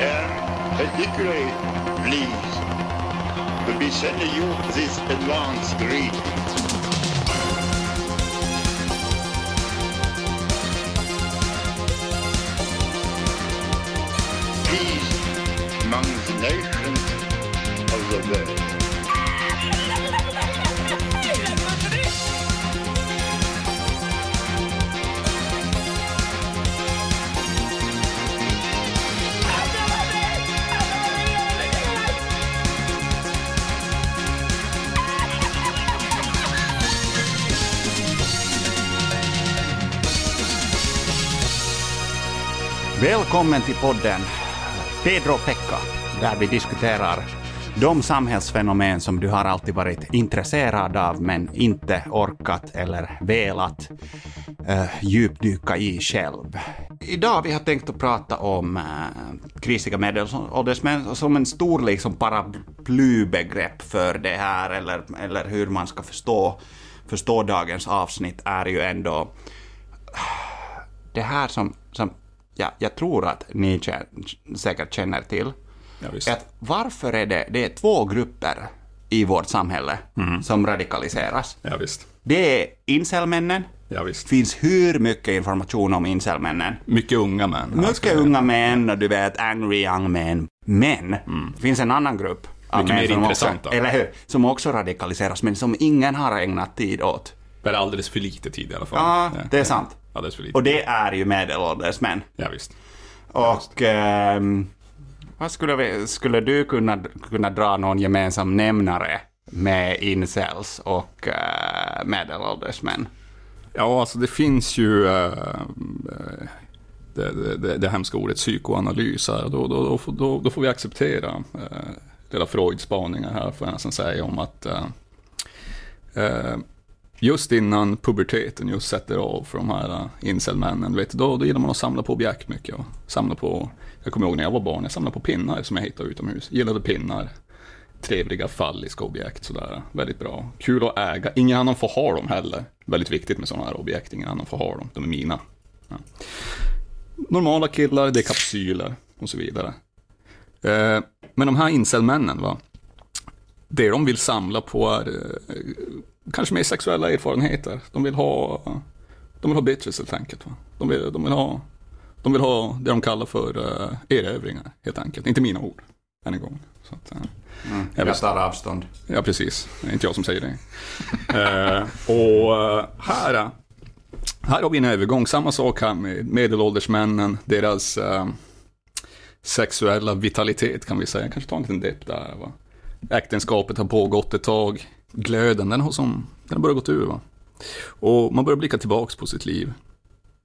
And particularly pleased to be sending you this advance greeting. Välkommen till podden Pedro och Pekka, där vi diskuterar de samhällsfenomen som du har alltid varit intresserad av men inte orkat eller velat eh, djupdyka i själv. Idag vi har tänkt att prata om eh, krisiga medelåldersmän som en stor liksom paraplybegrepp för det här eller, eller hur man ska förstå, förstå dagens avsnitt är ju ändå det här som, som ja, jag tror att ni säkert känner till. Ja. Att varför är det, det är två grupper i vårt samhälle som radikaliseras. Ja, visst. Det är incelmännen. Ja, Det visst. finns hur mycket information om incelmännen. Mycket unga män. Mycket unga män och du vet, angry young men. Men det finns en annan grupp. Mycket mer som intressanta. Också, eller hur? Som också radikaliseras, men som ingen har ägnat tid åt. Men alldeles för lite tid i alla fall. Ja, det är sant. Alldeles för lite. Och det är ju medelålders män. Ja, visst. Och ehm, vad skulle, vi, skulle du kunna, kunna dra någon gemensam nämnare med incels och uh, medelålders män? Ja, alltså det finns ju äh, det, det, det, det hemska ordet psykoanalys här. Då, då, då, får- då, får vi acceptera äh, lilla Freuds spaningar här, får jag nästan säga, om att äh, äh, just innan puberteten just sätter av för de här eh, incelmännen, vet, då, då gillar man att samla på objekt mycket. Och samla på, jag kommer ihåg när jag var barn, jag samlade på pinnar som jag hittade utomhus. Gillade pinnar. Trevliga falliska objekt sådär. Väldigt bra. Kul att äga. Ingen annan får ha dem heller. Väldigt viktigt med sådana här objekt. Ingen annan får ha dem. De är mina. Ja. Normala killar, det är kapsyler och så vidare. Eh, men de här incelmännen, va. Det de vill samla på är eh, kanske mer sexuella erfarenheter. De vill ha, de vill ha bitches helt enkelt. Va? De, vill, de, vill ha, de vill ha det de kallar för uh, erövringar, helt enkelt. Inte mina ord, än en gång. Så att, eh, jag Jag tar avstånd. Ja, precis. Det är inte jag som säger det. eh, och eh, här, här har vi en övergång. Samma sak här med medelåldersmännen, deras sexuella vitalitet kan vi säga. Kanske ta en liten depp där. Va? Äktenskapet har pågått ett tag. Glöden, den har, som, den har börjat gått ur. Va? Och man börjar blicka tillbaks på sitt liv.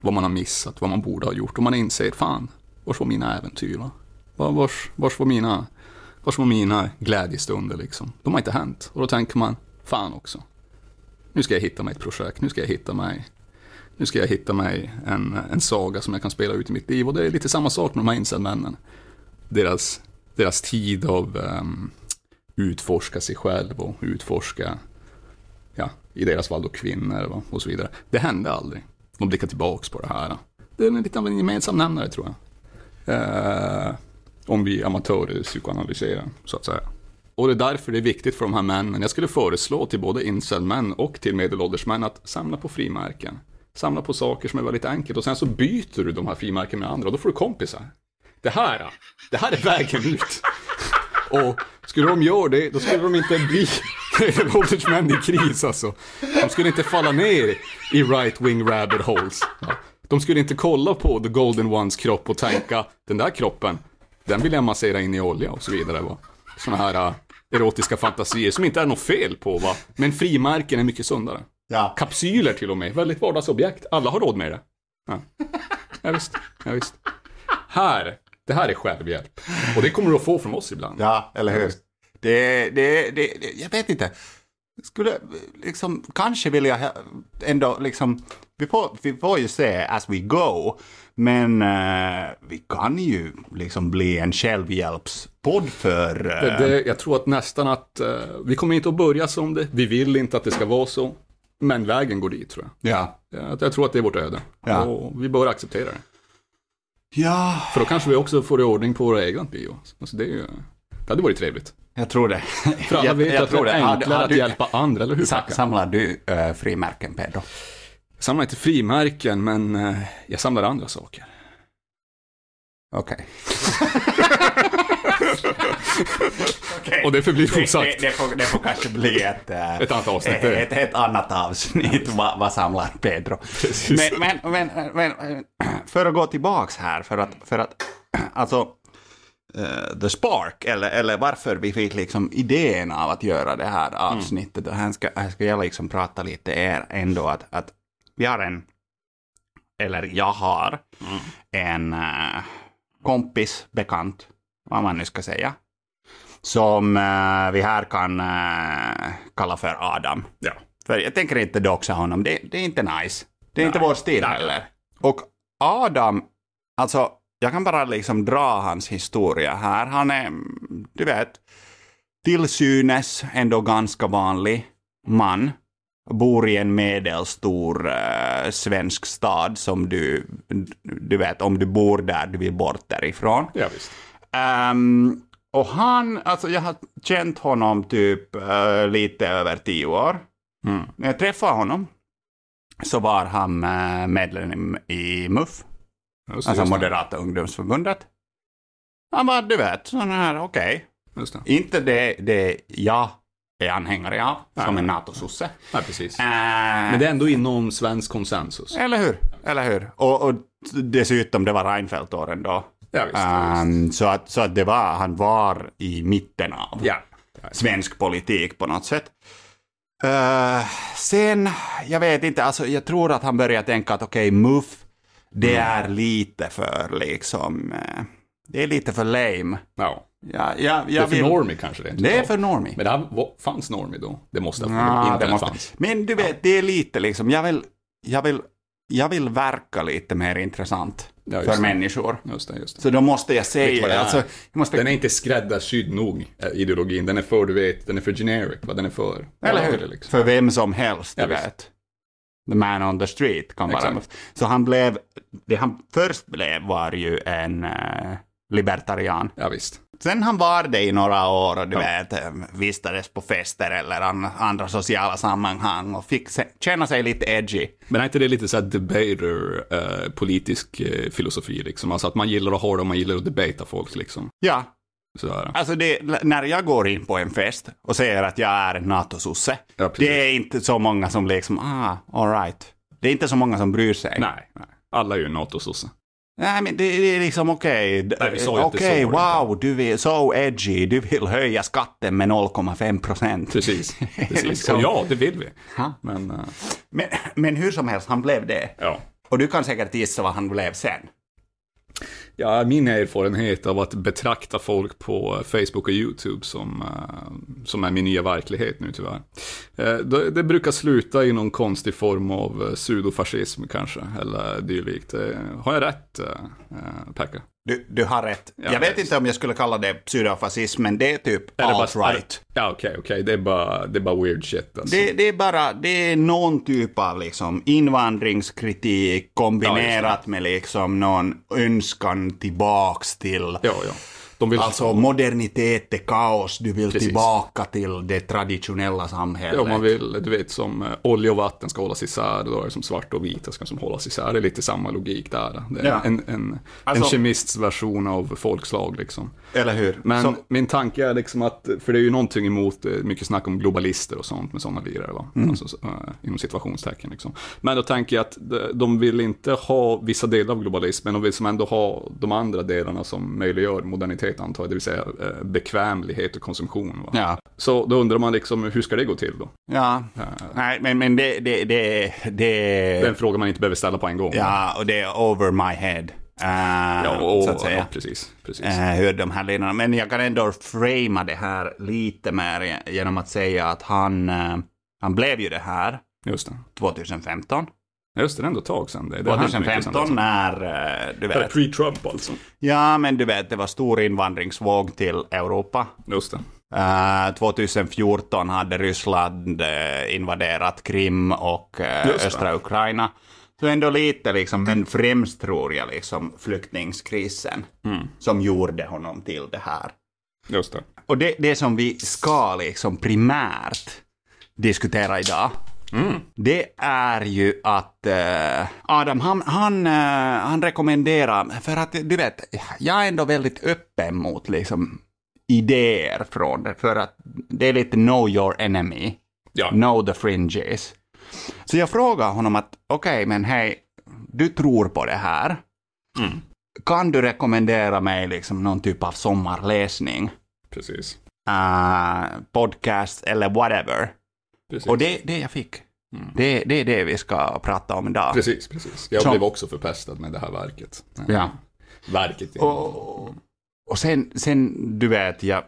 Vad man har missat, vad man borde ha gjort. Och man inser, fan, vars var mina äventyr? Va? Var- Vars, vars var mina Vars var mina glädjestunder liksom? De har inte hänt. Och då tänker man, fan också. Nu ska jag hitta mig ett projekt, nu ska jag hitta mig, nu ska jag hitta mig en, en saga som jag kan spela ut i mitt liv. Och det är lite samma sak med de här incelmännen. Deras, deras tid av um, utforska sig själv och utforska, ja, i deras fall då kvinnor va, och så vidare. Det hände aldrig. De blickar tillbaks på det här. Det är en liten gemensam nämnare tror jag. Eh, om vi amatörer psykoanalyserar, så att säga. Och det är därför det är viktigt för de här männen. Jag skulle föreslå till både incelmän och till medelålders män att samla på frimärken. Samla på saker som är väldigt enkelt och sen så byter du de här frimärken med andra och då får du kompisar. Det här, det här är vägen ut. Och skulle de göra det, då skulle de inte bli medelålders män i kris alltså. De skulle inte falla ner i right wing rabbit holes. De skulle inte kolla på the golden ones kropp och tänka, den där kroppen, den vill jag massera in i olja och så vidare. Va? Såna här uh, erotiska fantasier som inte är något fel på va. Men frimärken är mycket sundare. Ja. Kapsyler till och med, väldigt vardagsobjekt. Alla har råd med det. Ja, ja visst. Ja, visst. Här, det här är självhjälp. Och det kommer du att få från oss ibland. Ja, eller hur? Det, det, det, det, jag vet inte. Skulle liksom, kanske vill jag ändå liksom, vi får, vi får ju se as we go. Men eh, vi kan ju liksom bli en självhjälpspodd för... eh, Det, det, jag tror att nästan att, eh, vi kommer inte att börja som det, vi vill inte att det ska vara så. Men vägen går dit tror jag. Ja. Jag, jag tror att det är vårt öde. Ja. Och vi bör acceptera det. Ja, För då kanske vi också får i ordning på våra egna bio. Alltså det, är ju, det hade varit trevligt. jag tror det. För alla jag, vet att det är enklare att du- hjälpa andra, eller hur? Sa, Pekka? samlar du äh, frimärken, Pedro? Jag samlar inte frimärken, men eh, jag samlar andra saker. Okej. Och det förblir Det, osagt. det, det, får, det får kanske bli ett, äh, Ett annat avsnitt, Ett, det. ett, ett annat avsnitt. Vad, vad samlar Pedro? Men, men, men, men för att gå tillbaks här, för att, för att alltså, eh, the spark, eller, eller varför vi fick liksom idén av att göra det här avsnittet. Och här ska, här ska jag liksom prata lite er ändå att, att vi har en, eller jag har en eh, kompis, bekant, vad man nu ska säga, som eh, vi här kan eh, kalla för Adam. Ja. För jag tänker inte doxa honom, det, det är inte nice. Det är inte Nej, vår stil heller. Och Adam, alltså jag kan bara liksom dra hans historia här. Han är, du vet, till synes ändå ganska vanlig man. Bor i en medelstor eh, svensk stad som du, du vet, om du bor där, du vill bort därifrån. Ja, visst. Ehm, och han, alltså jag har känt honom typ eh, lite över tio år. Mm. När jag träffade honom så var han eh, medlem i MUF, Just alltså just det. Moderata ungdomsförbundet. Han var, du vet, sån här, okej. Det. Inte det, det jag är anhängare av, som Nej. en NATO-sosse. Ja, precis. Eh, Men det är ändå inom svensk konsensus. Eller hur? Eller hur? Och, och dessutom, det var Reinfeldt-åren då. Ja, visst. ja. Ehm, så att, så att det var, han var i mitten av Ja. svensk politik på något sätt. Eh, sen, jag vet inte, alltså jag tror att han började tänka att okej, MUF, det Mm. är lite för liksom, eh, det är lite för lame. ja. Ja, ja, Det är för vill, normie kanske det det är för normie. Men det här, fanns normie då? Det måste ha Ja, det måste- fanns. Men du vet, det är lite liksom, jag vill, jag vill, jag vill verka lite mer intressant Ja, för det. människor. Just det, just det. Så då måste jag du säga, det alltså, jag måste, Den är inte skräddarsydd nog, eh, ideologin. Den är för, du vet, den är för generic, vad den är för. eller hur? liksom? För vem som helst, du Ja, visst. vet. The man on the street kan. Exakt. Så han blev, det han först blev var ju en eh, libertarian. Ja, visst. Sen han var det i några år och du Ja. vet, eh, vistades på fester eller an, andra sociala sammanhang och fick se, känna sig lite edgy. Men är inte det lite så här debater, eh, politisk eh, filosofi liksom? Alltså att man gillar att ha det och man gillar att debata folk liksom. Ja, Sådär. alltså det, när jag går in på en fest och säger att jag är en NATO-sosse, Ja, det är inte så många som liksom, ah, all right. Det är inte så många som bryr sig. Nej, nej. Alla är ju NATO-sosse. Nej, men det, det är liksom okej. Inte Okej, så, wow, du vill, so edgy, du vill höja skatten med 0,5 procent. Precis. Precis. Liksom. Och ja, det vill vi. Men, eh, Men, men hur som helst, han blev det. ja. Och du kan säkert gissa vad han blev sen. Ja, min erfarenhet av att betrakta folk på Facebook och YouTube som, eh, som är min nya verklighet nu tyvärr. Eh, det, det brukar sluta i någon konstig form av eh, pseudofascism kanske, eller dylikt. Har jag rätt, Pekka? Du, du har rätt. Ja, jag vet inte om jag skulle kalla det pseudofascism, men det är typ alt-right. Ja, okej, okej. Det, är bara, det är bara weird shit alltså. Det, det är bara, det är någon typ av liksom invandringskritik kombinerat med liksom någon önskan tillbaks till Ja, ja. De vill... Alltså modernitet är kaos, du vill Precis. tillbaka till det traditionella samhället. Ja, man vill, du vet som eh, olja och vatten ska hållas isär, då är det som svart och vita ska som hållas isär. Det är lite samma logik där. Det är Ja. en, en, Alltså- en kemists version av folkslag liksom. Eller hur? Men Så, min tanke är liksom att, för det är ju någonting emot, eh, mycket snack om globalister och sånt med sådana lirare, va? Mm. Alltså, så, eh, inom situationstecken liksom. Men då tänker jag att de vill inte ha vissa delar av globalismen, de vill som ändå ha de andra delarna som möjliggör modernitet antar jag, det vill säga eh, bekvämlighet och konsumtion. Va? ja. Så då undrar man liksom, hur ska det gå till då? Ja. Nej, men, men det, det, det, det, en fråga man inte behöver ställa på en gång. Ja, och det är over my head. eh, ja och, så att säga. ja precis. precis. Eh, hur de här linjerna. Men jag kan ändå framea det här lite mer genom att säga att han, eh, han blev ju det här Just det. 2015. Just det, det är ändå ett tag sedan. Det, det har hänt mycket sedan 2015 dess. när, eh, du vet, pre-Trump alltså. ja men du vet, det var stor invandringsvåg till Europa. Just det. Eh, 2014 hade Ryssland eh, invaderat Krim och det. östra Ukraina. Så ändå lite liksom, men främst tror jag liksom flyktingskrisen Mm. som gjorde honom till det här. Just det. Och det, det som vi ska liksom primärt diskutera idag, Mm. det är ju att eh, Adam, han, han, eh, han rekommenderar, för att du vet, jag är ändå väldigt öppen mot liksom idéer från det, för att det är lite know your enemy, Ja. know the fringes. Så jag frågar honom att okej, men hej, du tror på det här. Mm. Kan du rekommendera mig liksom någon typ av sommarläsning? Precis. eh, podcast eller whatever. Precis. Och det, det jag fick. Det, det är det vi ska prata om idag. Precis, precis. Jag Så- blev också förpestad med det här verket. Ja. Verket. Och, och sen, sen, du vet, jag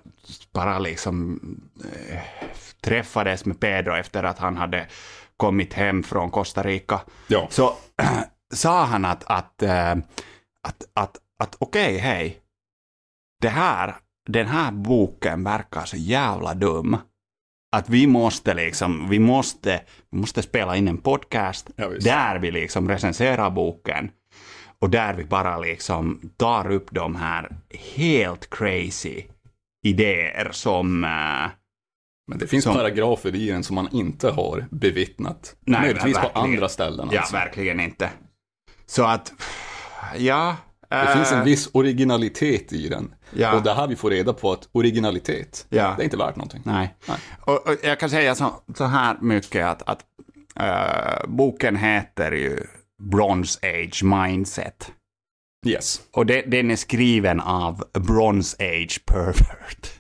bara liksom eh, träffades med Pedro efter att han hade kommit hem från Costa Rica. Ja. Så sa han att, att, eh, att, att, att okej, hej, det här, den här boken verkar så jävla dum. Att vi måste liksom, vi måste, vi måste spela in en podcast Ja, där vi liksom recenserar boken och där vi bara liksom tar upp de här helt crazy idéer som eh, Men det finns Som- paragrafer i den som man inte har bevittnat. Nej, Möjligtvis på andra ställen. Ja, Alltså. verkligen inte. Så att, ja. Det finns en eh, viss originalitet i den. Ja. Och det här vi får reda på att originalitet, Ja. det är inte värt någonting. Nej. Nej. Och, och jag kan säga så, så här mycket att, att eh, boken heter ju Bronze Age Mindset. Yes. Och det, den är skriven av Bronze Age Pervert.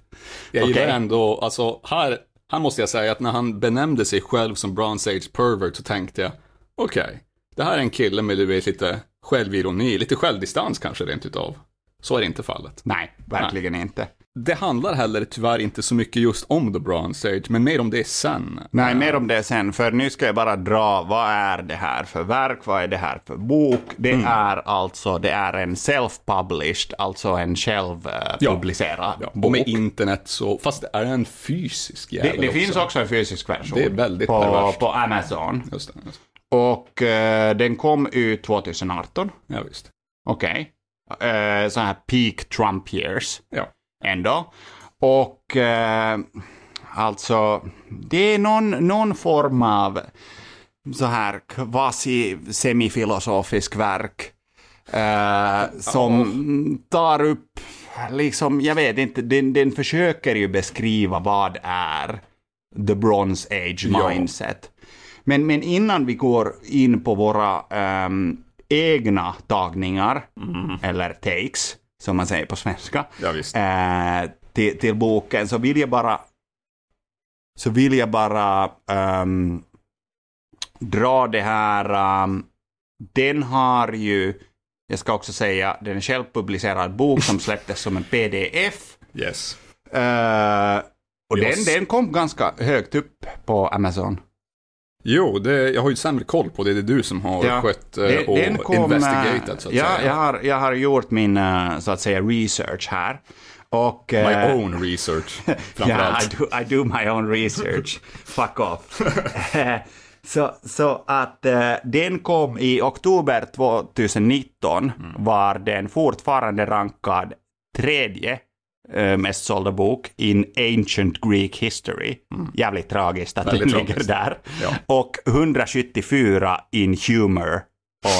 Jag gillar Okej. ändå, alltså här, här måste jag säga att när han benämnde sig själv som Bronze Age Pervert så tänkte jag, okej, det här är en kille med du vet lite självironi, lite självdistans kanske rent utav. Så är det inte fallet. Nej, verkligen inte. Det handlar heller tyvärr inte så mycket just om The Bronze Age, men mer om det sen. Nej, mer om det sen, för nu ska jag bara dra, vad är det här för verk, vad är det här för bok? Det Mm. är alltså, det är en self-published, alltså en självpublicerad Ja, och bok. med internet så, fast det är en fysisk det jävel det också. finns också en fysisk version Det är väldigt på, perverst. på Amazon. Just det, just Och eh, den kom ut 2018. det. Ja, visst. Okej. Eh, så här peak Trump years. Ja. ändå. Och eh, alltså, det är någon, någon form av så här kvasi semifilosofisk verk eh, som tar upp, liksom, jag vet inte, den, den försöker ju beskriva vad är the bronze age Ja. mindset. Men, men innan vi går in på våra ehm, egna tagningar, eller takes, som man säger på svenska, Ja, visst. eh, till, till boken så vill jag bara så vill jag bara ehm, dra det här ehm, den har ju jag ska också säga den är självpublicerad bok som släpptes som en pdf Yes. Eh, och Yes. den, den kom ganska högt upp på Amazon. Jo, det, jag har ju sämre koll på det. Det är du som har Ja. skött eh, och den kom, eh, investigated, så att ja, säga. Jag har, jag har gjort min, eh, så att säga, research här. Och, My own research, Yeah, I framförallt. do, I do my own research. Fuck off. Så, så att den kom i oktober 2019 var den fortfarande rankad tredje eh, mest sålda bok in Ancient Greek History. Jävligt tragiskt att Väldigt den ligger där. Ja. Och 174 in Humor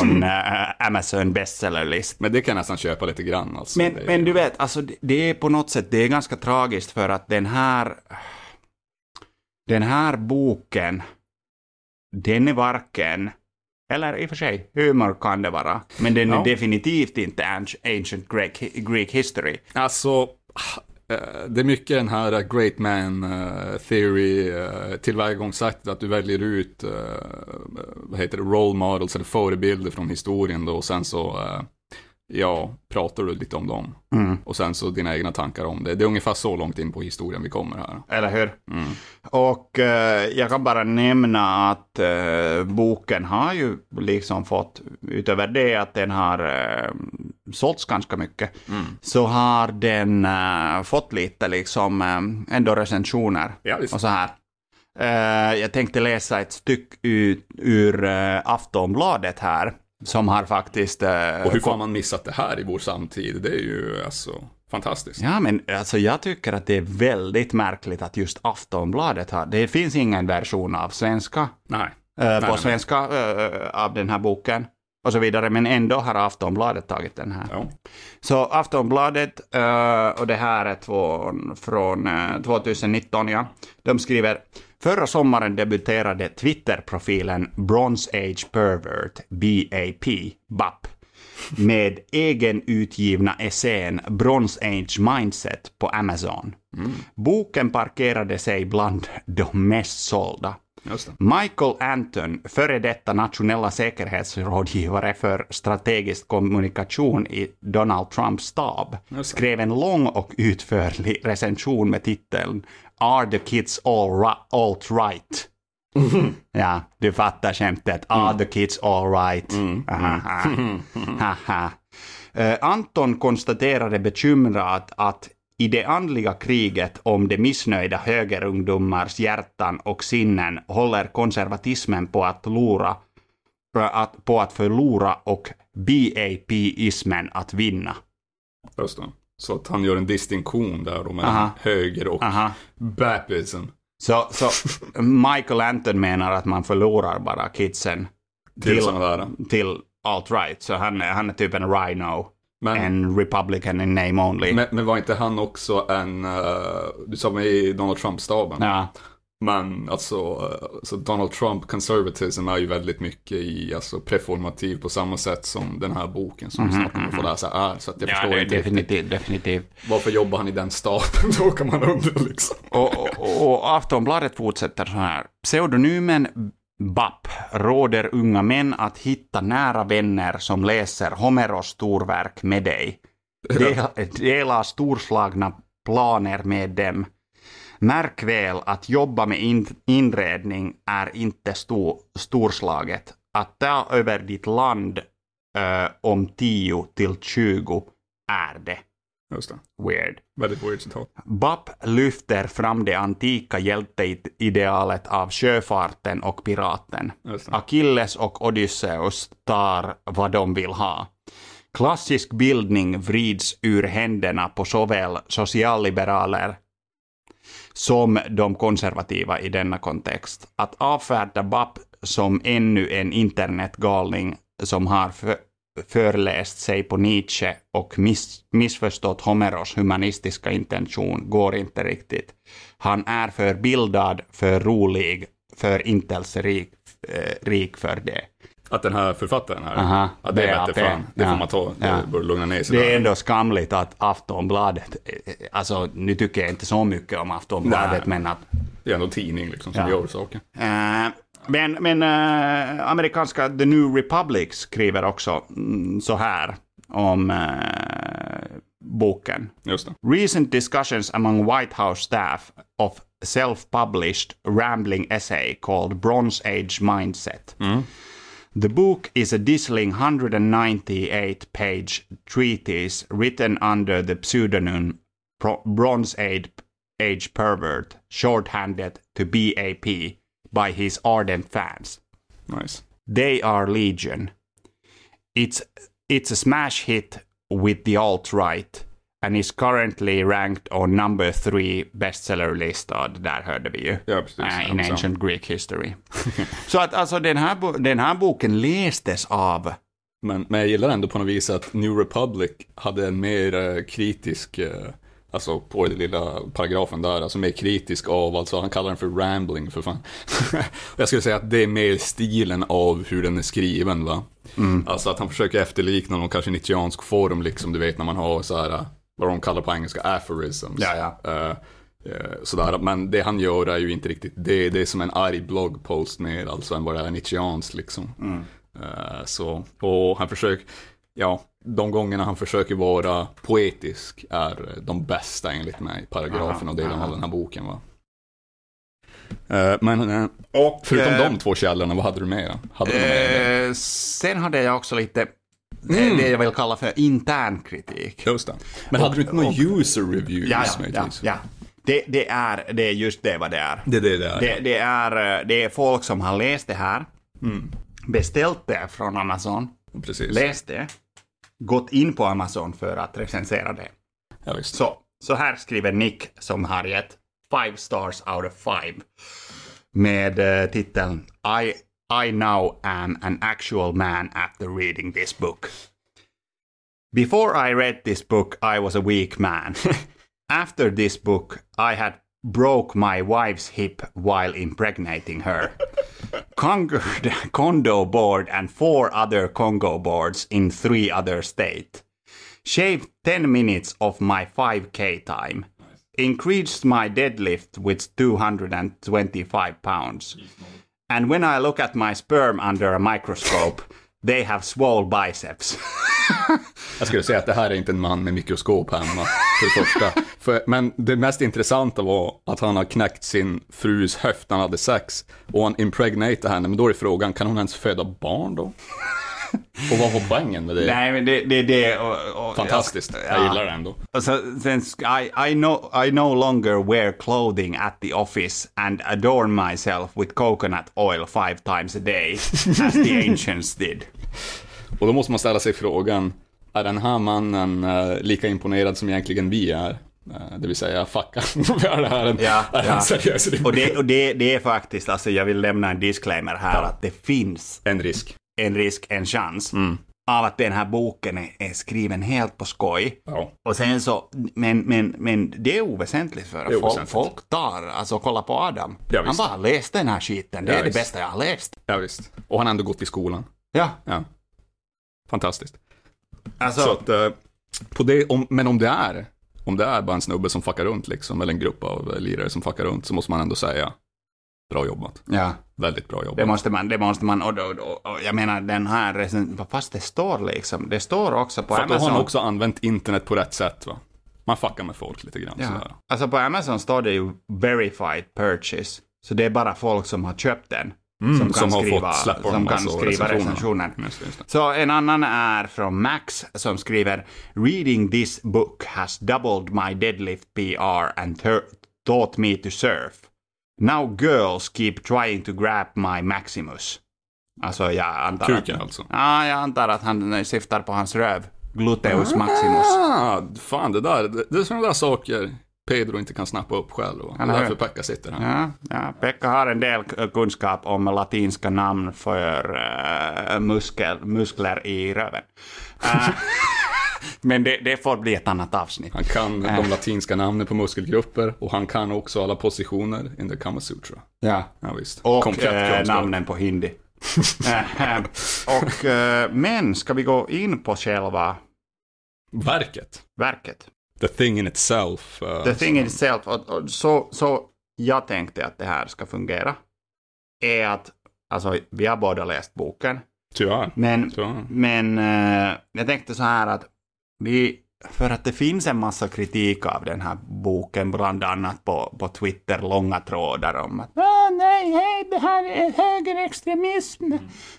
on eh, Amazon bestseller list. Men det kan jag nästan köpa lite grann. Alltså. Men, men du vet, alltså det- är på något sätt, det är ganska tragiskt för att den här den här boken, den är varken, eller i och för sig, humor kan det vara, men den är Ja. definitivt inte anci- ancient Greek, Greek history. Alltså, Eh, det är mycket den här great man eh, theory eh, tillvägagångssättet att du väljer ut, vad heter det, role models eller förebilder från historien då och sen så, ja, pratar du lite om dem. Mm. Och sen så dina egna tankar om det. Det är ungefär så långt in på historien vi kommer här. Eller hur? Mm. Och eh, jag kan bara nämna att eh, boken har ju liksom fått, utöver det att den har eh, sålts ganska mycket, så har den eh, fått lite liksom eh, ändå recensioner Ja, och så här. Eh, jag tänkte läsa ett stycke ut, ur uh, Aftonbladet här, som har faktiskt... eh, Och hur får man missat det här i vår samtid? Det är ju alltså fantastiskt. Ja, men alltså jag tycker att det är väldigt märkligt att just Aftonbladet har... Det finns ingen version av svenska, Nej. eh, nej, på nej. svenska eh, av den här boken och så vidare, men ändå har Aftonbladet tagit den här. Ja. Så Aftonbladet, eh, och det här är två, från eh, 2019, ja. De skriver Förra sommaren debuterade Twitterprofilen Bronze Age Pervert, BAP, BAP, med egen utgivna essän Bronze Age Mindset på Amazon. Boken parkerade sig bland de mest sålda. Michael Anton, före detta nationella säkerhetsrådgivare för strategisk kommunikation i Donald Trumps stab, skrev en lång och utförlig recension med titeln “Are the kids all ri- alt-right?” Ja, du fattar skämtet. “Are the kids all right?” Haha. Eh, Anton konstaterade bekymrat att i det andliga kriget om de missnöjda högerungdomars hjärtan och sinnen håller konservatismen på att, lura, att, på att förlora och BAP-ismen att vinna. Just det. Så att han gör en distinktion där då mellan Aha. höger och Aha. bapism. Så, så Michael Anton menar att man förlorar bara kidsen Till till, till alt-right. Så han, han är typ en rhino, Men, en republican in name only. men, men var inte han också en, eh, du sa med i Donald Trump-staben? ja. Men alltså, eh, så Donald Trump conservatism är ju väldigt mycket i, alltså preformativ på samma sätt som den här boken som vi snart kommer få läsa är. Så att jag ja, förstår det, inte riktigt. definitivt, definitivt. Varför jobbar han i den staben då kan man undra liksom. Och, och, och Aftonbladet fortsätter så här. Pseudonymen BAP råder unga män att hitta nära vänner som läser Homeros storverk med dig. Dela, dela storslagna planer med dem. Märk väl att jobba med in, inredning är inte stor, storslaget. Att ta över ditt land eh, om 10 till 20 är det. Just det. Weird. Väldigt weird citat. BAP lyfter fram det antika hjälteidealet av sjöfarten och piraten. Achilles och Odysseus tar vad de vill ha. Klassisk bildning vrids ur händerna på såväl socialliberaler som de konservativa i denna kontext. Att avfärda BAP som ännu en internetgalning som har för, förläst sig på Nietzsche och miss, missförstått Homeros humanistiska intention går inte riktigt. Han är för bildad, för rolig, för intelserik eh, rik för det. Att den här författaren här, Aha, ja, det är BAP, bättre fan. Det ja. får man ta. Det Ja. bör lugna ner sig Det är ändå skamligt att Aftonbladet, eh, alltså nu tycker jag inte så mycket om Aftonbladet, Nej. men att Det är ändå tidning liksom som Ja. gör saker. Eh, men men eh, amerikanska The New Republic skriver också mm, så här om eh, boken. Det. Recent discussions among White House staff of self-published rambling essay called Bronze Age Mindset. The book is a dazzling 198 page treatise written under the pseudonym Pro- Bronze Age, Age Pervert, shorthanded to BAP by his ardent fans. Nice. They are legion. It's it's a smash hit with the alt-right and is currently ranked on number three bestseller listad. Där hörde vi ju. Ja, precis. Uh, in ancient Greek history. Så att alltså den här, den här boken lästes av Men, men jag gillar ändå på något vis att New Republic hade en mer eh, kritisk, eh, alltså på den lilla paragrafen där, alltså mer kritisk av, alltså han kallar den för rambling för fan. jag skulle säga att det är mer stilen av hur den är skriven va. Alltså att han försöker efterlikna någon kanske nietzscheansk form liksom, du vet när man har så här, vad de kallar på engelska, aphorisms. Ja, Eh, eh, sådär, men det han gör är ju inte riktigt det. Det är som en arg bloggpost mer alltså än vad det är nietzscheanskt liksom. Eh, så, och han försöker, ja, de gångerna han försöker vara poetisk är de bästa enligt mig, paragrafen och delen av den här boken va. Men Och, förutom de två källorna, vad hade du med? Hade du? Eh, sen hade jag också lite Det är det jag vill kalla för intern kritik. Just det. Men hade du inte någon user reviews Ja, ja, ja. ja. Det, det, är, det är just det vad det är. Det det det är. Det, det, är, det är folk som har läst det här, beställt det från Amazon, Precis. läst det, gått in på Amazon för att recensera det. Ja, visst. Så, så här skriver Nick som har gett five stars out of five med eh, titeln I, I now am an actual man after reading this book. Before I read this book I was a weak man. after this book I had broke my wife's hip while impregnating her. Conquered Kondo board and four other Congo boards in three other states shaved 10 minutes of my 5k time, increased my deadlift with 225 pounds. And when I look at my sperm under a microscope, they have swole biceps. Jag skulle säga att det här är inte en man med mikroskop hemma, för det första. För, men det mest intressanta var att han har knäckt sin frus höft när han hade sex. Och han impregnate henne, men då är frågan, kan hon ens föda barn då? Och vad var poängen med det? Nej, men det är det, det och, och, Fantastiskt, jag gillar det ändå. Och så, sen, I, I, no, I no longer wear clothing at the office and adorn myself with coconut oil five times a day, as the ancients did. Och då måste man ställa sig frågan, är den här mannen eh, lika imponerad som egentligen vi är? Eh, det vill säga, fucka, är det här en, Ja, är det ja. en seriös Och, det, och det, det är faktiskt, alltså jag vill lämna en disclaimer här, att det finns en risk? En risk, en chans Mm. av att den här boken är, är skriven helt på skoj. Ja. Och sen så, men, men, men det är oväsentligt för Det folk, folk tar, alltså kolla på Adam. Ja, han bara läste den här skiten, det Ja, är det visst. bästa jag har läst. ja, visst. Och han har ändå gått i skolan. Ja, Ja. Fantastiskt. alltså, Så att, eh, på det, om, men om det är, om det är bara en snubbe som fuckar runt liksom, eller en grupp av lirare som fuckar runt, så måste man ändå säga, bra jobbat. ja. Väldigt bra jobbat. Det måste man, det måste man, och, då, och, och jag menar den här, recen- fast det står liksom, det står också på För att då har Amazon. också använt internet på rätt sätt va. Man fuckar med folk lite grann Ja. sådär. Alltså på Amazon står det ju verified purchase. Så det är bara folk som har köpt den. som kan Mm, som har skriva, som kan skriva recensioner. Just just. Så en annan är från Max som skriver “Reading this book has doubled my deadlift PR and taught me to surf. Now girls keep trying to grab my Maximus.” Alltså jag antar Kuken att... alltså. Ja, jag antar att han syftar på hans röv. Gluteus maximus. Ah, fan det där, det, det är sådana där saker Pedro inte kan snappa upp själv. Är Eller därför Pekka sitter här. Ja, ja, Pekka har en del kunskap om latinska namn för eh, muskel, muskler i röven. Eh, men det, det får bli ett annat avsnitt. Han kan de latinska namnen på muskelgrupper och han kan också alla positioner in the Kama Sutra. Ja. Ja, visst. Och eh, namnen på hindi. Eh, och, eh, men ska vi gå in på själva Verket. verket? The thing in itself. eh, The thing in itself, och så, så jag tänkte att det här ska fungera, är att, alltså vi har båda läst boken, Tyvärr. men Tyvärr. Men eh, jag tänkte så här att vi, för att det finns en massa kritik av den här boken, bland annat på, på Twitter, långa trådar om att Åh, nej, hej, det här är högerextremism,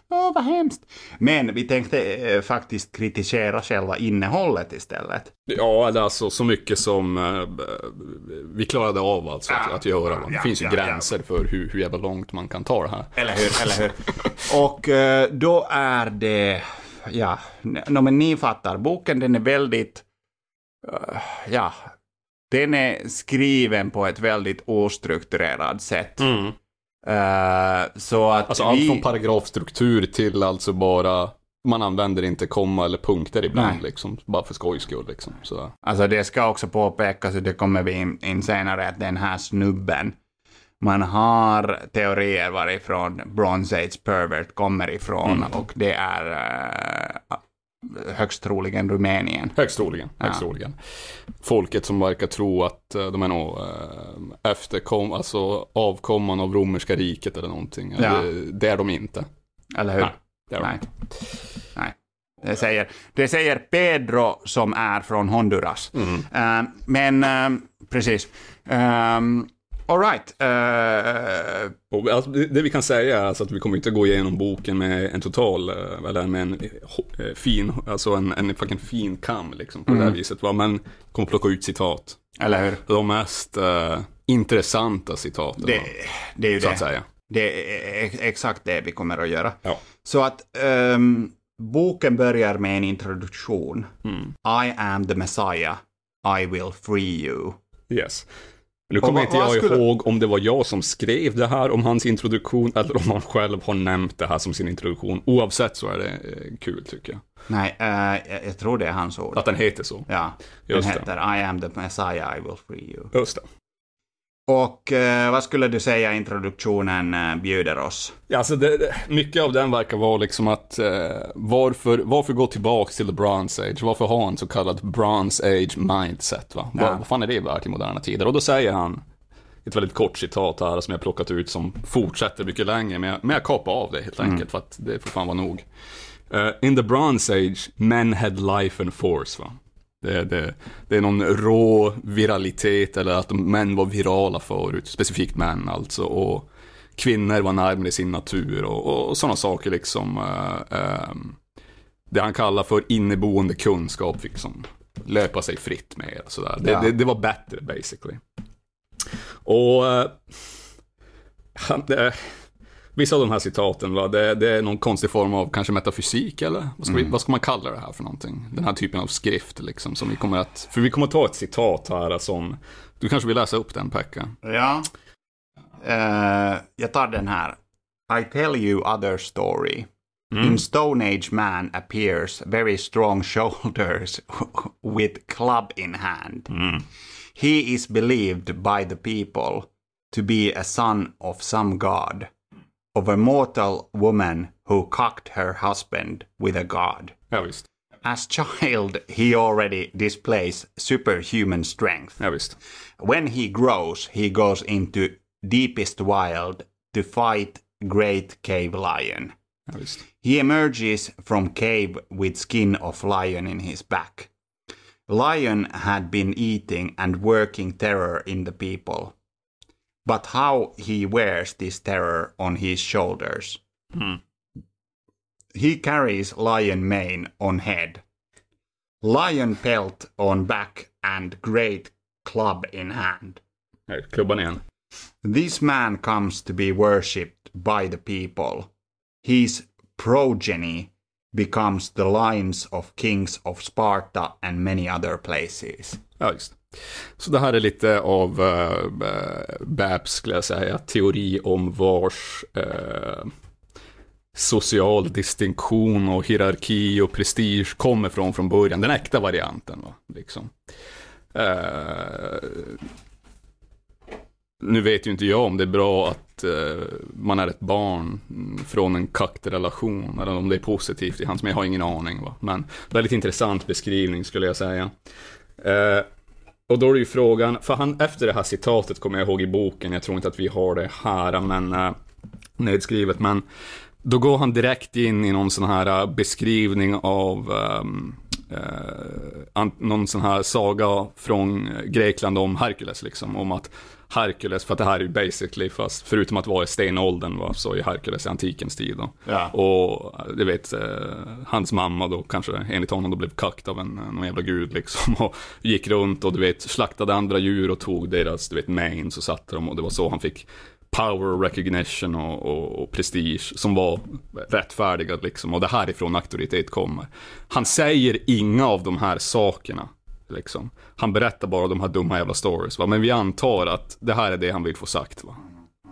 åh vad hemskt. Men vi tänkte eh, faktiskt kritisera själva innehållet istället. Ja, eller alltså så mycket som eh, vi klarade av alltså att, Ja. att göra. Va? Det Ja, finns ju ja, gränser för hur, hur jävla långt man kan ta det här. Eller hur, eller hur. Och eh, då är det, ja, no, men ni fattar, boken den är väldigt, eh, ja, den är skriven på ett väldigt ostrukturerat sätt. Eh, så att Alltså vi... allt från paragrafstruktur till alltså bara man använder inte komma eller punkter ibland Nej. liksom. Bara för skojs skull liksom. Så. Alltså det ska också påpekas, och det kommer vi in, in senare, att den här snubben, man har teorier varifrån Bronze Age Pervert kommer ifrån och det är uh, högst troligen Rumänien. Högst troligen. Ja. Högst troligen. Folket som verkar tro att eh, de är nog eh, efterkom, alltså avkomman av romerska riket eller någonting. Ja. Det, det är de inte. Eller hur? Nej, det är de Nej. inte. Nej. Det säger, det säger Pedro som är från Honduras. Mm. Eh, men precis. Ehm, All right. Uh, och alltså, det, vi kan säga är alltså att vi kommer inte gå igenom boken med en total, eh, eller med en eh, fin, alltså en, en fucking fin kam liksom på mm. det här mm. viset. Va? Men kommer plocka ut citat. Eller hur? De mest uh, intressanta citaten. Det, det är ju så det. Att säga. Det är exakt det vi kommer att göra. Ja. Så att um, boken börjar med en introduktion. Mm. I am the Messiah, I will free you. Yes. Nu kommer inte jag skulle... ihåg om det var jag som skrev det här om hans introduktion eller om han själv har nämnt det här som sin introduktion. Oavsett så är det eh, kul tycker jag. Nej, uh, jag tror det är hans ord. Att den heter så? Ja, Just den heter det. I am the Messiah, I will free you. Just det. Och eh, vad skulle du säga introduktionen eh, bjuder oss? Ja, alltså det, mycket av den verkar vara liksom att eh, varför, varför gå tillbaka till the bronze age? Varför ha en så kallad bronze age mindset? Va? Ja. Vad, vad fan är det värt i moderna tider? Och då säger han ett väldigt kort citat här som jag plockat ut som fortsätter mycket längre, men jag, men jag kapar av det helt enkelt mm. för att det får fan vara nog. Uh, in the bronze age, men had life and force. Va? Det, det, det är någon rå viralitet eller att män var virala förut, specifikt män alltså. Och kvinnor var närmare sin natur och, och sådana saker liksom. Uh, uh, det han kallar för inneboende kunskap fick liksom löpa sig fritt med. Sådär. Det, ja. det, det, var bättre basically. Och uh, han, Vissa av de här citaten, va, det, det, är någon konstig form av kanske metafysik eller? Vad ska, mm. vi, vad ska, man kalla det här för någonting? Den här typen av skrift liksom som vi kommer att, för vi kommer att ta ett citat här som, du kanske vill läsa upp den Pekka? Ja, uh, jag tar den här. I tell you other story. Mm. In Stone Age man appears very strong shoulders with club in hand. Mm. He is believed by the people to be a son of some god. Of a mortal woman who cocked her husband with a god. Ja, visst. As child, he already displays superhuman strength. Ja, visst. When he grows, he goes into deepest wild to fight great cave lion. Ja, visst. He emerges from cave with skin of lion in his back. Lion had been eating and working terror in the people but how he wears this terror on his shoulders. Hmm. He carries lion mane on head, lion pelt on back, and great club in hand. klubban igen. This man comes to be worshipped by the people. His progeny becomes the lines of kings of Sparta and many other places. Ja, just. Så det här är lite av äh, Babs, skulle jag säga, teori om vars äh, social distinktion och hierarki och prestige kommer från från början. Den äkta varianten. Va? Liksom. Uh, nu vet ju inte jag om det är bra att uh, man är ett barn från en kaktrelation, eller om det är positivt i hans, men jag har ingen aning. Va? Men väldigt intressant beskrivning skulle jag säga. Uh, och då är det ju frågan, för han, efter det här citatet kommer jag ihåg i boken, jag tror inte att vi har det här, men uh, nedskrivet, men då går han direkt in i någon sån här eh, beskrivning av um, uh, någon sån här saga från Grekland om Herkules, liksom, om att Herkules, för att det här är ju basically, fast förutom att vara i stenåldern, va, så är Herkules i antikens tid. Då. Ja. Och du vet, eh, hans mamma då kanske enligt honom då blev kakt av en, någon jävla gud liksom. Och gick runt och du vet, slaktade andra djur och tog deras, du vet, mains och satte dem och det var så han fick power recognition och, och, och, prestige som var rättfärdigad liksom. Och det härifrån auktoritet kommer. Han säger inga av de här sakerna Liksom. Han berättar bara de här dumma jävla stories. Va? Men vi antar att det här är det han vill få sagt. Va?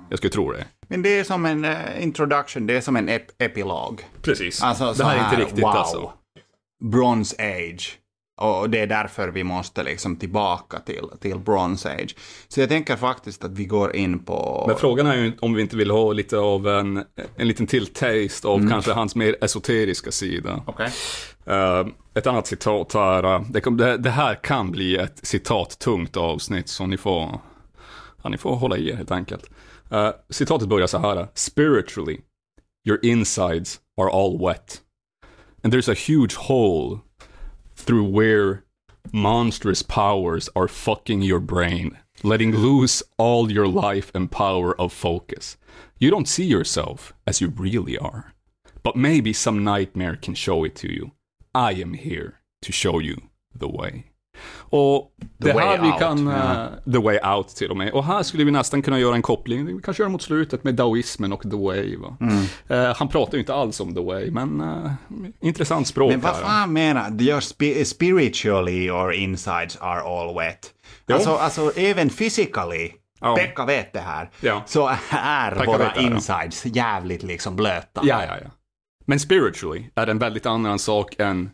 Jag skulle tro det. Men det är som en uh, introduction, det är som en ep epilog. Precis. Alltså, det här är inte riktigt wow. alltså. Bronze age. Och det är därför vi måste liksom tillbaka till, till Bronze Age. Så jag tänker faktiskt att vi går in på... Men frågan är ju om vi inte vill ha lite av en, en liten till taste av mm. kanske hans mer esoteriska sida. Okay. Uh, eh, ett annat citat här. Äh, det, det, det, här kan bli ett citattungt avsnitt, så ni får, ja, ni får hålla i er helt enkelt. Uh, citatet börjar så här. Äh, spiritually, your insides are all wet. And there's a huge hole through where monstrous powers are fucking your brain. letting loose all your life and power of focus. You don't see yourself as you really are. But maybe some nightmare can show it to you. I am here to show you the way. Och det här vi out, kan, eh, the way out till och med. Och här skulle vi nästan kunna göra en koppling, vi kanske gör mot slutet med daoismen och the way. Mm. Eh, han pratar ju inte alls om the way, men eh, intressant språk Men vad fan menar Your spi- spiritually your insides are all wet. Jo. Alltså, alltså även physically, Ja. Pekka vet det här, Ja. så är Pekka våra insides jävligt liksom blöta. Ja, ja, ja. Men spiritually är det en väldigt annan sak än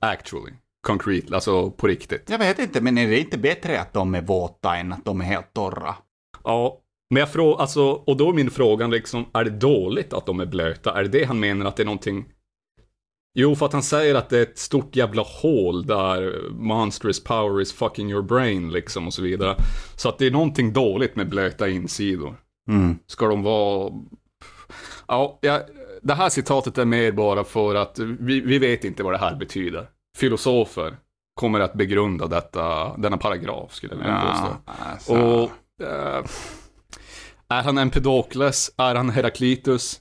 actually, concrete, alltså på riktigt. Jag vet inte, men är det inte bättre att de är våta än att de är helt torra? Ja, men jag frågar, alltså, och då är min fråga liksom, är det dåligt att de är blöta? Är det det han menar att det är någonting? Jo, för att han säger att det är ett stort jävla hål där monstrous power is fucking your brain liksom och så vidare. Så att det är någonting dåligt med blöta insidor. Mm. Ska de vara... Ja, ja, det här citatet är mer bara för att vi, vi vet inte vad det här betyder. Filosofer kommer att begrunda detta, denna paragraf skulle jag vilja påstå. Ja, alltså. Och eh, är han Empedokles? Är han Heraklitus?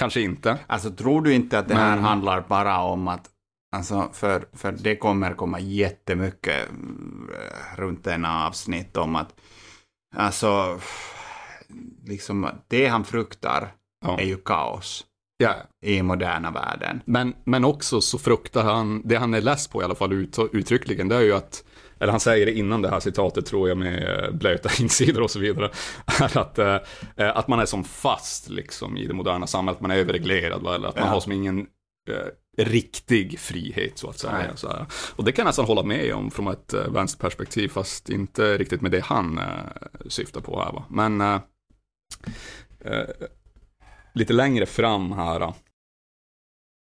Kanske inte. Alltså tror du inte att det här Men- handlar bara om att Alltså för, för det kommer komma jättemycket eh, runt en avsnitt om att alltså liksom det han fruktar Ja. är ju kaos Ja. i moderna världen. Men, men också så fruktar han, det han är less på i alla fall ut, uttryckligen, det är ju att, eller han säger det innan det här citatet tror jag med eh, blöta insidor och så vidare, är att, eh, eh, att man är som fast liksom i det moderna samhället, man är överreglerad, va? eller att man Ja. har som ingen eh, riktig frihet så att säga. Så. Och det kan jag nästan hålla med om från ett eh, vänsterperspektiv, fast inte riktigt med det han eh, syftar på här. Va? Men eh, lite längre fram här.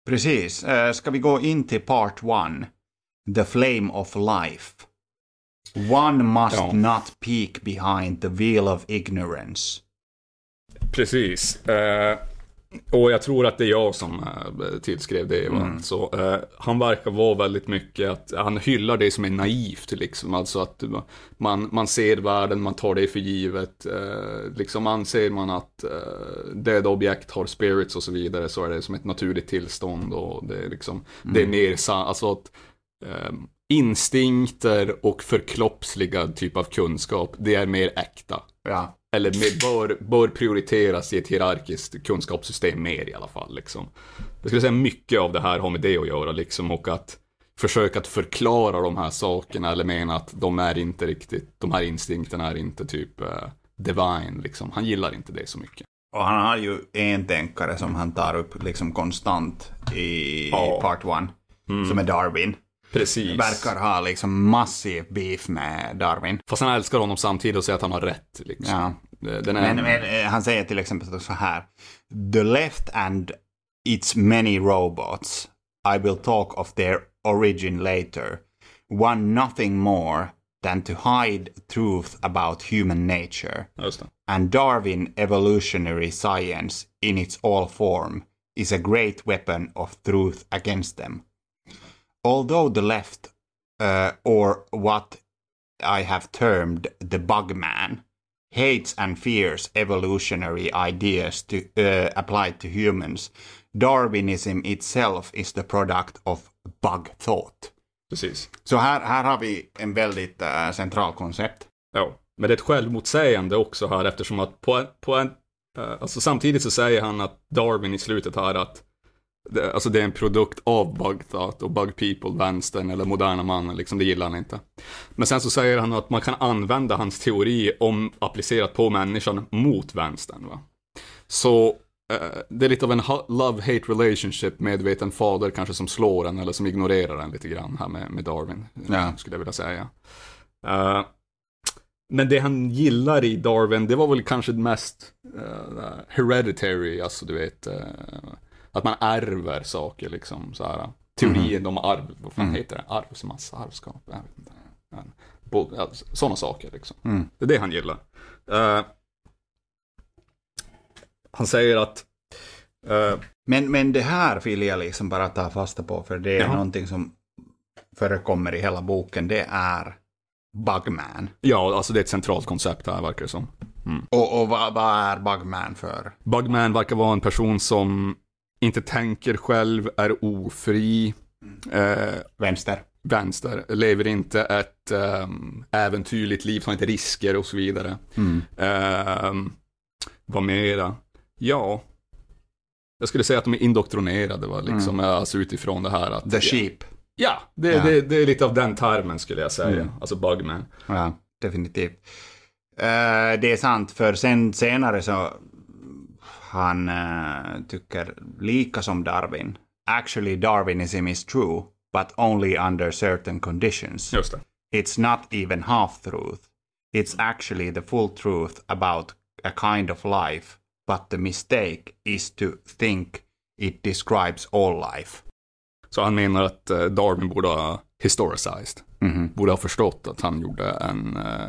Precis. Eh, ska vi gå in till part one? The flame of life. One must Ja. not peek behind the veil of ignorance. Precis. Och jag tror att det är jag som eh, tillskrev det. Mm. Så, eh, han verkar vara väldigt mycket att han hyllar det som är naivt. Liksom. Alltså att man, man ser världen, man tar det för givet. Eh, liksom anser man att eh, döda objekt har spirits och så vidare så är det som ett naturligt tillstånd. Och det, är liksom, det är mer sa- alltså att eh, instinkter och förkroppsligad typ av kunskap, det är mer äkta Ja. Eller med, bör, bör prioriteras i ett hierarkiskt kunskapssystem mer i alla fall. Liksom. Jag skulle säga mycket av det här har med det att göra liksom, och att försöka att förklara de här sakerna eller mena att de är inte riktigt, de här instinkterna är inte typ eh, divine liksom. Han gillar inte det så mycket. Och han har ju en tänkare som han tar upp liksom konstant i Ja. part one. Som är Darwin. Precis. Verkar ha liksom massiv beef med Darwin. Fast han älskar honom samtidigt och säger att han har rätt. Liksom. Ja. Den är, Men, men eh, han säger till exempel så här. The left and its many robots. I will talk of their origin later. Want nothing more than to hide truth about human nature. Just det. And Darwin evolutionary science in its all form is a great weapon of truth against them. Although the left, uh, or what I have termed the bugman, hates and fears evolutionary ideas to, uh, applied to humans, Darwinism itself is the product of bug thought. Precis. Så här, här har vi en väldigt uh, central koncept. Ja, men det är ett självmotsägande också här eftersom att på på en eh, alltså samtidigt så säger han att Darwin i slutet här att det, alltså det är en produkt av bug thought och bug people, vänstern eller moderna mannen, liksom det gillar han inte. Men sen så säger han att man kan använda hans teori om applicerat på människan mot vänstern. Va? Så eh, det är lite av en ha- love-hate relationship med en fader kanske som slår en eller som ignorerar en lite grann här med, med Darwin, Ja. skulle jag vilja säga. Eh, men det han gillar i Darwin, det var väl kanske mest uh, hereditary, alltså du vet, eh, att man ärver saker liksom så här. Teorin om arv, vad fan heter det? Arvsmassa, arvskap, jag vet inte. Sådana saker liksom. Mm. Det är det han gillar. Eh, han säger att eh, Men, men det här vill jag liksom bara ta fasta på, för det är Jaha. någonting som förekommer i hela boken. Det är Bugman. Ja, alltså det är ett centralt koncept här verkar det som. Och, och vad, vad är Bugman för? Bugman verkar vara en person som inte tänker själv, är ofri, eh, Vänster? vänster, lever inte ett um, äventyrligt liv, tar inte risker och så vidare. Um, vad mera? Ja, jag skulle säga att de är indoktrinerade, va? Liksom, alltså utifrån det här att... The Sheep? Ja, det, Ja. Det, det är lite av den termen skulle jag säga, Mm. alltså Bugman. Ja, definitivt. Eh, det är sant, för sen senare så han eh, tycker lika som Darwin. Actually Darwinism is true, but only under certain conditions. Just det. It's not even half truth. It's actually the full truth about a kind of life, but the mistake is to think it describes all life. Så han menar att eh, Darwin borde ha historicized. Mhm. Borde ha förstått att han gjorde en, eh,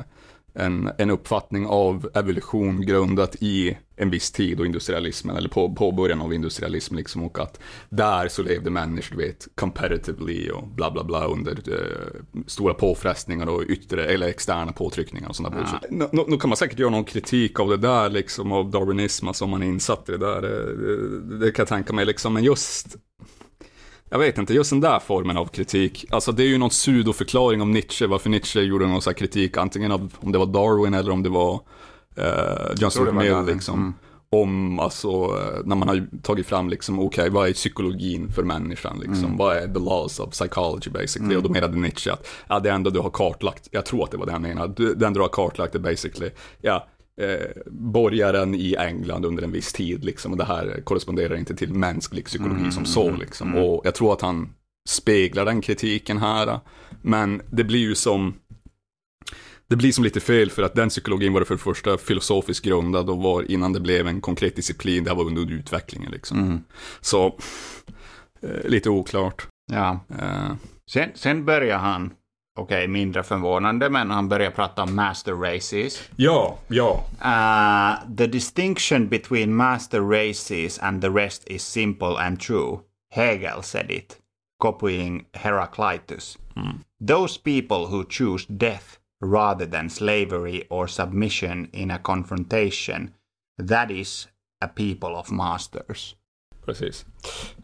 en, en uppfattning av evolution grundat i en viss tid och industrialismen, eller på, på början av industrialismen liksom, och att där så levde människor, du vet, competitively och bla bla bla under eh, stora påfrestningar och yttre eller externa påtryckningar och sådana bullshit. Nu, kan man säkert göra någon kritik av det där liksom, av darwinism, alltså om man är insatt i det där, det, det, det kan jag tänka mig liksom, men just jag vet inte, just den där formen av kritik. Alltså det är ju någon pseudoförklaring om Nietzsche, varför Nietzsche gjorde någon sån kritik, antingen av om det var Darwin eller om det var eh, John Stuart Mill liksom. Mm. Om, alltså, eh, när man har tagit fram liksom, okej, vad är psykologin för människan liksom? Mm. Vad är the laws of psychology basically? Och då menade Nietzsche att, ja, det enda du har kartlagt, jag tror att det var det han menade, det enda du har kartlagt är basically, ja, eh, borgaren i England under en viss tid liksom, och det här korresponderar inte till mänsklig psykologi som så liksom. Och jag tror att han speglar den kritiken här, men det blir ju som det blir som lite fel för att den psykologin var för det första filosofiskt grundad och var innan det blev en konkret disciplin, det här var under utvecklingen liksom. Så, eh, lite oklart. Ja. Eh, Sen, sen börjar han, okej mindre förvånande, men han börjar prata om master races. ja, ja. Uh, the distinction between master races and the rest is simple and true. Hegel said it, copying Heraclitus. Those people who choose death rather than slavery or submission in a confrontation, that is a people of masters. Precis.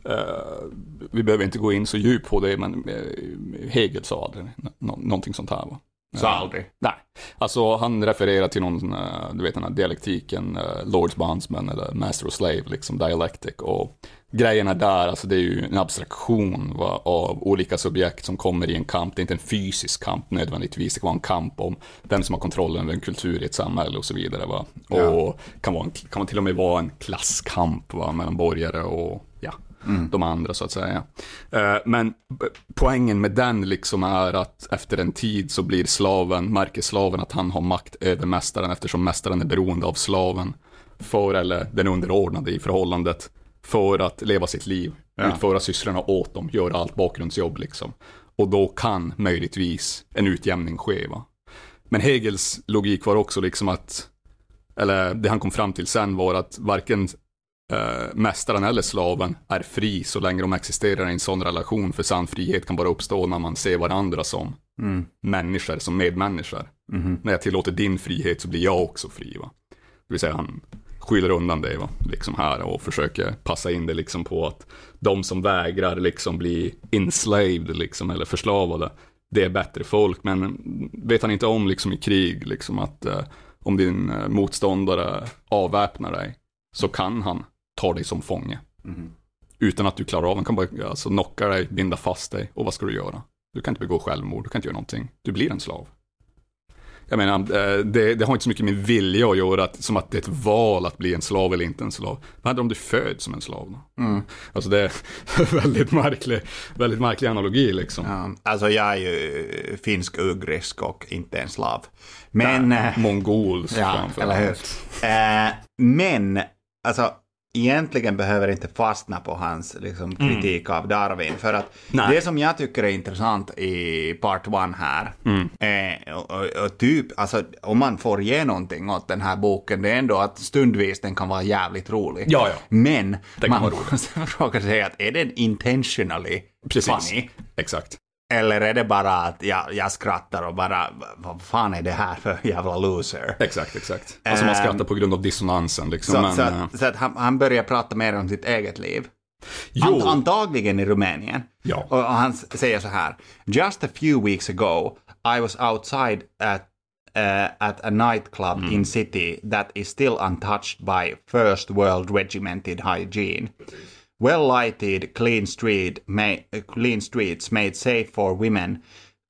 Uh, vi behöver inte gå in så djupt på det, men eh, Hegel sa aldrig någonting sånt här va? Eh, aldrig. Nej, alltså han refererar till någon, eh, du vet den här dialektiken, eh, Lords Bondsman eller Master och Slave, liksom dialectic. Och grejen är där, alltså det är ju en abstraktion va, av olika subjekt som kommer i en kamp. Det är inte en fysisk kamp nödvändigtvis, det kan vara en kamp om vem som har kontrollen över en kultur i ett samhälle och så vidare. Va? Ja. Och kan, vara en, kan man till och med vara en klasskamp va, mellan borgare och ja, de andra så att säga. Eh, Men poängen med den liksom är att efter en tid så blir slaven, märker slaven att han har makt över mästaren eftersom mästaren är beroende av slaven. För, eller den underordnade i förhållandet, för att leva sitt liv, Ja. utföra sysslorna åt dem, göra allt bakgrundsjobb liksom. Och då kan möjligtvis en utjämning ske va. Men Hegels logik var också liksom att, eller det han kom fram till sen var att varken eh, mästaren eller slaven är fri så länge de existerar i en sån relation. För sann frihet kan bara uppstå när man ser varandra som Mm. människor, som medmänniskor. Mhm. När jag tillåter din frihet så blir jag också fri. Va? Det vill säga han skyller undan det va? Liksom här och försöker passa in det liksom på att de som vägrar liksom bli enslaved liksom, eller förslavade, det är bättre folk. Men vet han inte om liksom i krig liksom att eh, om din eh, motståndare avväpnar dig så kan han ta dig som fånge. Mhm. Utan att du klarar av, han kan bara alltså, knocka dig, binda fast dig och vad ska du göra? Du kan inte begå självmord, du kan inte göra någonting. Du blir en slav. Jag menar, eh, det, det har inte så mycket med vilja att göra, att, som att det är ett val att bli en slav eller inte en slav. Vad händer om du föds som en slav då? Mm. Alltså det är väldigt märklig, väldigt märklig analogi liksom. Ja, alltså jag är ju finsk-ugrisk och inte en slav. Men... eh, Mongolsk Ja, framför eller hur? Eh, men, alltså, egentligen behöver inte fastna på hans liksom, kritik av Darwin. För att Nej. det som jag tycker är intressant i part one här, eh, och, och, och typ, alltså om man får ge någonting åt den här boken, det är ändå att stundvis den kan vara jävligt rolig. Ja, ja. Men man måste fråga sig att är den intentionally Precis, funny? exakt. Eller är det bara att jag, jag skrattar och bara, vad fan är det här för jävla loser? Exakt, exakt. Alltså man skrattar på grund av dissonansen liksom. Så, men, så, eh, att, så att han, han börjar prata mer om sitt eget liv. jo, Ant, antagligen i Rumänien. Ja. Och, han säger så här. Just a few weeks ago I was outside at, uh, at a nightclub Mm. in city that is still untouched by first world regimented hygiene. Well lighted, clean street, ma- uh, clean streets made safe for women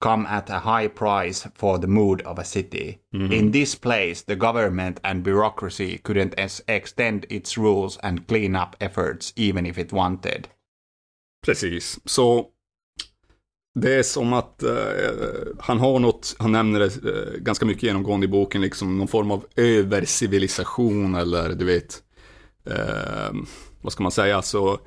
come at a high price for the mood of a city. In this place, the government and bureaucracy couldn't es- extend its rules and clean up efforts even if it wanted. Precis, så det är som att eh, han har något, han nämner det eh, ganska mycket genomgående i boken, liksom någon form av övercivilisation eller du vet, eh, vad ska man säga, så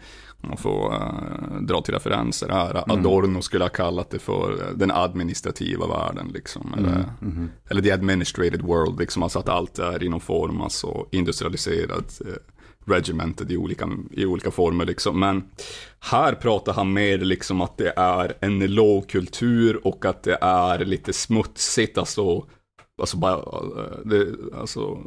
man får eh, dra till referenser här. Adorno skulle ha kallat det för eh, den administrativa världen, liksom. Eller, eller the administrated world, liksom. Alltså att allt är i någon form, alltså industrialiserat, eh, regimented i olika, i olika former, liksom. Men här pratar han mer liksom att det är en lågkultur och att det är lite smutsigt, alltså, alltså bara, eh, det, alltså,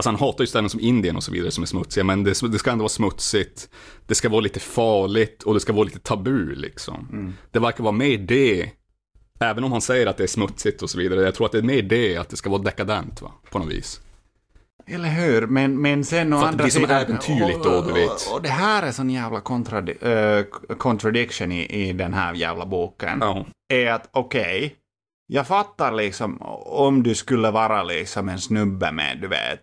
Alltså han hatar ju ställen som Indien och så vidare som är smutsiga, men det, det ska ändå vara smutsigt. Det ska vara lite farligt och det ska vara lite tabu liksom. Det verkar vara mer det, även om han säger att det är smutsigt och så vidare. Jag tror att det är mer det, att det ska vara dekadent va, på något vis. Eller hur? Men, men sen å att det andra blir som sidan... äventyrligt då, du vet. Och, det här är sån jävla kontradi- eh, contradiction i, i den här jävla boken. Ja. Är att okej, jag fattar liksom om du skulle vara liksom en snubbe med, du vet,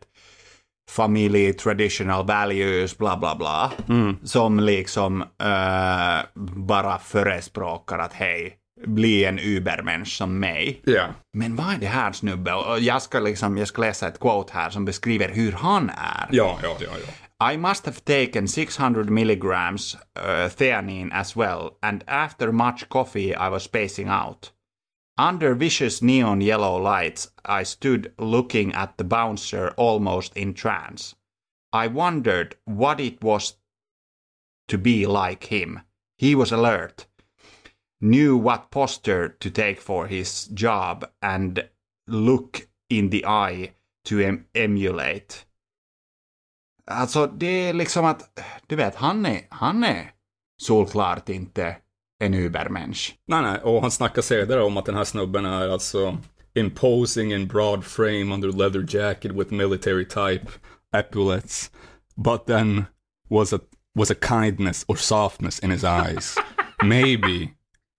familj, traditional values, bla bla bla. Som liksom eh, bara förespråkar att hej, bli en übermensch som mig. Ja. Men vad är det här snubbe? Och jag ska, liksom, jag ska läsa ett quote här som beskriver hur han är. Ja, ja, ja, ja. I must have taken 600 milligrams uh, theanine as well, and after much coffee I was spacing out. Under vicious neon yellow lights, I stood looking at the bouncer almost in trance. I wondered what it was to be like him. He was alert, knew what posture to take for his job, and look in the eye to em- emulate. Alltså det är liksom att, du vet, han är, han är solklart inte en übermensch. Nej, nej, och han snackar senare om att den här snubben är alltså imposing in broad frame under leather jacket with military type epaulets, but then was a was a kindness or softness in his eyes. Maybe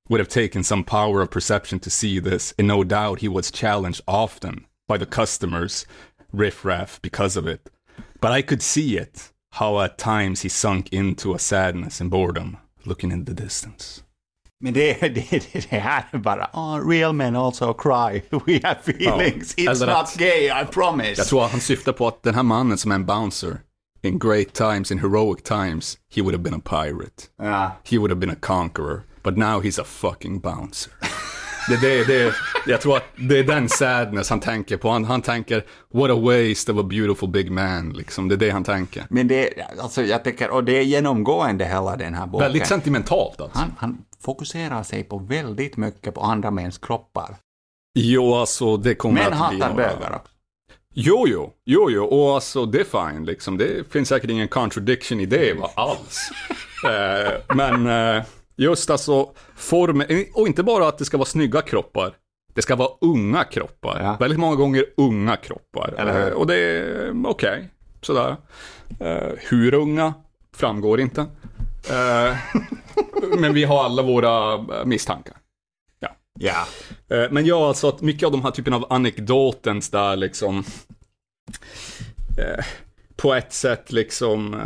would have taken some power of perception to see this, and no doubt he was challenged often by the customers, riffraff, because of it. But I could see it, how at times he sunk into a sadness and boredom, looking in the distance. Men det, det, det här är bara, oh, real men also cry, we have feelings, Ja, it's not att- gay, I promise. Jag tror att han syftar på att den här mannen som är en bouncer, in great times, in heroic times, he would have been a pirate. Ja. He would have been a conqueror. But now he's a fucking bouncer. Det, det, det, jag tror att det är den sadness han tänker på. Han, han tänker, what a waste of a beautiful big man, liksom. Det är det han tänker. Men det, alltså jag tycker, och det är genomgående hela den här boken. Väldigt sentimentalt alltså. han, han fokuserar sig på väldigt mycket på andra mäns kroppar. Jo, alltså det kommer Men att bli hatar några- bögar också. Jo, jo, jo, jo, och alltså det är fine liksom. Det finns säkert ingen contradiction i det va, alls. eh, men eh, just alltså formen, och inte bara att det ska vara snygga kroppar. Det ska vara unga kroppar. Ja. Väldigt många gånger unga kroppar. Eh, och det är okej, sådär. Eh, hur unga framgår inte. Men vi har alla våra eh, misstankar. Ja. Eh, Men ja, alltså att mycket av de här typen av anekdotens där liksom eh, på ett sätt liksom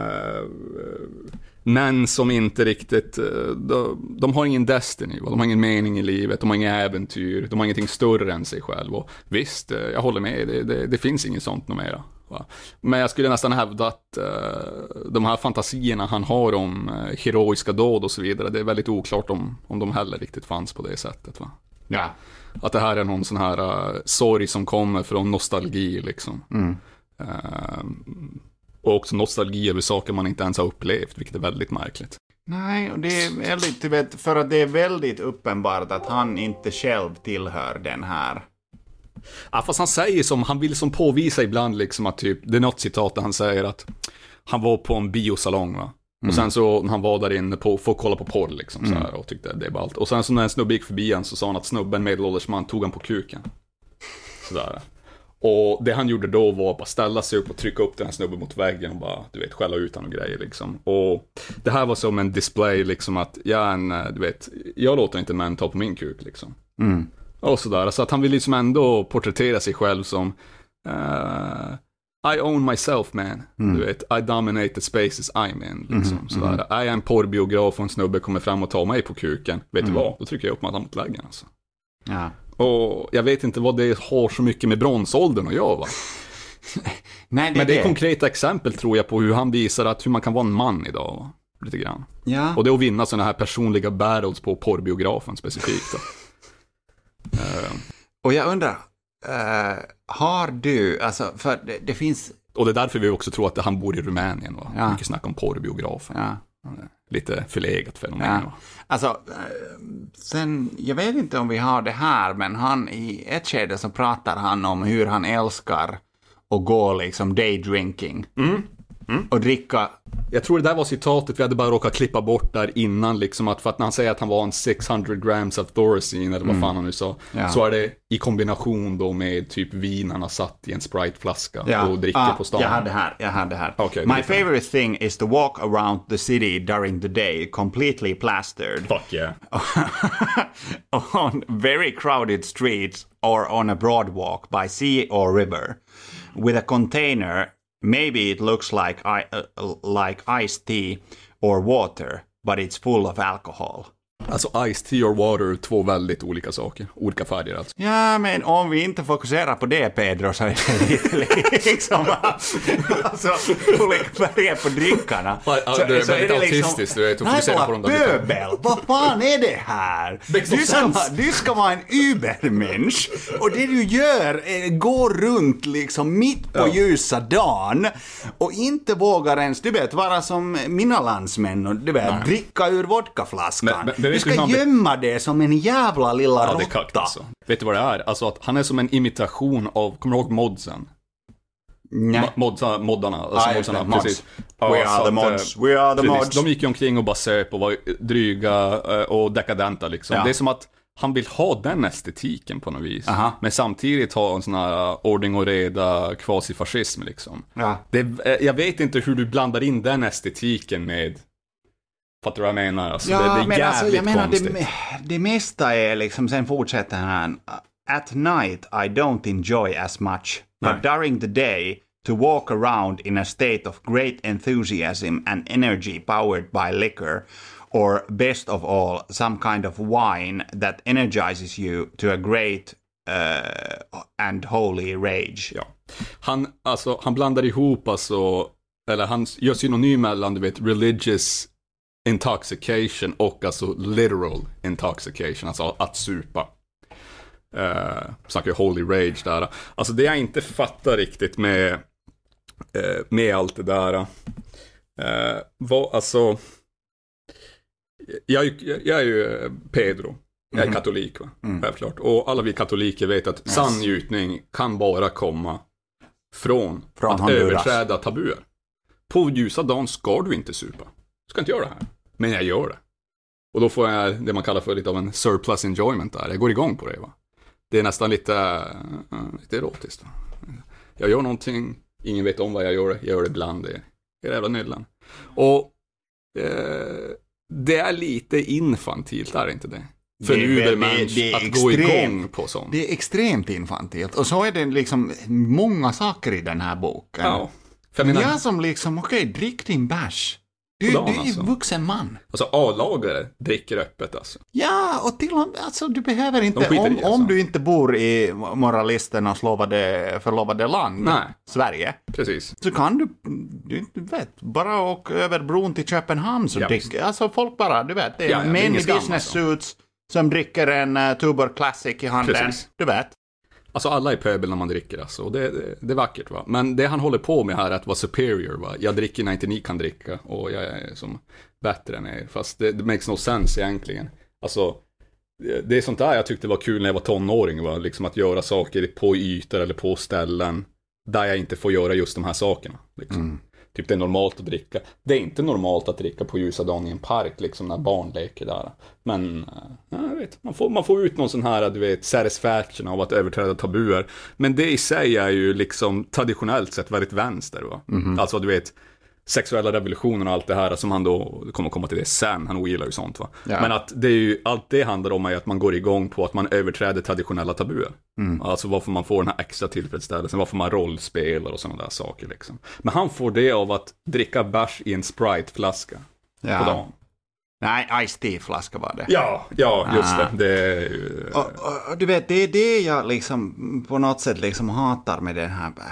män som inte riktigt, de, de har ingen destiny, va? de har ingen mening i livet, de har inga äventyr, de har ingenting större än sig själv. Och visst, jag håller med, det, det, det finns inget sånt något mera. Va? Men jag skulle nästan hävda att eh, de här fantasierna han har om eh, heroiska dåd och så vidare, det är väldigt oklart om, om de heller riktigt fanns på det sättet. Va? Ja. Att det här är någon sån här uh, sorg som kommer från nostalgi liksom. Mm. Ehm, och också nostalgi över saker man inte ens har upplevt, vilket är väldigt märkligt. Nej, och det är väldigt, vet, för att det är väldigt uppenbart att han inte själv tillhör den här. Ja, fast han säger som, han vill som påvisa ibland liksom att typ, det är något citat där han säger att han var på en biosalong va. Och sen så när han var där inne på, för att kolla på porr liksom så här, och tyckte det var allt. Och sen så när en snubbe gick förbi han så sa han att snubben, medelålders man, tog han på kuken. Sådär. Och det han gjorde då var att bara ställa sig upp och trycka upp den här snubben mot väggen och bara, du vet, skälla ut honom och grejer liksom. Och det här var som en display liksom att, jag är en, eh, du vet, jag låter inte män ta på min kuk liksom. Mm. Och sådär, så att han vill liksom ändå porträttera sig själv som eh, I own myself man, du vet, I dominate the spaces I'm in, liksom. Sådär. Är jag en porrbiograf och en snubbe kommer fram och tar mig på kuken, vet du vad? Då trycker jag upp mig mot väggen alltså. Ja. Och jag vet inte vad det har så mycket med bronsåldern att göra va? Nej, det Men det är det. konkreta exempel tror jag på hur han visar att hur man kan vara en man idag. Va? Lite grann. Ja. Och det är att vinna sådana här personliga battles på porrbiografen specifikt. Eh, Och jag undrar, eh, har du, alltså, för det, det finns, och det är därför vi också tror att han bor i Rumänien. Va? Ja. Mycket snack om porrbiografen. ja. Lite förlegat fenomen. Ja. Va? Alltså, eh, sen, jag vet inte om vi har det här, men han i ett skede så pratar han om hur han älskar att gå liksom daydrinking. Och dricka, Jag tror det där var citatet vi hade bara råkat klippa bort där innan, liksom att för att när han säger att han var en 600 grams of Thorazine, eller vad fan han nu sa, Ja. så är det i kombination då med typ vin han har satt i en Sprite-flaska Ja. och dricker Ah, på stan. Jag hade här, jag hade här. Okej, My favorite thing is to walk around the city during the day completely plastered. Fuck yeah. on very crowded streets or on a broad walk by sea or river with a container maybe it looks like I, uh, like iced tea or water but it's full of alcohol Alltså Ice Tea or Water, två väldigt olika saker. Olika färger alltså. Ja, men om vi inte fokuserar på det, Pedro, så är det lite liksom... alltså, olika färger på drickarna. Ja, ja, det är väldigt autistiskt, du vet, att fokusera Nej, på de där pöbel! Vad fan är det här? Du ska, du ska vara en übermensch och det du gör är gå runt liksom mitt på ljusa dagen och inte vågar ens, du vet, vara som mina landsmän och du vet, dricka ur vodkaflaskan. Men- men- du ska be- gömma det som en jävla lilla Ja, det råtta. alltså. Vet du vad det är? Alltså att han är som en imitation av, kommer du ihåg modsen? Nej. Modsa, moddarna. Alltså det, modsarna, mods. precis. We are the mods. eh, We are the mods. De gick ju omkring och bara söp och var dryga eh, och dekadenta liksom. Ja. Det är som att han vill ha den estetiken på något vis. Aha. Men samtidigt ha en sån här eh, ordning och reda kvasifascism liksom. Ja. Det, eh, jag vet inte hur du blandar in den estetiken med Fattar du vad jag menar? Alltså, det, det är men jävligt alltså, jag menar, konstigt. det, det mesta är liksom, sen fortsätter han, at night I don't enjoy as much, but Nej. during the day to walk around in a state of great enthusiasm and energy powered by liquor, or best of all, some kind of wine that energizes you to a great uh, and holy rage. Ja. Han, alltså, han blandar ihop alltså, eller han gör synonym mellan, du vet, religious intoxication och alltså literal intoxication, alltså att supa. Uh, snackar ju holy rage där. Alltså det jag inte fattar riktigt med, eh, med allt det där. Uh, var, alltså, jag, jag är ju eh, Pedro. Jag är katolik, va? självklart. Och alla vi katoliker vet att sann njutning kan bara komma från, Från att Honduras. överträda tabuer. På ljusa dagen ska du inte supa. Ska inte göra det här. Men jag gör det. Och då får jag det man kallar för lite av en surplus enjoyment där. Jag går igång på det. Va? Det är nästan lite, uh, lite erotiskt. Va? Jag gör någonting, ingen vet om vad jag gör, jag gör det ibland. Det är jävla nyllen. Och eh, det är lite infantilt, är det inte det? För en ubermensch att gå extremt. igång på sånt. Det är extremt infantilt. Och så är det liksom många saker i den här boken. Ja. För jag Men menar, jag som liksom, okej, drick din bärs. Du, du är alltså. vuxen man. alltså A-lagare dricker öppet alltså. Ja, och till och med, alltså du behöver inte, skiter i om, det, om alltså. du inte bor i moralisternas lovade, förlovade land, Nej. Sverige, Precis. så kan du, du, vet, bara åka över bron till Köpenhamn så Ja, drick, alltså folk bara, du vet, det är Ja, ja, män i skam, business alltså. suits som dricker en uh, Tuborg Classic i handen, Precis. du vet. Alltså alla är pöbel när man dricker alltså, och det, det, det är vackert va. Men det han håller på med här är att vara superior va. Jag dricker när inte ni kan dricka och jag är som bättre än er. Fast det, det makes no sense egentligen. Alltså, det- är sånt där jag tyckte var kul när jag var tonåring va. Liksom att göra saker på ytor eller på ställen där jag inte får göra just de här sakerna. Liksom. Mm. Typ det är normalt att dricka. Det är inte normalt att dricka på ljusa dagen i en park, liksom när barn leker där. Men, eh, ja, jag vet, man får, man får ut någon sån här, du vet, satisfaction av att överträda tabuer. Men det i sig är ju liksom traditionellt sett väldigt vänster, va. Alltså, du vet, sexuella revolutionen och allt det här som han då, kommer komma till det sen, han ogillar ju sånt va. Ja. Men att det är ju, allt det handlar om är att man går igång på att man överträder traditionella tabuer. Alltså varför man får den här extra tillfredsställelsen, varför man rollspelar och sådana där saker liksom. Men han får det av att dricka bärs i en Sprite-flaska Ja. på dagen. Nej, Ice Tea-flaska var det. Ja, ja, just Ah. det. Det. Och, och, och du vet, det är det jag liksom på något sätt liksom hatar med den här äh,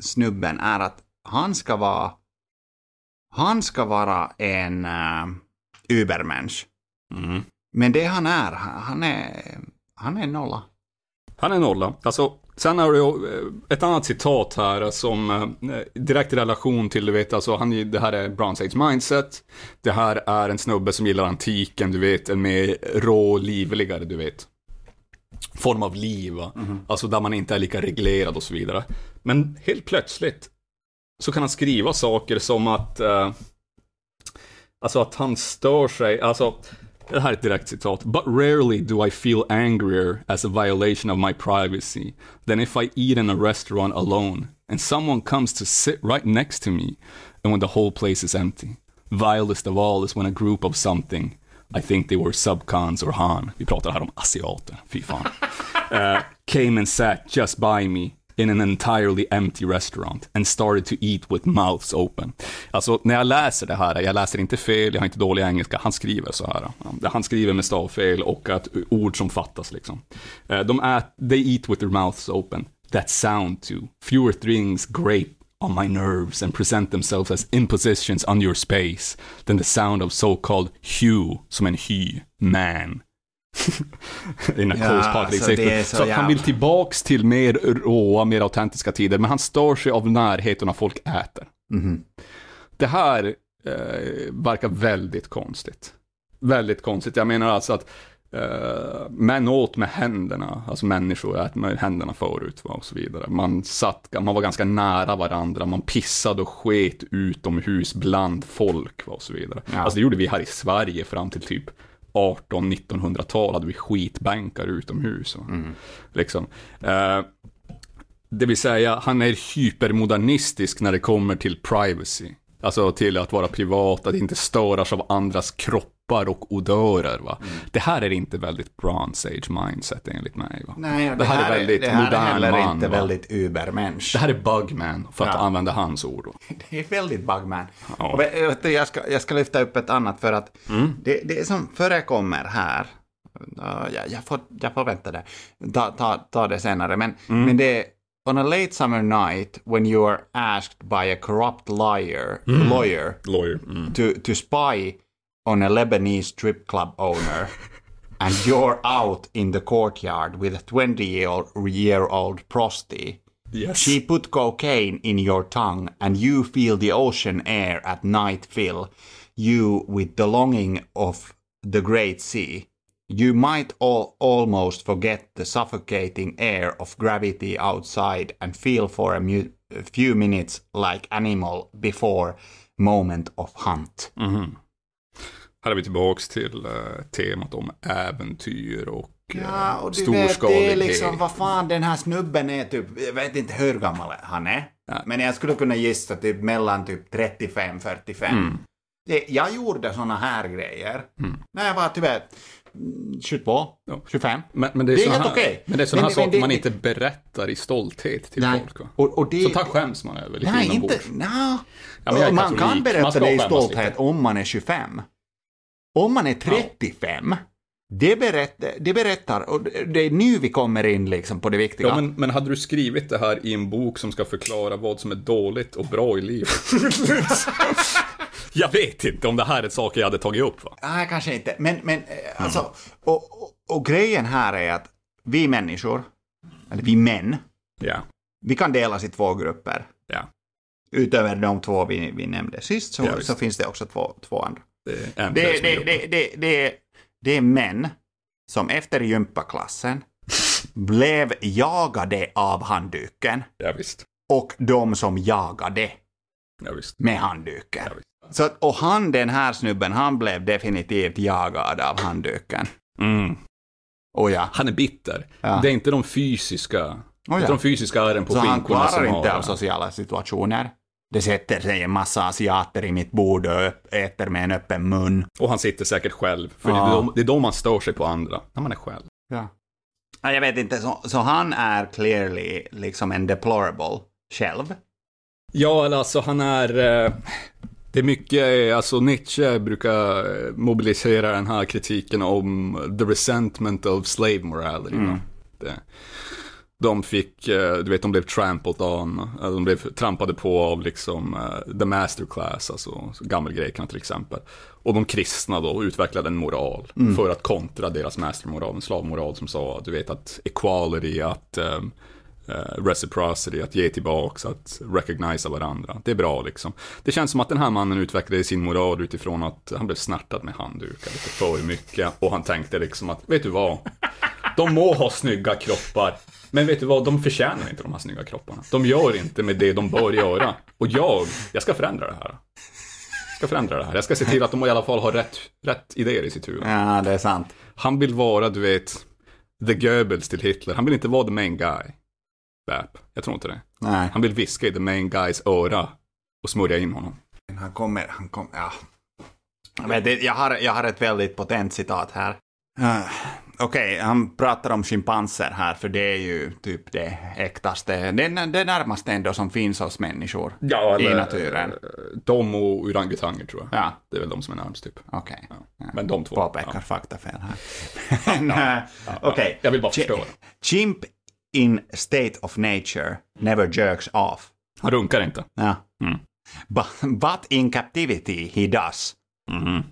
snubben är att han ska vara han ska vara en uh, übermensch. Mm. Men det han är, han är, han är nolla. Han är nolla. Alltså, sen har du eh, ett annat citat här som eh, direkt i relation till, du vet, alltså han, det här är Bronze Age Mindset. Det här är en snubbe som gillar antiken, du vet, en mer rå, livligare, du vet. Form av liv, va? alltså där man inte är lika reglerad och så vidare. Men helt plötsligt så kan han skriva saker som att, eh, alltså att han stör sig, alltså det här är ett direkt citat. But rarely do I feel angrier as a violation of my privacy than if I eat in a restaurant alone and someone comes to sit right next to me and when the whole place is empty. Vilest of all is when a group of something, I think they were subcons or Han, vi pratar här om asiater, fy fan, uh, came and sat just by me in an entirely empty restaurant and started to eat with mouths open. Alltså, när jag läser det här, jag läser inte fel, jag har inte dålig engelska, han skriver så här. Han skriver med stavfel och att ord som fattas liksom. Eh, de ät, they eat with their mouths open. That sound too. Fewer things grape on my nerves and present themselves as impositions on your space than the sound of so-called hue, som en hy, man. In a Ja, close part, alltså, så så att han vill tillbaks till mer råa, mer autentiska tider, men han stör sig av närheten när folk äter. Mhm. Det här eh, verkar väldigt konstigt. Väldigt konstigt. Jag menar alltså att eh, män åt med händerna, alltså människor åt med händerna förut va, och så vidare. Man, satt, man var ganska nära varandra, man pissade och sket utomhus bland folk va, och så vidare. Ja. Alltså det gjorde vi här i Sverige fram till typ 18-1900-tal hade vi skitbänkar utomhus. Va? Liksom. Eh, det vill säga, han är hypermodernistisk när det kommer till privacy. Alltså till att vara privat, att inte störas av andras kroppar och odörer. Va? Det här är inte väldigt bronze age mindset enligt mig. Va? Nej, det, här är väldigt det här modern är heller man. inte va? väldigt übermensch. Det här är bugman, för att Ja. använda hans ord. Va? Det är väldigt bugman. Ja. Jag, ska, jag ska lyfta upp ett annat för att Mm. det, det som förekommer här, jag, jag, får, jag får vänta det, ta, ta, ta det senare, men, Mm. men det är On a late summer night when you are asked by a corrupt liar, Mm. lawyer Lawyer. Mm. to, to spy on a Lebanese strip club owner and you're out in the courtyard with a 20 year, old prosty. Yes. She put cocaine in your tongue and you feel the ocean air at night fill you with the longing of the great sea. You might all, almost forget the suffocating air of gravity outside and feel for a, mu- a few minutes like animal before moment of hunt. Mm-hmm. Här är vi tillbaks till eh, temat om äventyr och eh, Ja, och du vet, det är liksom, vad fan den här snubben är typ, jag vet inte hur gammal han är. Men jag skulle kunna gissa typ mellan typ 35-45. Mm. Jag gjorde såna här grejer när jag var typ mm, 22, Ja. 25. Men, men det är, Det är såna helt här, okej. Men det är sådana Men- här saker det- man inte berättar i stolthet till Nej, folk. Och, och det... Så där skäms man över lite Nej, inombords. inte... Nja. Ja, man kan berätta det i stolthet lite. om man är 25. Om man är 35, det, berätt, det berättar, och det är nu vi kommer in liksom på det viktiga. Ja, men, men hade du skrivit det här i en bok som ska förklara vad som är dåligt och bra i livet? jag vet inte om det här är saker jag hade tagit upp. Va? Nej, kanske inte. Men, men eh, alltså, och, och, och grejen här är att vi människor, eller vi män, Ja, vi kan delas i två grupper. ja. Utöver de två vi, vi nämnde sist så, Ja, så finns det också två, två andra. Det är Det, det, det, det, det, det är män som efter gympaklassen blev jagade av handduken Ja, visst. och de som jagade Ja, med handduken. Ja. Så, och han, den här snubben, han blev definitivt jagad av handduken. Mm. Och ja, Han är bitter. Ja. Det är inte de fysiska, ja. inte de fysiska ärren på så han skinkorna som klarar inte har... av sociala situationer. Det sätter sig en massa asiater i mitt bord och äter med en öppen mun. Och han sitter säkert själv. För Ja. det, är då, det är då man stör sig på andra. När man är själv. Ja. Ja, Jag vet inte, så, så han är clearly liksom en deplorable själv. Ja, eller alltså han är... eh, Det är mycket, alltså Nietzsche brukar eh, mobilisera den här kritiken om the resentment of slave morality. va? Det, de fick, eh, du vet, de blev trampled on, de blev trampade på av liksom eh, the master class, alltså gammelgrekerna till exempel. Och de kristna då utvecklade en moral för att kontra deras mastermoral, en slavmoral som sa, du vet att equality, att um, eh, reciprocity, att ge tillbaks, att recognisa varandra. Det är bra liksom. Det känns som att den här mannen utvecklade sin moral utifrån att han blev snärtad med handdukar lite för mycket. Och han tänkte liksom att, vet du vad? De må ha snygga kroppar, men vet du vad? De förtjänar inte de här snygga kropparna. De gör inte med det de bör göra. Och jag, jag ska förändra det här. Jag ska förändra det här. Jag ska se till att de i alla fall har rätt, rätt idéer i sitt huvud. Ja, det är sant. Han vill vara, du vet, the Goebbels till Hitler. Han vill inte vara the main guy. Bap. Jag tror inte det. Nej. Han vill viska i the main guys öra och smörja in honom. Han kommer, han kommer, ja. Jag, vet, inte, jag, har, jag har ett väldigt potent citat här. Uh, Okej, han pratar om schimpanser här, för det är ju typ det äktaste, det, det närmaste ändå som finns hos människor Ja, i naturen. De och orangutanger tror jag. Ja, Det är väl de som är närmast typ. okej. Ja. Men de två. Påpekar ja. faktafel här. Men, eh, Okej. Jag vill bara förstå. Chimp in state of nature never jerks off. Han runkar inte. Ja. Mm. But, but in captivity he does. Mhm.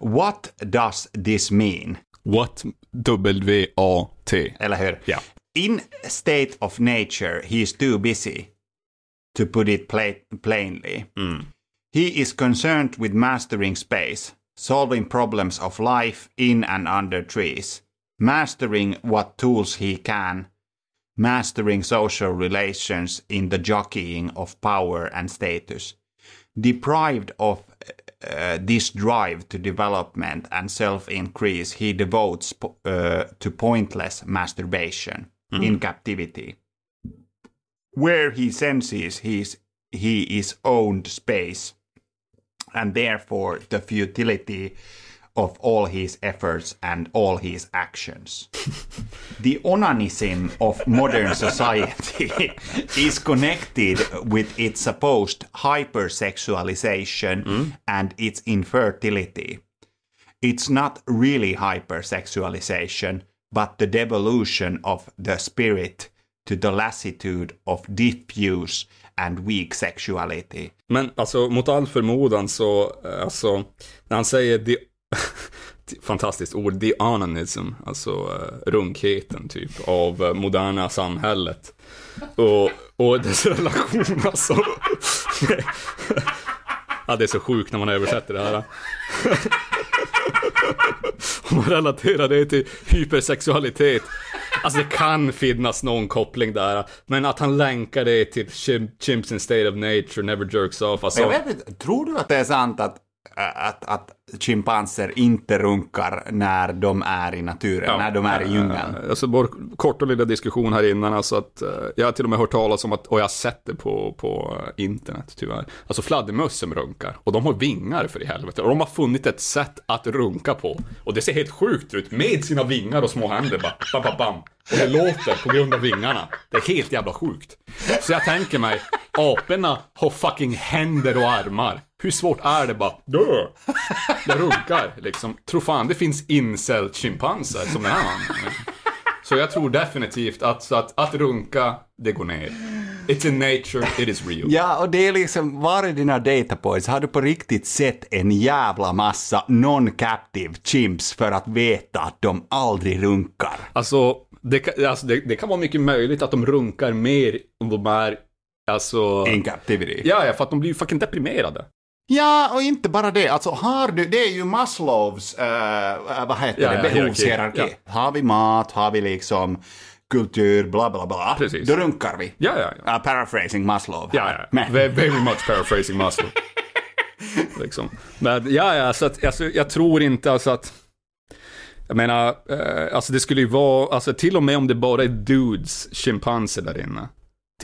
What does this mean? What W-A-T. Eller hur? Ja. In state of nature he is too busy. To put it pla- plainly. Mm. He is concerned with mastering space, solving problems of life in and under trees, mastering what tools he can, mastering social relations in the jockeying of power and status. Deprived of uh, this drive to development and self increase, he devotes po- uh, to pointless masturbation in captivity. Where he senses his, he is owned space and therefore the futility of all his efforts and all his actions. the onanism of modern society is connected with its supposed hypersexualization and its infertility. It's not really hypersexualization, but the devolution of the spirit to the lassitude of diffuse and weak sexuality. Men alltså mot all förmodan så, eh, alltså, när han säger the, fantastiskt ord, the onanism, alltså uh, runkheten typ, av uh, moderna samhället. Och, och dess relation alltså. ja, det är så sjukt när man översätter det här. Om man relaterar det till hypersexualitet. Alltså det kan finnas någon koppling där, men att han länkar det till Chim chimps in state of nature, never jerks off. Alltså, Jag vet inte, tror du att det är sant att, att, att schimpanser inte runkar när de är i naturen, när de är i djungeln? Eh, Alltså vår korta lilla diskussion här innan, alltså att eh, jag har till och med hört talas om att, och jag har sett det på, på internet tyvärr, alltså fladdermöss som runkar, och de har vingar för i helvete, och de har funnit ett sätt att runka på, och det ser helt sjukt ut, med sina vingar och små händer bara, bam, bam, bam. Och det låter på grund av vingarna. Det är helt jävla sjukt. Så jag tänker mig, aporna har fucking händer och armar. Hur svårt är det bara, dö! Jag runkar liksom. Tror fan det finns incel-schimpanser som den här mannen. Så jag tror definitivt att, så att, att runka, det går ner. It's in nature, it is real. Ja, och det är liksom, var är dina datapoints? Har du på riktigt sett en jävla massa non-captive chimps för att veta att de aldrig runkar? Alltså, Det, kan- alltså, det, det kan vara mycket möjligt att de runkar mer om de är, alltså... In captivity. Ja, ja, för att de blir ju fucking deprimerade. Ja, och inte bara det. Alltså har du, det är ju Maslows, eh, vad heter Ja, det, ja, behovshierarki. hierarki, Har vi mat, har vi liksom kultur, bla bla bla. Precis. Då runkar vi. Ja, ja, ja. Uh, paraphrasing Maslow. Ja, ja. Men, very much paraphrasing Maslow. liksom. Men ja, ja, så att, alltså, jag tror inte alltså att... Jag menar, eh, alltså det skulle ju vara, alltså till och med om det bara är dudes, schimpanser där inne.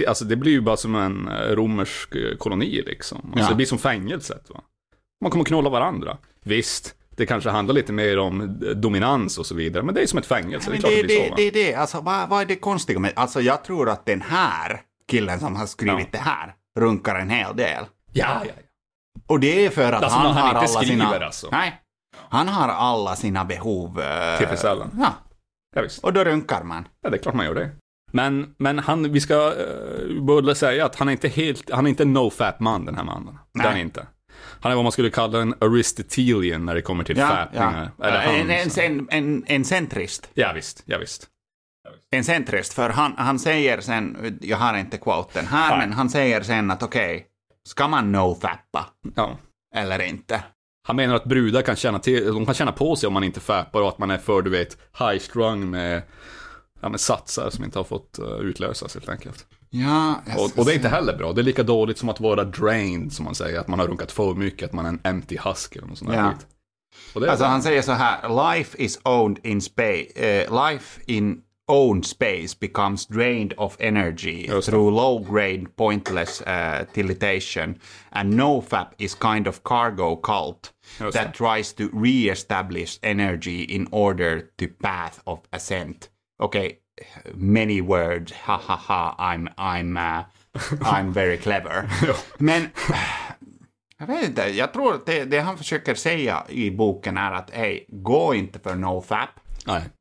Alltså det blir ju bara som en eh, romersk eh, koloni liksom. Alltså Ja. det blir som fängelset va. Man kommer knulla varandra. Visst, det kanske handlar lite mer om eh, dominans och så vidare, men det är som ett fängelse. men det är det, det så det är det. Alltså vad, vad är det konstiga med, alltså jag tror att den här killen som har skrivit Ja. det här runkar en hel del. Ja, ja, ja. Och det är för att Alltså, han han har alla skriver, sina... alltså. Nej. Han har alla sina behov. eh, Tillfredsställda. Ja, ja visst. och då runkar man. Ja, det är klart man gör det. Men, men han, vi ska uh, börja säga att han är inte helt, han är inte en no-fap-man den här mannen. Nej. inte. Han är vad man skulle kalla en aristotelian när det kommer till Ja, fäpningar. ja. Han, En, en, en, en, en centrist. ja visst, ja visst. En centrist, för han, han säger sen, jag har inte quoten här, Nej. men han säger sen att okej, ska man no-fappa Ja. eller inte? Han menar att brudar kan känna, till, de kan känna på sig om man inte fäpar och att man är för, du vet, high-strung med, ja, med satsar som inte har fått uh, utlösas helt enkelt. Ja, Och, och det är inte heller bra. Det är lika dåligt som att vara drained, som man säger. Att man har runkat för mycket, att man är en empty husk eller något sånt Ja. det Alltså han säger så här, life is owned in space, eh, life in owned space becomes drained of energy through low grade pointless uh, tilitation and nofap is kind of cargo cult that tries to re-establish energy in order to path of ascent. Okay, many words, ha ha ha, I'm, I'm, uh, I'm very clever. Men jag vet inte, jag tror att det, det han försöker säga i boken är att hej, gå inte för nofap,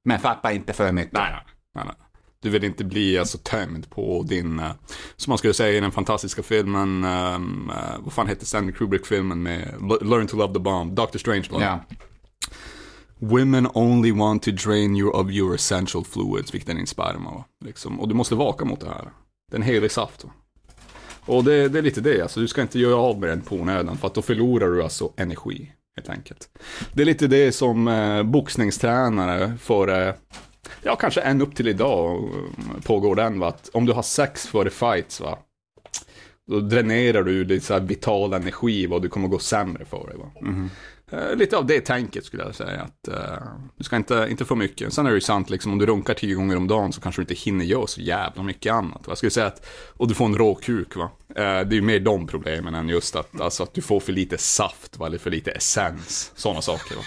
men fappa inte för mycket. Nej, nej, nej. Du vill inte bli alltså tömd på din, eh, som man skulle säga i den fantastiska filmen, ehm, eh, vad fan heter Stanley Kubrick-filmen med Learn to Love the Bomb, Dr. Strangelove. Ja. Women only want to drain you of your essential fluids, vilket är din sperma. Va? Liksom. Och du måste vaka mot det här. Det är en helig saft. Va? Och det, det är lite det, alltså du ska inte göra av med den på onödan, för att då förlorar du alltså energi, helt enkelt. Det är lite det som eh, boxningstränare får, eh, ja kanske än upp till idag eh, pågår den, va? att om du har sex före fights, va? då dränerar du lite så vital energi, va? och du kommer gå sämre för dig. Va? Eh, Eh, lite av det tänket skulle jag säga. Att, uh, du ska inte, inte få mycket. Sen är det ju sant, liksom, om du runkar tio gånger om dagen så kanske du inte hinner göra så jävla mycket annat. Va? Jag skulle säga att, och du får en rå kuk, va? Uh, det är ju mer de problemen än just att, alltså, att du får för lite saft, va? eller för lite essens. Sådana saker. Va?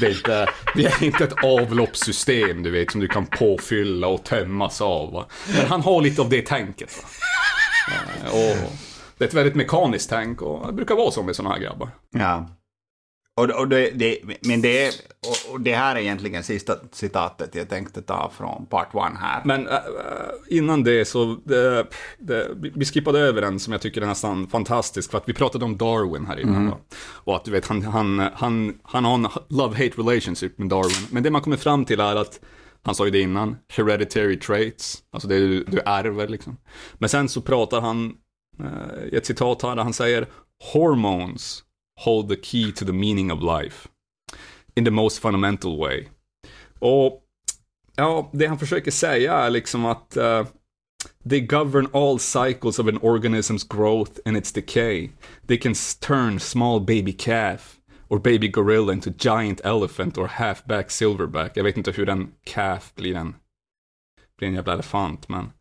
Det är, inte, det är inte ett avloppssystem, du vet, som du kan påfylla och tömmas av. Va? Men han har lite av det tänket. Va? Och det är ett väldigt mekaniskt tänk och det brukar vara så med sådana här grabbar. Ja. Och, och det, det, men det, och, det här är egentligen sista citatet jag tänkte ta från part one här. Men äh, innan det så, det, det, vi skippade över en som jag tycker är nästan fantastisk, för att vi pratade om Darwin här innan. va? Och att du vet, han, han, han, han har en love-hate relationship med Darwin. Men det man kommer fram till är att, han sa ju det innan, hereditary traits, alltså det du, du ärver liksom. Men sen så pratar han, i ett citat här där han säger, hormones hold the key to the meaning of life. In the most fundamental way. Och Ja, det han försöker säga är liksom att uh, they govern all cycles of an organism's growth and its decay. They can turn small baby calf or baby gorilla into giant elephant or halfback silverback. Jag vet inte hur en calf blir en, blir en jävla elefant, men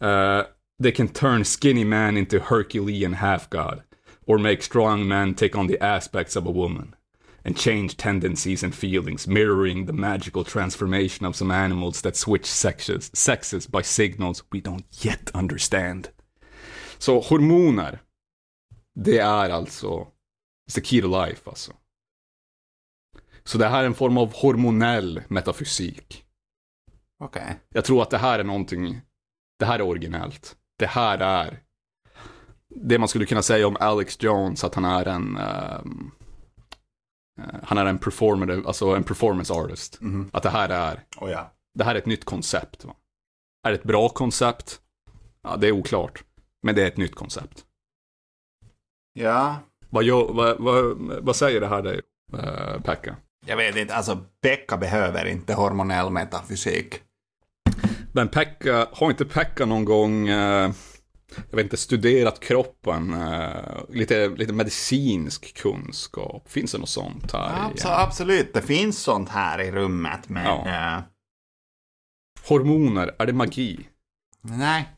uh, they can turn skinny man into Herculean half god or make strong man take on the aspects of a woman and change tendencies and feelings, mirroring the magical transformation of some animals that switch sexes, sexes by signals we don't yet understand. Så hormoner, det är alltså, it's the key to life alltså. Så det här är en form av hormonell metafysik. Okej. Jag tror att det här är någonting, det här är originellt. Det här är det man skulle kunna säga om Alex Jones, att han är en eh, han är en performative, alltså en performance artist. Att det här är, Oh, ja. det här är ett nytt koncept. Va? Är det ett bra koncept? Ja, det är oklart. Men det är ett nytt koncept. Ja, Vad, vad, vad, vad säger det här dig, eh, Pekka? jag vet inte. Alltså, Pekka behöver inte hormonell metafysik. Men Pekka, har inte Pekka någon gång, eh, jag vet inte, studerat kroppen? Eh, lite, lite medicinsk kunskap? Finns det något sånt här? Abso- absolut, det finns sånt här i rummet, men... Ja. eh, Hormoner, är det magi? nej,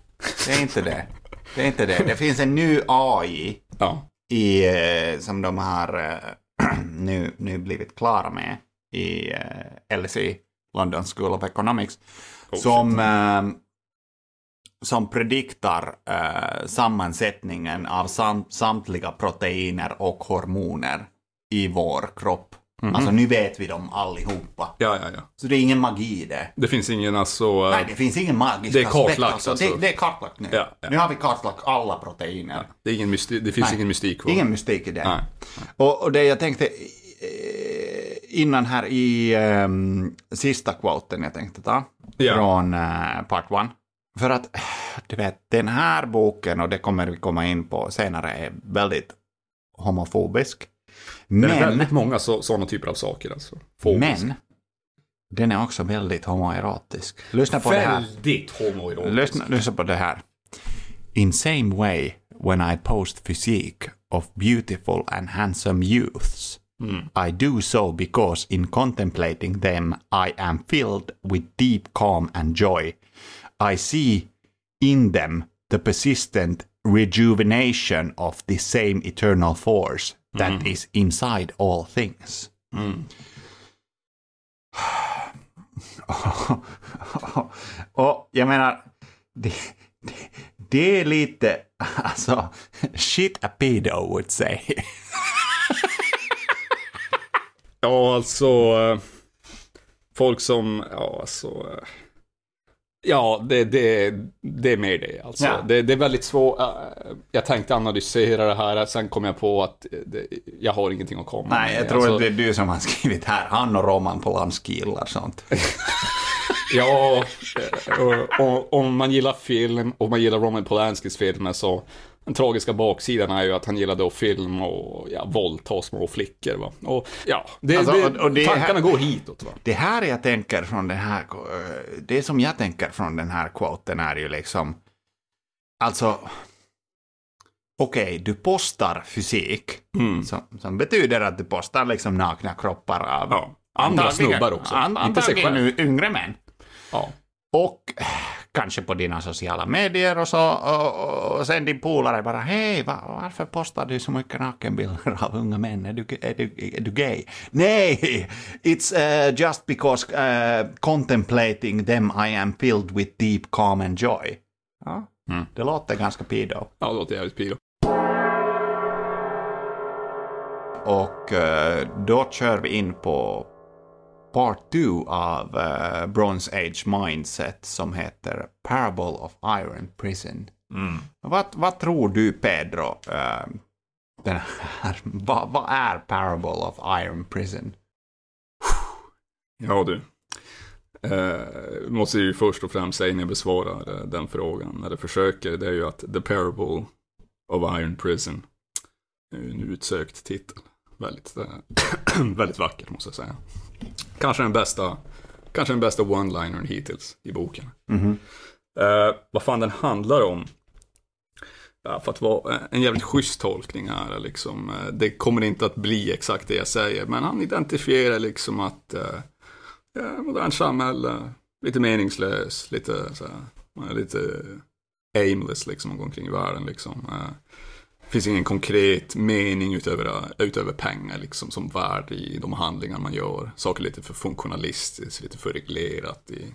det är inte det. Det är inte det. Det finns en ny AI Ja. i, eh, som de har nu, nu blivit klara med i LSE, London School of Economics, Oh, som, som prediktar eh, sammansättningen av sam, samtliga proteiner och hormoner i vår kropp. Mhm. Alltså nu vet vi dem allihopa. Ja, ja, ja. Så det är ingen magi i det. Det finns ingen alltså... eh, Nej, det finns ingen magisk det är aspekt, kartlagt, alltså. alltså. Det, det är kartlagt nu. Ja, ja. Nu har vi kartlagt alla proteiner. det, är ingen det finns Nej. ingen mystik kvar. Ingen mystik i det. Nej. Och, och det jag tänkte eh, innan här i ehm, sista quoten jag tänkte ta Ja. från uh, part one. För att du vet, den här boken, och det kommer vi komma in på senare, är väldigt homofobisk. Det är Men, väldigt många så, sådana typer av saker alltså. Fokus. men den är också väldigt homoerotisk. Lyssna på det här. Väldigt homoerotisk. Lyssna, lyssna på det här. In same way when I post physique of beautiful and handsome youths, I do so because in contemplating them I am filled with deep calm and joy. I see in them the persistent rejuvenation of the same eternal force that mm. is inside all things. Mm. Och jag menar, det, det, det är lite, alltså, shit a pedo would say. Ja, alltså... eh, Folk som, ja alltså... Eh, Ja, det, det, det är mer det alltså. Ja. Det, det är väldigt svårt. eh, Jag tänkte analysera det här, sen kom jag på att det, jag har ingenting att komma Nej, med. jag tror alltså, att det är du som har skrivit här. Han och Roman Polanski gillar sånt. Ja, och, och, om man gillar film och man gillar Roman Polanskis filmer så den tragiska baksidan är ju att han gillade att filma och ja, våldta små flickor. Va? Och ja, det, Alltså, det, och- det tankarna här- går hitåt. Va? Det här jag tänker från den här, det som jag tänker från den här quoten är ju liksom, alltså, okej, du postar fysik, Mm. som, som betyder att du postar liksom nakna kroppar av Ja, andra snubbar också, an- Antagligen yngre män. Ja. Och kanske på dina sociala medier och så, och, och sen din polare bara hej, va, varför postar du så mycket nakenbilder av unga män? Är du, är du, är du gay? Nej, it's uh, just because uh, contemplating them I am filled with deep calm and joy. Ja, Mm. det låter ganska pedo. Ja, det låter jävligt pido. Och eh, då kör vi in på part 2 av eh, Bronze Age Mindset som heter Parable of Iron Prison. Vad, vad tror du Pedro, eh, den här, vad, vad är Parable of Iron Prison? Ja du. Eh, måste ju först och främst säga när jag besvarar eh, den frågan, eller försöker, det är ju att The Parable of Iron Prison är en utsökt titel. Väldigt, väldigt vackert måste jag säga. Kanske den bästa, kanske den bästa one-linern hittills i boken. Eh, vad fan den handlar om? Ja, för att vara eh, en jävligt schysst tolkning här, liksom. eh, det kommer inte att bli exakt det jag säger, men han identifierar liksom att eh, ja, modernt samhälle, lite meningslös, lite så här, man är lite aimless liksom, att gå omkring i världen liksom. Eh, finns ingen konkret mening utöver, utöver pengar liksom, som värde i de handlingar man gör. Saker lite för funktionalistiskt, lite för reglerat i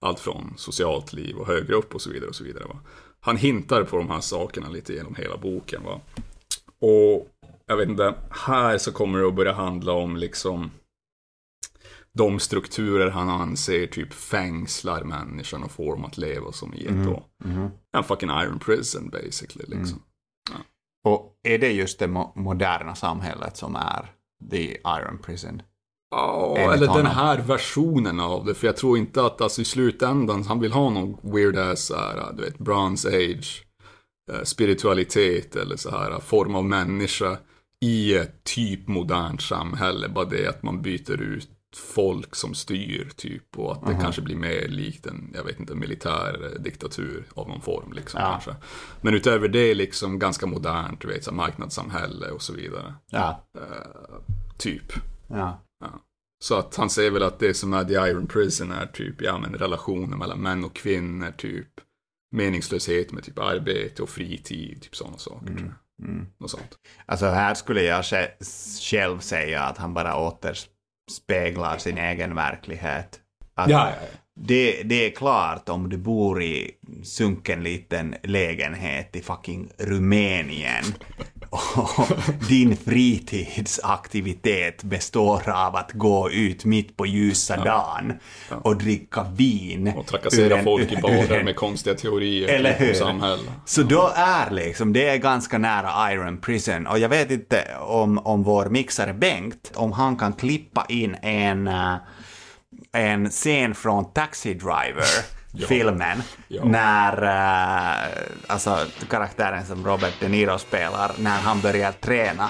allt från socialt liv och högre upp och så vidare. och så vidare. Va? Han hintar på de här sakerna lite genom hela boken. Va? Och jag vet inte, här så kommer det att börja handla om liksom de strukturer han anser typ fängslar människan och får dem att leva som i ett då. En fucking iron prison basically liksom. Och är det just det mo- moderna samhället som är the Iron Prison? Ja, Enligt eller den här versionen av det. För jag tror inte att alltså, i slutändan han vill ha någon weird ass här, du vet, bronze age, eh, spiritualitet eller så här form av människa i ett typ modernt samhälle. Bara det att man byter ut folk som styr typ och att det kanske blir mer likt en, jag vet inte, militär diktatur av någon form liksom Ja. kanske. Men utöver det liksom ganska modernt, du vet, så marknadssamhälle och så vidare. Ja. Typ. ja. Så att han säger väl att det som är The Iron Prison är typ, ja men relationer mellan män och kvinnor, typ meningslöshet med typ arbete och fritid, typ sådana saker. tror jag. Något sånt. Alltså här skulle jag sj- själv säga att han bara återspeglar speglar sin egen verklighet. Att Ja, ja, ja. Det, det är klart om du bor i sunken liten lägenhet i fucking Rumänien och din fritidsaktivitet består av att gå ut mitt på ljusa dagen och dricka vin. Och trakassera en- folk i barer med konstiga teorier Eller om hur? samhället. Så då är liksom, det är ganska nära Iron Prison. Och jag vet inte om, om vår mixare Bengt, om han kan klippa in en, eh, en scen från Taxi Driver, filmen, Ja. när eh, alltså karaktären som Robert De Niro spelar, när han börjar träna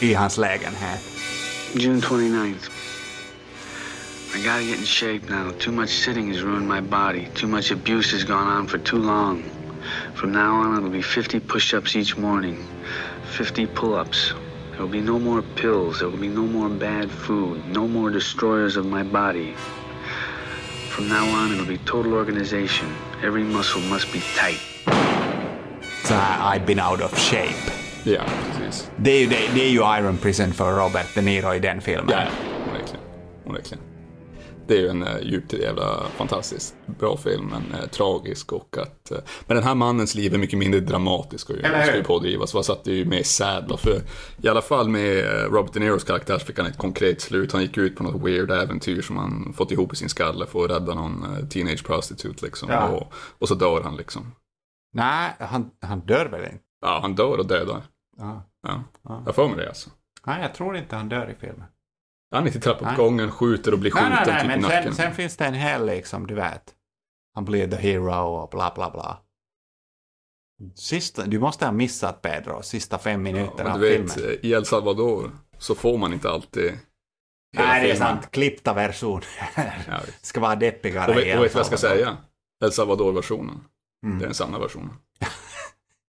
i hans lägenhet. June 29th. I gotta get in shape now. Too much sitting has ruined my body. Too much abuse has gone on for too long. From now on, it'll be 50 push ups each morning, 50 pull ups. There will be no more pills. There will be no more bad food. No more destroyers of my body. From now on, it'll be total organization. Every muscle must be tight. Så här, I've been out of shape. Ja, precis. Det är ju, det, det är ju Iron Prison för Robert De Niro i den filmen. Ja, ja, onekligen. onekligen. Det är ju en uh, djupt jävla fantastiskt bra film, men eh, tragisk och att... eh, men den här mannens liv är mycket mindre dramatisk och ju, ska ju pådrivas. Vad satt det ju med Sadler för i alla fall med eh, Robert De Niros karaktär så fick han ett konkret slut. Han gick ut på något weird äventyr som han fått ihop i sin skalle för att rädda någon eh, teenage prostitute liksom. Ja. Och, och så dör han liksom. Nej, han, han dör väl inte? Ja, han dör och dödar. Ja. Ja, Ja. jag för mig det alltså. Nej, jag tror inte han dör i filmen. Han är inte Nej. trappuppgången, skjuter och blir Nej, skjuten nej, nej, typ i men nacken. sen, sen finns det en hel liksom, du vet. Han blir the hero och bla bla bla. Sista, du måste ha missat Pedro, sista fem minuter Men av du vet, filmen. i El Salvador så får man inte alltid Nej, det är filmen. sant. Klippta versioner. Ja. Ska vara deppigare Och vet, och vet vad jag ska säga? El Salvador-versionen. Mm. Det är den sanna versionen.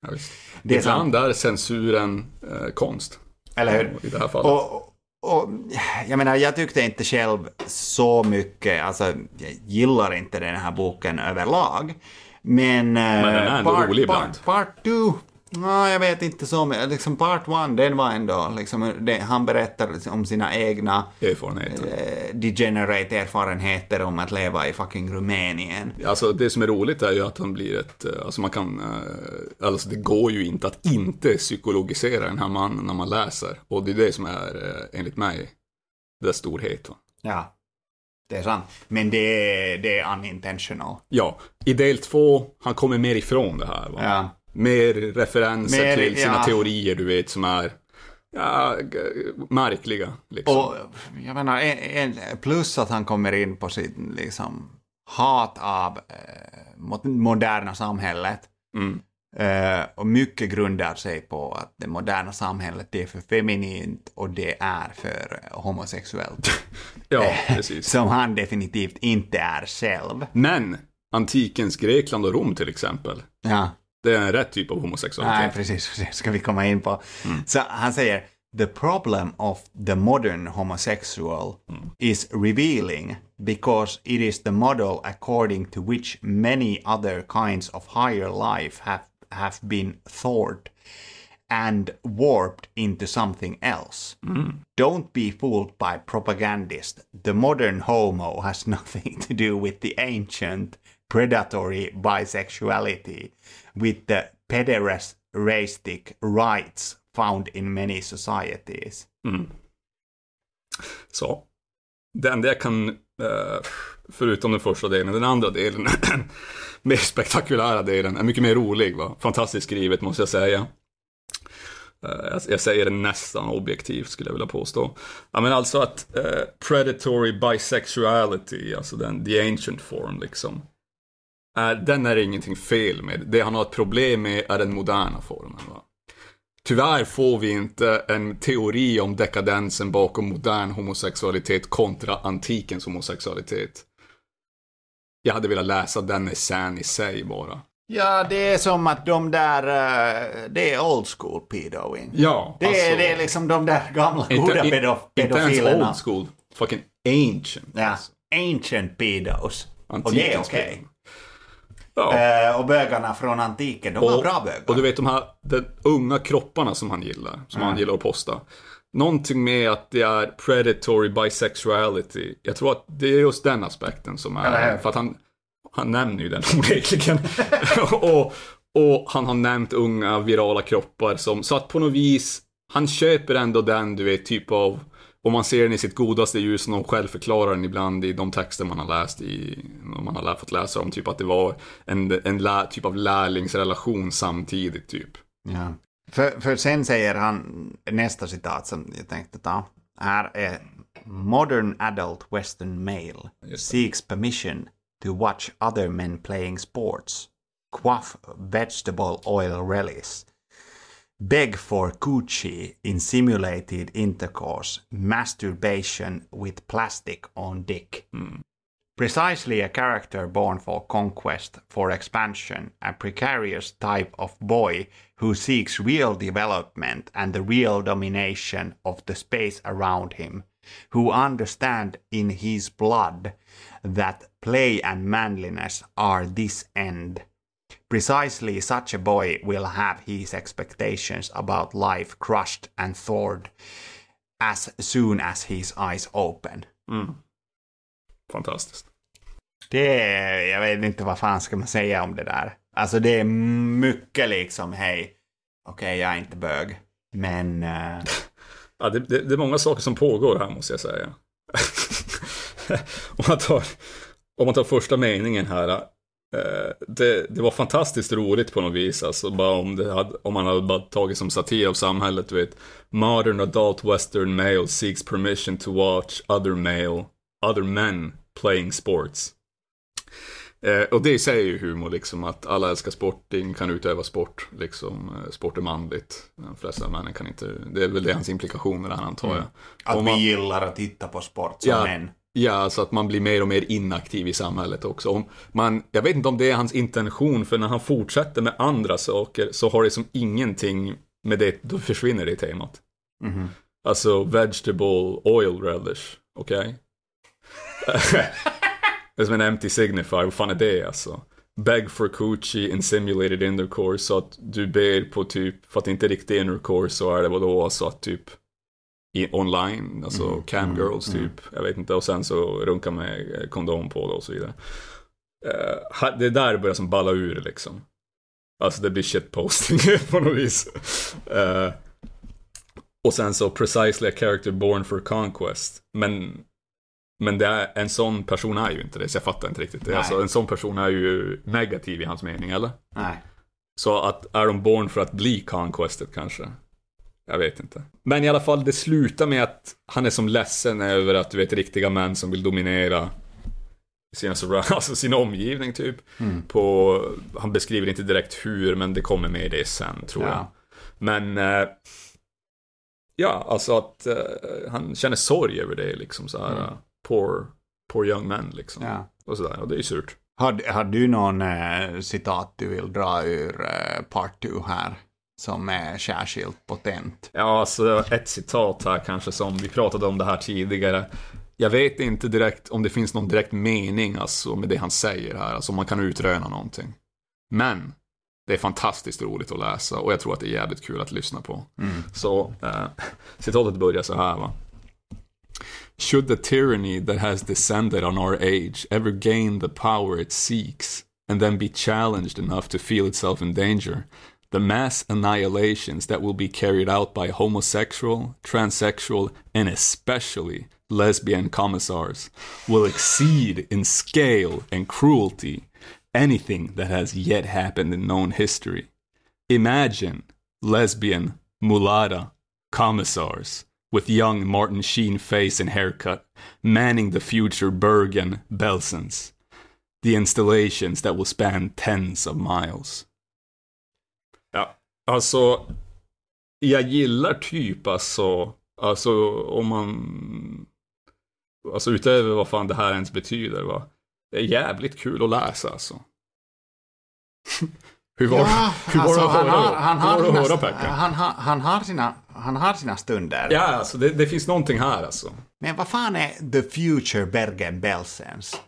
Ja. Det är Ibland är censuren eh, konst. Eller hur? I det här fallet. Och, och jag menar, jag tyckte inte själv så mycket, alltså jag gillar inte den här boken överlag. Men, Men den är ändå rolig ibland. Part, part two, ja, jag vet inte så. Liksom part one, den var ändå, liksom, det, han berättar om sina egna Erfarenheter. eh, degenerate erfarenheter om att leva i fucking Rumänien. Alltså det som är roligt är ju att han blir ett, eh, alltså man kan, eh, alltså det går ju inte att inte psykologisera den här mannen när man läser. Och det är det som är, eh, enligt mig, dess storhet. Va? Ja, det är sant. Men det är, det är unintentional. Ja, i del två, han kommer mer ifrån det här. Va? Ja. Mer referenser Mer, till sina ja. teorier, du vet, som är ja, märkliga. Liksom. Och jag menar, en, en, plus att han kommer in på sitt liksom, hat av eh, moderna samhället. Mm. Eh, och mycket grundar sig på att det moderna samhället det är för feminint och det är för eh, homosexuellt. Ja, precis. Som han definitivt inte är själv. Men antikens Grekland och Rom till exempel, Ja det är rätt typ av Nej, precis. Det ska vi komma in på. Så han säger The problem of the modern homosexual is revealing because it is the model according to which many other kinds of higher life have, have been thought and warped into something else. Don't be fooled by propagandists. The modern homo has nothing to do with the ancient predatory bisexuality, with the pederastic rights found in many societies. Mm. Så. Det enda jag kan, eh, förutom den första delen, den andra delen, mer spektakulära delen, är mycket mer rolig. Va? Fantastiskt skrivet måste jag säga. Eh, jag, säger det nästan objektivt skulle jag vilja påstå. Ja men alltså att eh, predatory bisexuality, alltså den the ancient form liksom. Är, den är det ingenting fel med. Det han har ett problem med är den moderna formen. Va? Tyvärr får vi inte en teori om dekadensen bakom modern homosexualitet kontra antikens homosexualitet. Jag hade velat läsa den essän i sig bara. Ja, det är som att de där, eh, det är old school pedoing. Ja, Det, är, alltså- det är liksom de där gamla goda Inte, pedo, inte ens pedofilerna. old school, fucking ancient. Ja, ancient pedos. Och det är Antikens okej. pedo. Ja. Eh, och bögarna från antiken, de var bra bögar. och du vet de här de unga kropparna som han gillar, som han gillar att posta. Någonting med att det är predatory bisexuality. Jag tror att det är just den aspekten som Eller är, hur? för att han, han nämner ju den onekligen. och, och han har nämnt unga virala kroppar som, så att på något vis, han köper ändå den, du vet, typ av, om man ser den i sitt godaste ljus, och själv förklarar den ibland i de texter man har läst i, om man har fått läsa om, typ att det var en, en lä, typ av lärlingsrelation samtidigt, typ. Ja. För, för sen säger han nästa citat som jag tänkte ta. Här är Modern adult western male seeks permission to watch other men playing sports, quaff vegetable oil relish, beg for coochie in simulated intercourse, masturbation with plastic on dick. Precisely a character born for conquest, for expansion, a precarious type of boy who seeks real development and the real domination of the space around him, who understand in his blood that play and manliness are this end. Precisely such a boy will have his expectations about life crushed and thwarted as soon as his eyes open. Fantastiskt. Det är, jag vet inte vad fan ska man säga om det där. Alltså det är mycket liksom, hej, okej jag är inte bög, men... eh, Ja, det, det, det är många saker som pågår här måste jag säga. om, man tar, om man tar första meningen här. Eh, det, det var fantastiskt roligt på något vis. Alltså, bara om, det hade, om man hade bara tagit som satir av samhället. Du vet. Modern adult western male seeks permission to watch other male, other men playing sports. Eh, och det säger ju humor, liksom att alla älskar sport, ingen kan utöva sport, liksom. Eh, sport är manligt. De flesta männen kan inte, det är väl det hans implikationer är, antar jag. att Om vi man- gillar att titta på sport som Ja. män. Ja, så att man blir mer och mer inaktiv i samhället också. Om man, jag vet inte om det är hans intention, för när han fortsätter med andra saker så har det som ingenting med det, då försvinner det temat. Mhm. Alltså vegetable oil relish, okej? det är som en empty signifier, vad fan är det alltså? Beg for coochie in simulated intercourse, så att du ber på typ, för att det inte är riktig intercourse så är det vadå, alltså att typ i, online, alltså Mm, camgirls typ, jag vet inte, och sen så runka med eh, kondom på det och så vidare. Ha- det är där det börjar som balla ur liksom. Alltså det blir shitposting på något vis. Eh, och sen så precisely a character born for conquest. Men, men det är, en sån person är ju inte det, så jag fattar inte riktigt. Det. Alltså, en sån person är ju negativ i hans mening, eller? Nej. Så att, är de born för att bli conquested kanske? Jag vet inte. Men i alla fall, det slutar med att han är som ledsen över att du vet riktiga män som vill dominera sina, surround- alltså sin omgivning typ. På, han beskriver inte direkt hur, men det kommer med det sen tror jag. Ja. Men eh, ja, alltså att eh, han känner sorg över det liksom så här. eh, Poor, poor young men liksom. Ja. Och sådär, och det är ju surt. Har, har du någon eh, citat du vill dra ur eh, part 2 här? Som är särskilt potent. Ja, alltså ett citat här kanske som vi pratade om det här tidigare. Jag vet inte direkt om det finns någon direkt mening alltså med det han säger här, alltså om man kan utröna någonting. Men det är fantastiskt roligt att läsa och jag tror att det är jävligt kul att lyssna på. Så eh, citatet börjar så här va. Should the tyranny that has descended on our age ever gain the power it seeks, and then be challenged enough to feel itself in danger, the mass annihilations that will be carried out by homosexual, transsexual, and especially lesbian commissars will exceed in scale and cruelty anything that has yet happened in known history. Imagine lesbian Mulata, commissars, with young Martin Sheen face and haircut, manning the future Bergen Belsons. The installations that will span tens of miles. Ja, alltså, jag gillar typ alltså, alltså om man, alltså utöver vad fan det här ens betyder va. Det är jävligt kul att läsa alltså. Hur var, hur var det att han höra, har, han har, att höra sina, Pekka? han, har, han, har sina, han har sina stunder. Ja, alltså det, det finns någonting här alltså. Men vad fan är The Future Bergen-Belsens?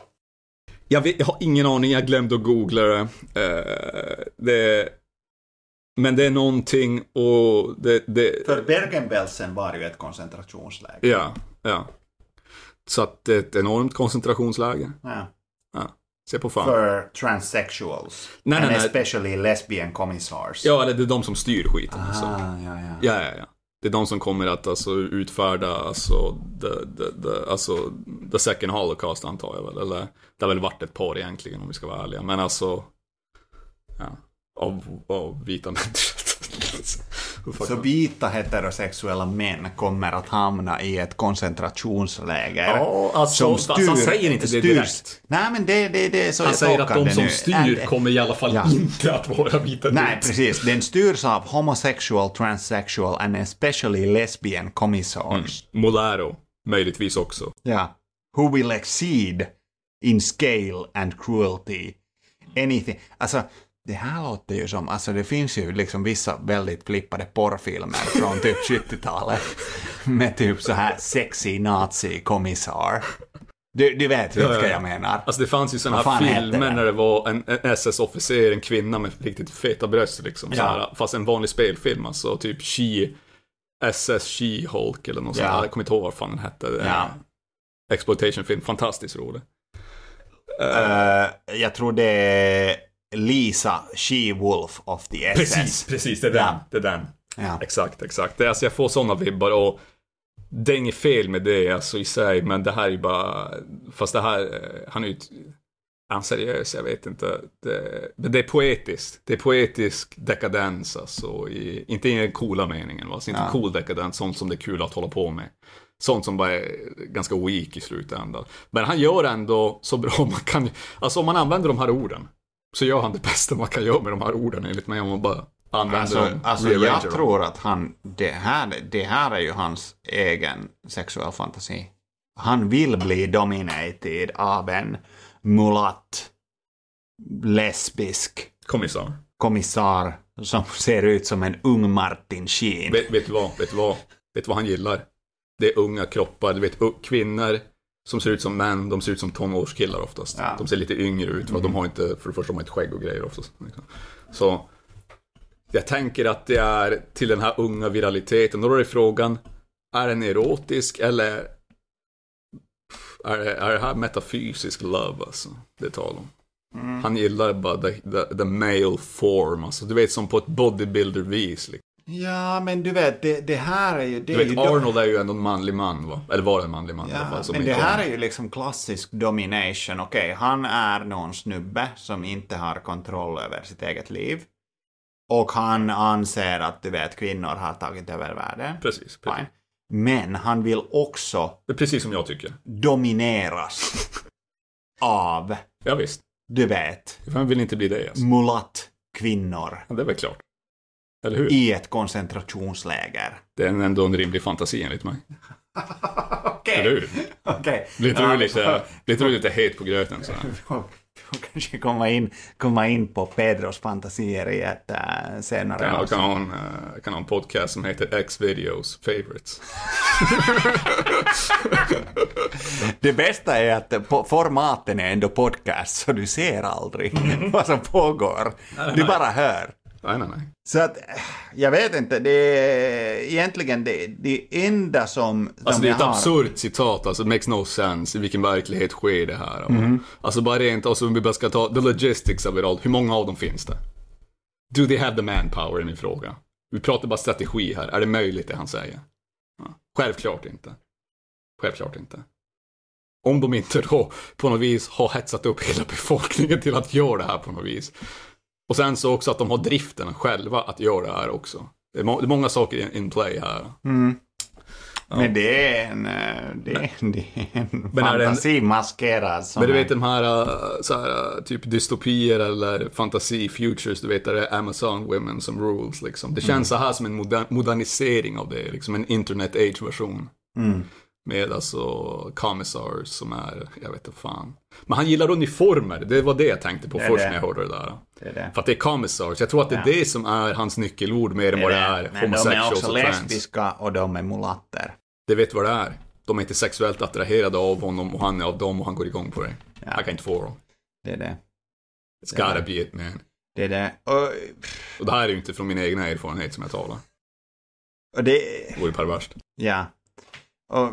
Jag, jag har ingen aning, jag glömde att googla det. Eh, det men det är någonting och det, det För Bergen-Belsen var ju ett koncentrationsläger. ja, ja. Så att det är ett enormt koncentrationsläge. Ja. Ja. Se på fan. För transsexuals. Nej, And nej, nej. especially lesbian commissars. Ja, eller det är de som styr skiten. Alltså. Ah, ja, ja. Ja, ja, ja. Det är de som kommer att alltså, utfärda alltså, the, the, the, alltså, the second holocaust antar jag väl. Eller det har väl varit ett par egentligen om vi ska vara ärliga. Men alltså, ja, av, av vita människor. Så vita heterosexuella män kommer att hamna i ett koncentrationsläger. Ja, alltså, fast han säger inte det direkt. Nej, men det, det, det är så Han jag säger att de som nu. styr kommer i alla fall Ja. inte att vara vita Nej, precis. Den styrs av homosexual, transsexual and especially lesbian commissars. Molaro, möjligtvis också. Ja. Who will exceed in scale and cruelty. Anything. Alltså, det här låter ju som, alltså det finns ju liksom vissa väldigt flippade porrfilmer från typ 70-talet. Med typ så här sexy nazi-kommissar. Du, du vet vilka Ja, ja, ja. jag menar. Alltså det fanns ju sådana här filmer när det var en, en SS-officer, en kvinna med riktigt feta bröst liksom. Så Ja. här, fast en vanlig spelfilm alltså. Typ She, SS She-Hulk eller något Ja. sånt där. Jag kommer inte ihåg vad fan den hette. Ja. Exploitation-film, fantastiskt rolig. Eh, jag tror det är Lisa She-Wolf of the SS. Precis, precis, det är den. Ja. Det är den. Ja. Exakt, exakt. Det, är, alltså, jag får sådana vibbar och det är inget fel med det alltså i sig, men det här är bara, fast det här, eh, han är ju, han seriös? Jag vet inte. Det, men det är poetiskt. Det är poetisk dekadens alltså, i, inte i den coola meningen, va? Så inte Ja. cool dekadens, sånt som det är kul att hålla på med. Sånt som bara är ganska weak i slutändan. Men han gör ändå så bra man kan, alltså om man använder de här orden, så gör han det bästa man kan göra med de här orden enligt mig, om man bara använder Alltså, dem. alltså jag tror att han, det här, det här är ju hans egen sexuell fantasi. Han vill bli dominated av en mulatt, lesbisk Kommissar. kommissar som ser ut som en ung Martin Sheen. Vet, vet du vad? Vet du vad? Vet vad han gillar? Det är unga kroppar, du vet kvinnor som ser ut som män, de ser ut som tonårskillar oftast. Ja. De ser lite yngre ut, va? de har inte, för det första de har inte skägg och grejer oftast. liksom. Så jag tänker att det är till den här unga viraliteten. Då är det frågan, är den erotisk eller är det, är det här metafysisk love alltså? Det är tal om. Han gillar bara the, the, the male form, alltså du vet som på ett bodybuilder-vis. Ja, men du vet, det, det här är ju... Det Du är vet, ju Arnold är ju ändå en manlig man, va? Eller var en manlig man i alla Ja, fall. Men det här är ju liksom klassisk domination. Okej, han är någon snubbe som inte har kontroll över sitt eget liv. Och han anser att, du vet, kvinnor har tagit över världen. Precis, precis. Fine. Men han vill också Det är precis som jag tycker. domineras av, Ja, visst. du vet, Vem vill inte bli det? Alltså? mulatt kvinnor Ja, det är väl klart. Eller hur? i ett koncentrationsläger. Det är ändå en rimlig fantasi enligt mig. Okej. Eller hur? Okej. Blir du lite, blir du lite het på gröten? Så. Vi får kanske komma in, komma in på Pedros fantasier i ett äh, senare Kan, avsnitt. kan, ha en, eh, kan ha en podcast som heter X-videos favorites. Det bästa är att på, formaten är ändå podcast, så du ser aldrig Mm. vad som pågår. Du bara hör. Nej, nej, nej. Så att, jag vet inte, det är egentligen det, det enda som, som Alltså det är ett har... absurt citat, alltså makes no sense. I vilken verklighet sker det här? Mhm. Alltså bara rent, alltså om vi bara ska ta the logistics of it all. Hur många av dem finns det? Do they have the manpower är min fråga. Vi pratar bara strategi här. Är det möjligt det han säger? Ja. Självklart inte. Självklart inte. Om de inte då på något vis har hetsat upp hela befolkningen till att göra det här på något vis. Och sen så också att de har driften själva att göra det här också. Det är, må- det är många saker in, play här. Men det är en, eh, det är, det är en Men en- fantasi maskerad som Men du en- vet de här, äh, så här äh, typ dystopier eller fantasi futures, du vet där det är Amazon women som rules liksom. Det känns så här som en moder- modernisering av det, liksom en internet age-version. Med alltså commissars som är, jag vet inte fan. Men han gillar uniformer, det var det jag tänkte på först det. när jag hörde det där. Det det. För att det är commissars, jag tror att det är Ja. det som är hans nyckelord mer än vad det är Men de är homosexuals också och lesbiska och de är mulatter. Det vet vad det är. De är inte sexuellt attraherade av honom och han är av dem och han går igång på det. Ja. I kan inte få dem. Det är det. It's gotta be it man. Det är det. Och, Och det här är ju inte från min egna erfarenhet som jag talar. och det... Det vore perverst. Ja. Och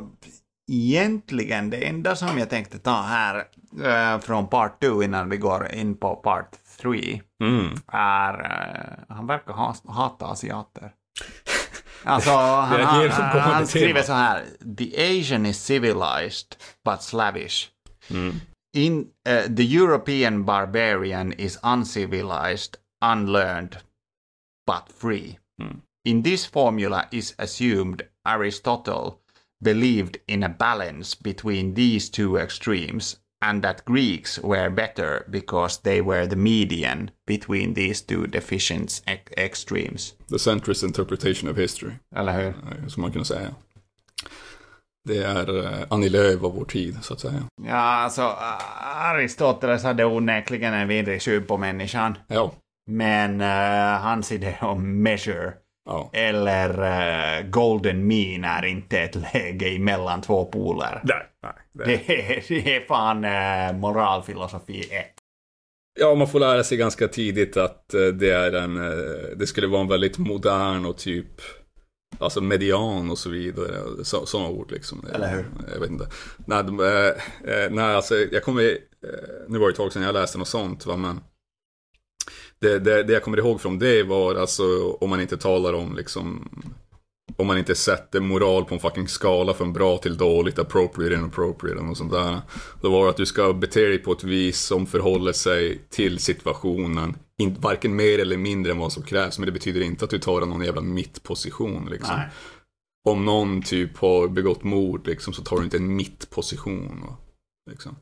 egentligen det enda som jag tänkte ta här eh, från part 2 innan vi går in på part 3 Mm. är... eh, han verkar ha, hata asiater. Alltså, han, han, han skriver så här. The Asian is civilized but slavish. In uh, the European barbarian is uncivilized, unlearned, but free. In this formula is assumed Aristotle believed in a balance between these two extremes and that Greeks were better because they were the median between these two deficient ex- extremes. The centrist interpretation of history, Eller hur? som man kunde säga. Det är eh, Annie Lööf av vår tid, så att säga. Ja, alltså Aristoteles hade onekligen en vidrig syn på människan. Ja. Men uh, hans idé om measure Eller uh, golden mean är inte ett läge mellan två poler. Nej, nej. Det. Det är, det är fan uh, moralfilosofi 1. Ja, man får lära sig ganska tidigt att eh, det är en, det skulle vara en väldigt modern och typ, alltså median och så vidare. Så, sådana ord liksom. Eller hur? Jag vet inte. Nej, de, nej alltså jag kommer, nu var det ett tag sedan jag läste något sånt va, men det, det, det jag kommer ihåg från det var alltså om man inte talar om liksom om man inte sätter moral på en fucking skala från bra till dåligt, appropriate, inappropriate och sånt där. Då var det att du ska bete dig på ett vis som förhåller sig till situationen. In, varken mer eller mindre än vad som krävs, men det betyder inte att du tar någon jävla mittposition liksom. Nej. Om någon typ har begått mord liksom, så tar du inte en mittposition. Liksom.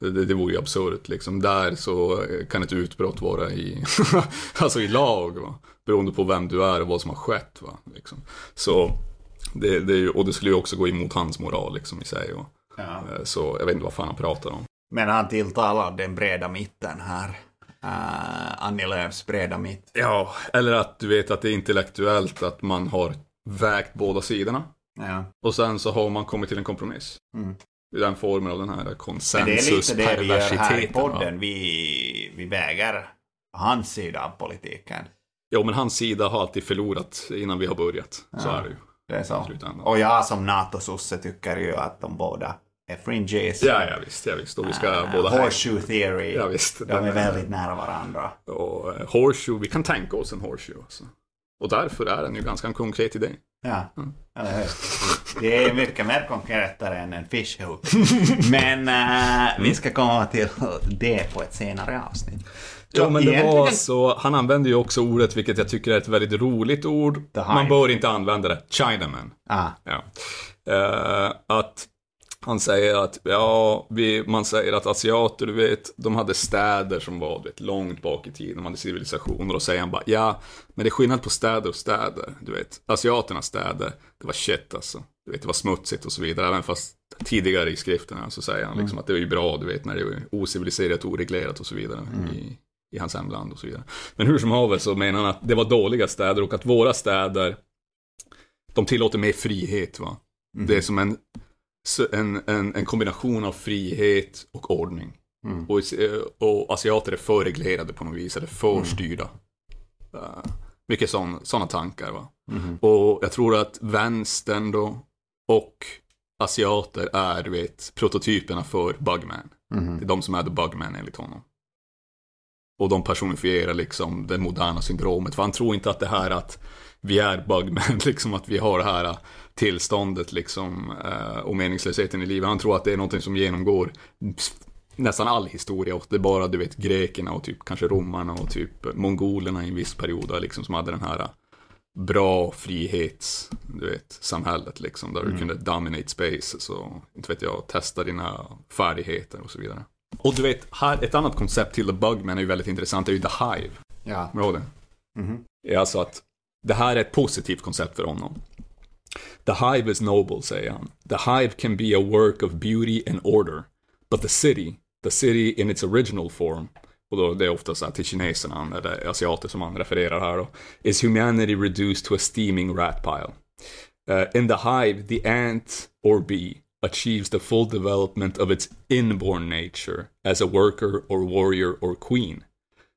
Det, det, vore ju absurt liksom. Där så kan ett utbrott vara i, alltså i lag. Va? Beroende på vem du är och vad som har skett. Va? Liksom. Så, det, det, och det skulle ju också gå emot hans moral liksom, i sig. Va? Ja. Eh, Så jag vet inte vad fan han pratar om. Men han tilltalar den breda mitten här. Uh, Annie Lööfs breda mitt. Ja, eller att du vet att det är intellektuellt att man har vägt båda sidorna. Ja. Och sen så har man kommit till en kompromiss. Mm. I den formen av den här Men det är lite det vi gör här i podden. Vi, vi väger hans sida av politiken. Jo, men hans sida har alltid förlorat innan vi har börjat. Så Ja. är det ju. Det är så. Och jag som NATO-sosse tycker ju att de båda är fringes. Ja, ja visst, ja, visst. Och vi ska Uh, båda här. Horseshoe theory. Ja, visst. De är väldigt nära varandra. Och eh, horseshoe, vi kan tänka oss en horseshoe. Alltså. Och därför är den ju ganska konkret idé. Ja, Mm. eller hur? Det är mycket mer konkretare än en fish hook. Men eh, vi ska komma till det på ett senare avsnitt. Ja, Så men det var så, han använder ju också ordet, vilket jag tycker är ett väldigt roligt ord. Man bör inte använda det. Chinaman. Ah, Ja. Eh, att han säger att, ja, vi, man säger att asiater, du vet, de hade städer som var du vet, långt bak i tiden, de hade civilisationer. Och säger han bara, ja, men det är skillnad på städer och städer. Du vet, asiaternas städer, det var shit alltså. Du vet, det var smutsigt och så vidare. Även fast tidigare i skrifterna så säger han liksom att det är ju bra, du vet, när det är ociviliserat, oreglerat och så vidare. I, i hans hemland och så vidare. Men hur som haver så menar han att det var dåliga städer och att våra städer, de tillåter mer frihet va. Det är som en, en, en, en kombination av frihet och ordning. Mm. Och, eh, och asiater är för reglerade på något vis, eller för styrda. Uh, mycket sådana tankar va. Mhm. Och jag tror att vänstern då, och asiater är, du vet, prototyperna för Bugman. Mhm. Det är de som är the Bugman enligt honom. Och de personifierar liksom det moderna syndromet. För han tror inte att det här att vi är Bugman, liksom att vi har det här tillståndet liksom eh, och meningslösheten i livet. Han tror att det är någonting som genomgår nästan all historia och det är bara du vet grekerna och typ kanske romarna och typ mongolerna i en viss period liksom som hade den här bra frihets, du vet, samhället liksom, där Mm. du kunde dominate space, så inte vet jag, testa dina färdigheter och så vidare. Och du vet, här, ett annat koncept till The Bugman är ju väldigt intressant, det är ju The Hive. Ja. Kommer du ihåg det? Är alltså att det här är ett positivt koncept för honom. The hive is noble, say han. The hive can be a work of beauty and order. But the city, the city in its original form, och då det är ofta så här till kineserna, eller asiater som han refererar här då, is humanity reduced to a steaming rat pile. Uh, in the hive, the ant or bee achieves the full development of its inborn nature as a worker or warrior or queen.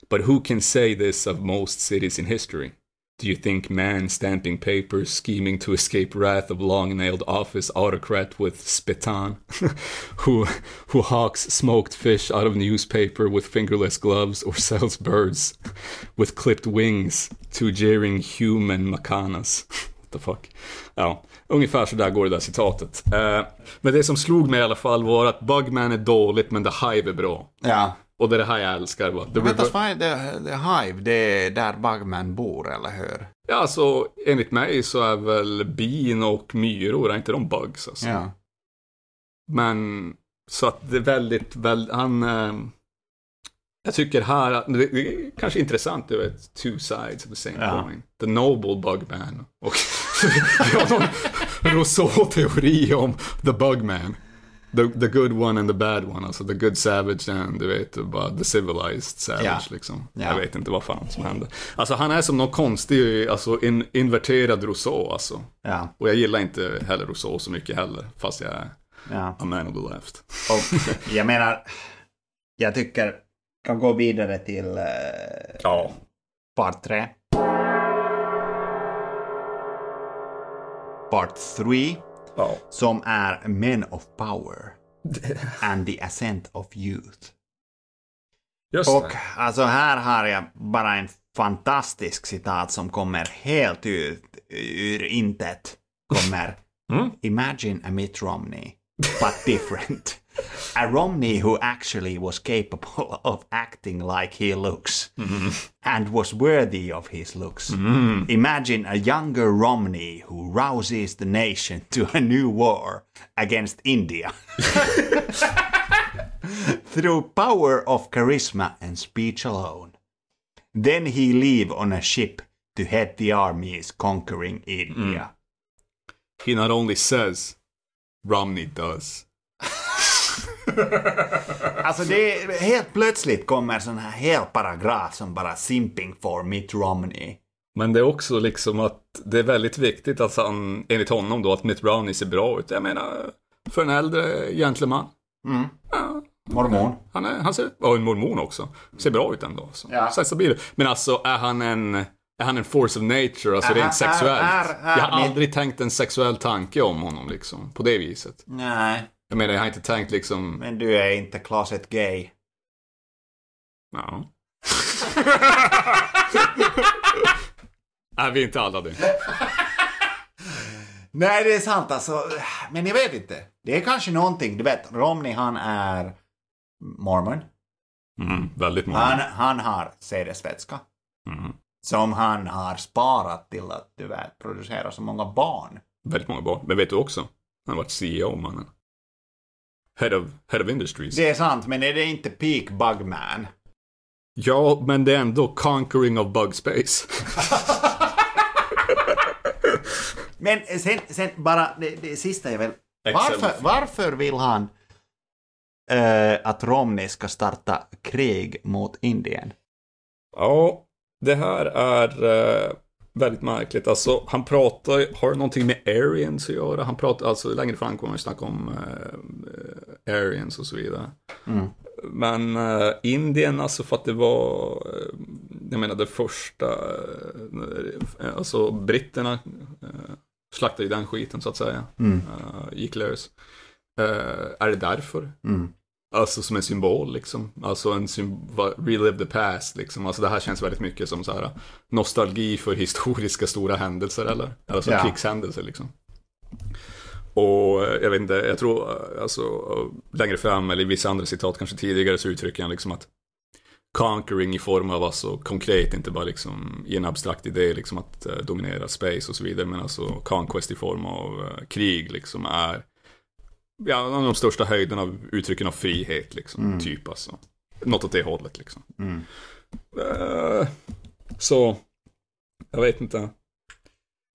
But who can say this of most cities in history? Do you think man stamping papers, scheming to escape wrath of long-nailed office autocrat with spitan, who who hawks smoked fish out of newspaper with fingerless gloves or sells birds with clipped wings to jeering human macanas? What the fuck? Ja, ungefär så där går det där citatet. Uh, men det som slog mig i alla fall var att Bugman är dåligt men The Hive är bra. Ja. Och det är det här jag älskar. Va? The Vänta, vad är det? The Hive, det är där Bugman bor, eller hur? Ja, alltså enligt mig så är väl bin och myror, är inte de bugs alltså? Ja. Men så att det är väldigt, väldigt, han... Eh, jag tycker här, att det, det är kanske intressant, du vet, two sides of the same Ja. coin. The noble bugman. Och vi har någon Rousseau-teori om the bugman. The, the good one and the bad one, alltså the good savage and du vet, bara the civilized savage Ja. liksom. Ja. Jag vet inte vad fan som hände. Alltså han är som någon konstig, alltså in, inverterad Rousseau alltså. Ja. Och jag gillar inte heller Rousseau så mycket heller, fast jag är ja. a man of the left. Och jag menar, jag tycker, kan gå vidare till eh, Ja. part 3. Part 3, Ja. som är Men of Power and the Ascent of Youth. Just Och det. alltså här har jag bara en fantastisk citat som kommer helt ut ur intet. Kommer Mm. Imagine a Mitt Romney, but different. A Romney who actually was capable of acting like he looks mm-hmm. and was worthy of his looks. Mm-hmm. Imagine a younger Romney who rouses the nation to a new war against India. Through power of charisma and speech alone. Then he leave on a ship to head the armies conquering India. Mm. He not only says, Romney does. Alltså det är, helt plötsligt kommer sån här hel paragraf som bara simping for Mitt Romney. Men det är också liksom att det är väldigt viktigt att han, enligt honom då, att Mitt Romney ser bra ut. Jag menar, för en äldre gentleman. Mm. Ja, Mormon. han, är, han ser, och en mormon också. Ser bra ut ändå. Så. Ja. Så stabil. Men alltså, är han en, är han en force of nature, alltså Är- rent är- sexuellt? är- är- jag har aldrig tänkt en sexuell tanke om honom liksom, på det viset. Nej, Jag menar, jag har inte tänkt liksom, men du är inte closet gay. ja. är vi inte alla det? Nej, det är sant alltså. Men jag vet inte. Det är kanske någonting. Du vet, Romney han är mormon. Mm, väldigt många. Han, han har sädesvätska. Mm. Som han har sparat till att, du vet, producera så många barn. Väldigt många barn. Men vet du också? Han har varit CEO, mannen. Head of, head of Industries. Det är sant, men är det inte peak bugman? Ja, men det är ändå conquering of bug space. Men sen, sen bara, det, det sista är väl, varför, varför vill han eh, att Romney ska starta krig mot Indien? ja, det här är eh, väldigt märkligt. Alltså, han pratar, har någonting med Aryans att göra? Han pratar, alltså längre fram kommer han snacka om eh, Aryans och så vidare. Mm. Men eh, Indien, alltså för att det var, eh, jag menar det första, eh, alltså britterna eh, slaktade ju den skiten så att säga. Mm. Uh, gick lös. Eh, är det därför? Mm. Alltså som en symbol liksom. Alltså en symbol, relive the past liksom. Alltså det här känns väldigt mycket som så här nostalgi för historiska stora händelser eller? Alltså Ja. krigshändelser liksom. Och eh, jag vet inte, jag tror eh, alltså längre fram eller i vissa andra citat kanske tidigare så uttrycker han liksom att conquering i form av alltså konkret, inte bara liksom i en abstrakt idé liksom att dominera space och så vidare, men alltså conquest i form av krig liksom är ja, en av de största höjderna av uttrycken av frihet liksom, typ alltså. Något åt det hållet liksom. Mm. Eh, så, jag vet inte.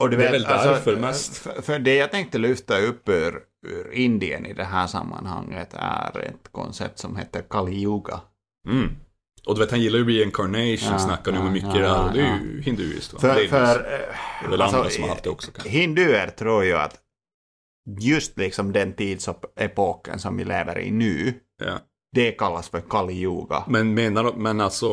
Och du Det är vet, väl alltså, därför mest. För, för det jag tänkte lyfta upp ur, ur Indien i det här sammanhanget är ett koncept som heter Kali Yuga. Mm. Och du vet, han gillar ju reincarnation, Ja, snackar nu ja, med mycket ja, där. Och det är ju hinduiskt va? För, för det är eh, väl andra alltså, som har haft det också kanske. hinduer tror ju att just liksom den tidsepoken som vi lever i nu, Ja. det kallas för Kali Yuga. Men menar men alltså,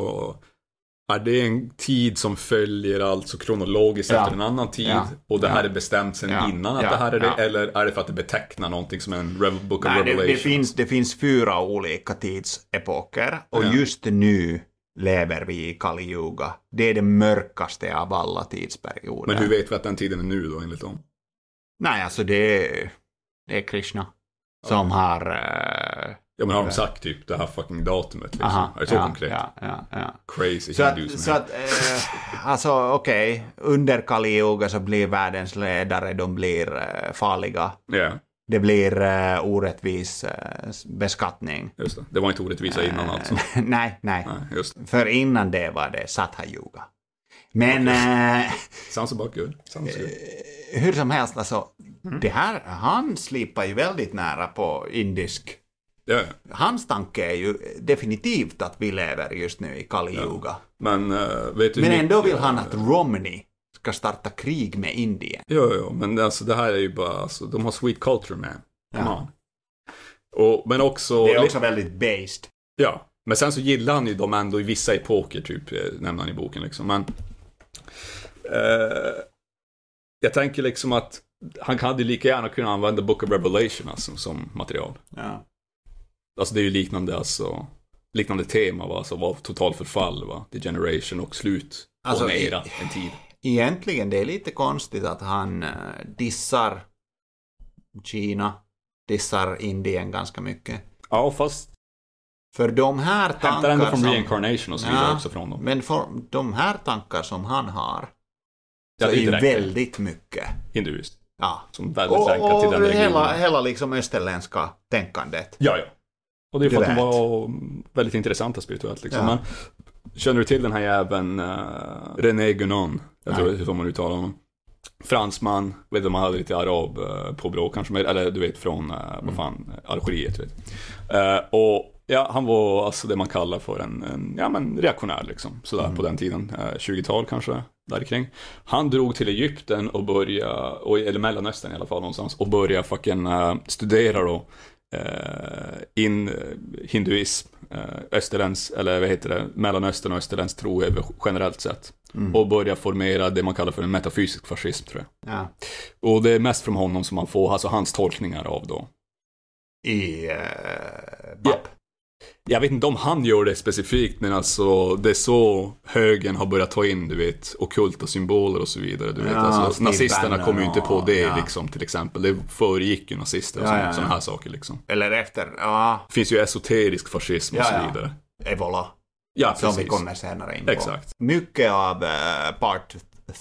är det en tid som följer alltså kronologiskt Ja. efter en annan tid? Ja. Och det här är bestämt sedan innan att det här är det? Eller är det för att det betecknar någonting som en Book of Nej, det, Revelation? det, finns, det finns fyra olika tidsepoker och just nu lever vi i Kali Yuga. Det är det mörkaste av alla tidsperioder. Men hur vet vi att den tiden är nu då enligt dem? Nej, alltså det är, det är Krishna som har... eh, Ja men har de sagt typ det här fucking datumet liksom? aha, är det så ja, konkret? Ja, ja, ja. Crazy Så att, så att eh, alltså okej, under Kali Yuga så blir världens ledare, de blir eh, farliga. Ja, Det blir eh, orättvis eh, beskattning. just det. Det var inte orättvisa innan alltså. nej, nej. Nej, det. För innan det var det Satha Yuga. Men eh, Sounds about good. Sounds good. hur som helst, alltså, Mm. det här, han slipar ju väldigt nära på indisk. Ja, ja. Hans tanke är ju definitivt att vi lever just nu i Kali Yuga. Men uh, vet du Men ändå vill han att Romney ska starta krig med Indien. Jo, jo, men alltså det här är ju bara, alltså, de har sweet culture man. Come Ja. on. Och, men också... Det är också väldigt based. Ja, men sen så gillar han ju dem ändå i vissa epoker, typ, eh, nämner han i boken liksom. Men... Eh, jag tänker liksom att han hade lika gärna kunnat använda Book of Revelation alltså, som material. Ja. Alltså det är ju liknande, alltså, liknande tema, va? Alltså, av total förfall, va? Degeneration och slut Alltså, en i- era, en tid. Egentligen, det är lite konstigt att han eh, dissar Kina, dissar Indien ganska mycket. Ja, fast För de här tankar hämtar ändå från som... reincarnation och så vidare Ja, också från dem. Men för de här tankar som han har, Ja, det är ju väldigt mycket. hinduiskt. Ja. Som väldigt Och, länkat till den och regionen. hela, hela liksom österländska tänkandet. Ja, ja. Och det är för att de var väldigt intressanta spirituellt liksom. Ja. Men, känner du till den här jäveln uh, René Guénon? Jag tror så man uttalar honom. Fransman, vet du, man hade lite arab uh, påbrå kanske, eller du vet från, uh, Mm. vad fan, Algeriet. Vet. Uh, och ja, han var alltså det man kallar för en, en ja men reaktionär liksom, sådär Mm. på den tiden, uh, 20-tal kanske, där kring. Han drog till Egypten och började, eller Mellanöstern i alla fall någonstans, och började fucking uh, studera då eh, in eh, hinduism, eh, österländsk, eller vad heter det, Mellanöstern och österländsk tro generellt sett. Mm. Och börja formera det man kallar för en metafysisk fascism tror jag. Ja. Och det är mest från honom som man får, alltså hans tolkningar av då. I uh, BAP. Jag vet inte om han gör det specifikt, men alltså det är så högern har börjat ta in, du vet, ockulta symboler och så vidare. Du vet, Ja, alltså, nazisterna kom ju inte på det ja. liksom, till exempel. Det föregick ju nazister och Ja, ja, såna här saker liksom. Eller efter, ja, Det finns ju esoterisk fascism och så vidare. Evola. Ja, Som vi precis. kommer senare in på. Exakt. Mycket av eh, part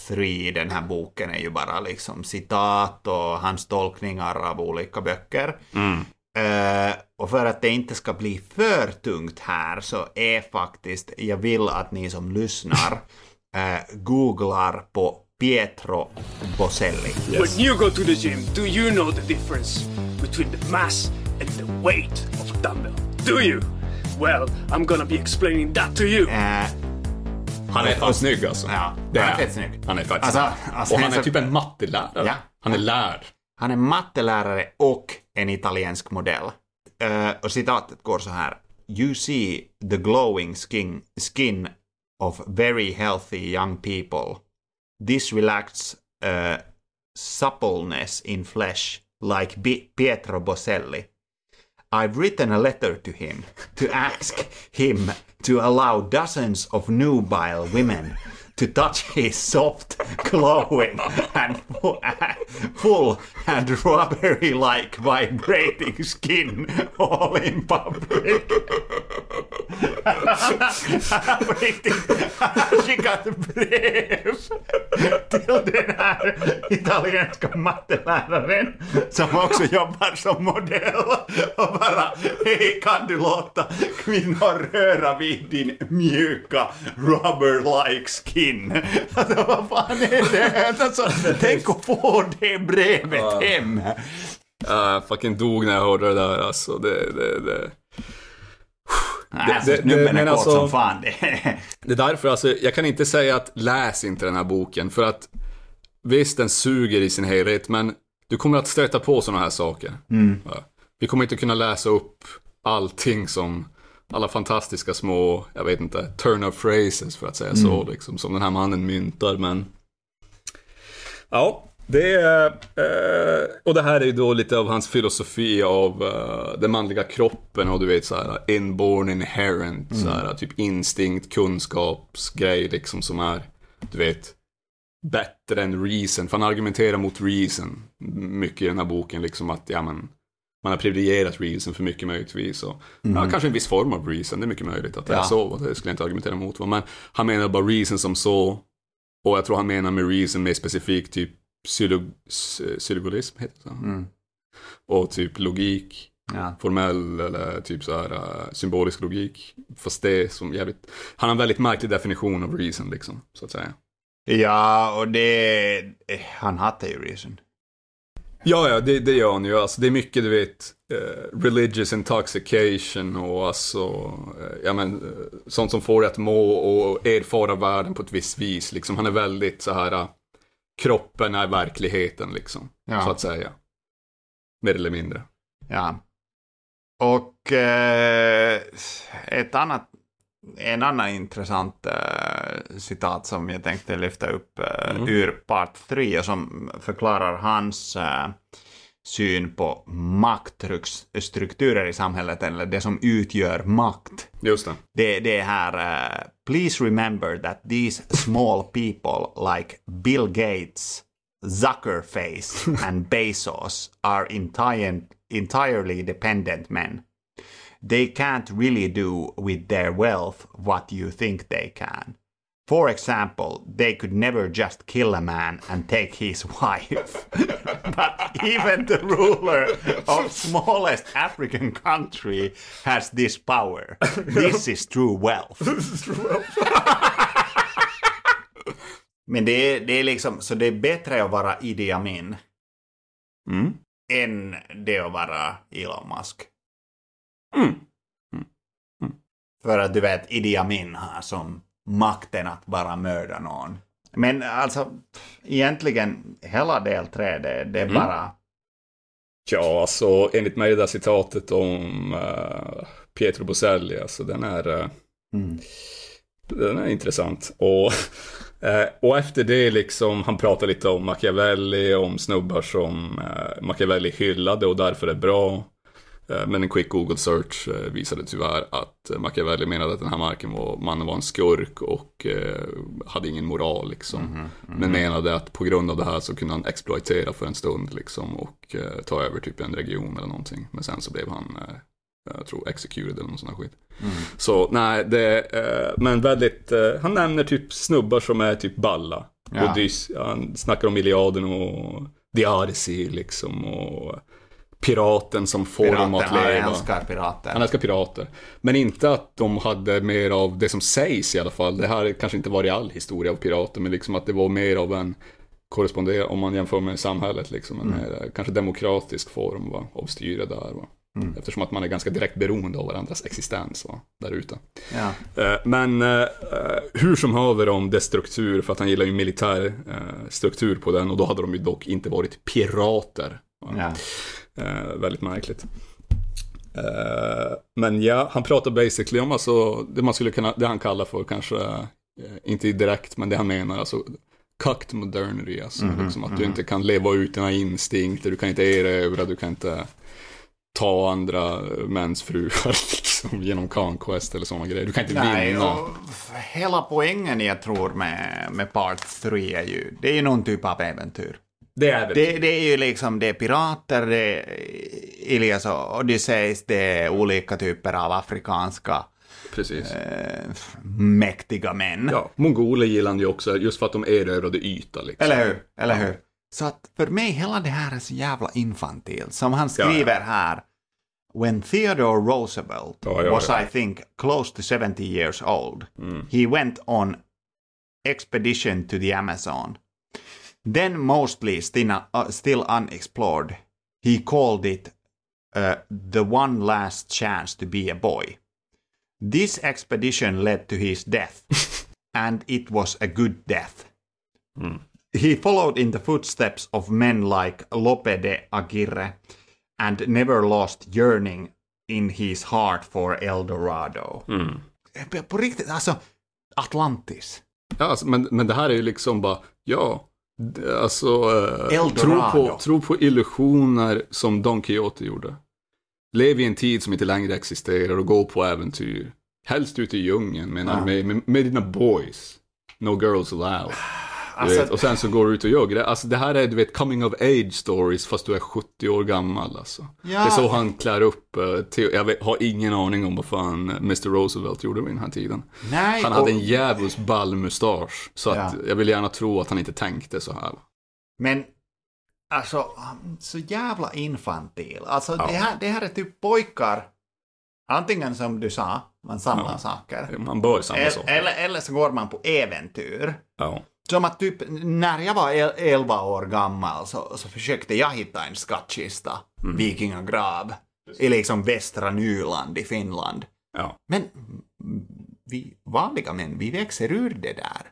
3 i den här boken är ju bara liksom citat och hans tolkningar av olika böcker. Mm. Eh, och för att det inte ska bli för tungt här så är faktiskt, jag vill att ni som lyssnar eh, googlar på Pietro Boselli. When you go to the gym, do you know the difference between the mass and the weight of a dumbbell? Do you? Well, I'm gonna be explaining that to you. Eh, Han är fan snygg alltså. Ja, det han är fett snygg. Han är faktiskt Alltså, alltså, Och han är är så- typ en mattelärare. Ja. Han är lärd. Han är mattelärare och en italiensk modell. Eh, och citatet går så här. You see the glowing skin, skin of very healthy young people. This relaxed uh, suppleness in flesh like Pietro Boselli. I've written a letter to him to ask him to allow dozens of nubile women to touch his soft, glowing, and fu- full and rubbery-like vibrating skin all in public. Han skickat brev till den här italienska matteläraren som också jobbar som modell och bara hej kan du låta kvinnor röra vid din mjuka rubber-like skin. Alltså vad fan är det? Alltså, tänk att få det brevet hem. Jag fucking dog när jag hörde det där alltså. Det, det, det. Nej, alltså, det- snubben men alltså- som fan. Det. Det är därför, alltså, jag kan inte säga att läs inte den här boken, för att visst, den suger i sin helhet, men du kommer att stöta på sådana här saker. Ja. Vi kommer inte kunna läsa upp allting som alla fantastiska små, jag vet inte, turn of phrases för att säga så, liksom, som den här mannen myntar, men ja, det är, eh, och det här är ju då lite av hans filosofi av eh, den manliga kroppen och du vet så här inborn inherent, så här, typ instinkt, kunskapsgrej liksom som är, du vet, bättre än reason. För han argumenterar mot reason mycket i den här boken, liksom att ja men man har privilegierat reason för mycket möjligtvis. Och, ja, kanske en viss form av reason, det är mycket möjligt att det Ja. är så. och Det skulle jag inte argumentera emot. Men han menar bara reason som så. Och jag tror han menar med reason mer specifikt typ psylo- sy- syllogism, heter det så? Mm. Och typ logik, Ja. formell eller typ så här uh, symbolisk logik. Fast det som jävligt, han har en väldigt märklig definition av reason liksom, så att säga. ja, och det... eh, Han hatar ju Reason. Ja, ja, det, det gör han ju. Alltså, det är mycket, du vet, eh, religious intoxication och alltså, eh, ja men, eh, sånt som får dig att må och erfara världen på ett visst vis. Liksom, han är väldigt så här, kroppen är verkligheten liksom, Ja. så att säga. Mer eller mindre. Ja. Och eh, ett annat, en annan intressant eh, citat som jag tänkte lyfta upp eh, Mm. ur part 3 och som förklarar hans eh, syn på maktstrukturer i samhället, eller det som utgör makt. Just det. Det, det är här, eh, please remember that these small people like Bill Gates, Zuckerface and Bezos are entire, entirely dependent men. They can't really do with their wealth what you think they can. For example, they could never just kill a man and take his wife. but even the ruler of smallest African country has this power. This is true wealth. Men det är, det är liksom, så det är bättre att vara Idi Amin Mm. än det att vara Elon Musk. Mm. För att du vet, Idi Amin har som makten att bara mörda någon. Men alltså, egentligen, hela del 3, det, det är Mm. bara... Ja, alltså enligt mig det där citatet om uh, Pietro Boselli, alltså den är, Mm. den är intressant. Och, eh, och efter det liksom, han pratar lite om Machiavelli, om snubbar som uh, Machiavelli hyllade och därför är bra. Eh, Men en quick Google search eh, visade tyvärr att Machiavelli menade att den här marken var, mannen var en skurk och eh, hade ingen moral liksom. Men menade att på grund av det här så kunde han exploatera för en stund liksom och ta över typ en region eller någonting. Men sen så blev han, jag tror, executed eller någon sån här skit. Så nej, det, eh, men väldigt, eh, han nämner typ snubbar som är typ balla. Ja. Odys, han snackar om Iliaden och Odyssey liksom och piraten som får dem att Pirater, han leva. älskar pirater. Han älskar pirater. Men inte att de hade mer av det som sägs i alla fall. Det här kanske inte var i all historia av pirater, men liksom att det var mer av en korrespondera, om man jämför med samhället, liksom en mer, kanske demokratisk form va, av styre där. Va. Eftersom att man är ganska direkt beroende av varandras existens va, där ute. Ja. Eh, Men eh, hur som haver om dess struktur, för att han gillar ju militär eh, struktur på den och då hade de ju dock inte varit pirater. Ja. Eh, väldigt märkligt. Eh, men ja, han pratar basically om alltså, det man skulle kunna, det han kallar för kanske, eh, inte direkt, men det han menar, alltså cucked modernity, alltså liksom att du inte kan leva ut dina instinkter, du kan inte erövra, du kan inte ta andra mäns fruar liksom, genom conquest eller sådana grejer. Du kan inte Nej, vinna. hela poängen jag tror med, med Part 3 är ju, det är ju någon typ av äventyr. Det är Det, det är ju liksom, det är pirater, det är Ilias och Odysseus, det är olika typer av afrikanska precis. eh, mäktiga män. Ja, mongoler gillar ju också, just för att de erövrade yta liksom. Eller hur? Eller hur? Så att för mig, hela det här är så jävla infantilt. Som han skriver här. When Theodore Roosevelt Ja, ja, was, ja. I think, close to 70 years old, he went on expedition to the Amazon. Then mostly still, uh, still unexplored, he called it uh, the one last chance to be a boy. This expedition led to his death, and it was a good death. He followed in the footsteps of men like Lope de Aguirre and never lost yearning in his heart for El Dorado. På- På riktigt, alltså Atlantis. Ja, alltså, men, men det här är ju liksom bara, ja, alltså, eh, tro, på, tro på illusioner som Don Quixote gjorde. Lev i en tid som inte längre existerar och gå på äventyr. Helst ute i djungeln menar Ja. med, med, med dina boys. No girls allowed. Alltså- vet, och sen så går du ut och gör grejer. Alltså det här är du vet coming of age stories fast du är 70 år gammal alltså. Ja. Det är så han klär upp, eh, till, jag vet, har ingen aning om vad fan Mr Roosevelt gjorde vid den här tiden. Nej, Han hade och- en djävulskt ball mustasch. Så att Ja. jag vill gärna tro att han inte tänkte så här. Men alltså, så jävla infantil. Alltså det, här, det här är typ pojkar, antingen som du sa, man samlar Ja. saker. Man bör samma Eller, sak. eller, eller så går man på äventyr. Ja. Som att typ när jag var el- 11 år gammal så, så försökte jag hitta en skattkista, Mm. vikingagrav, i liksom västra Nyland i Finland. ja. Men vi vanliga män, vi växer ur det där.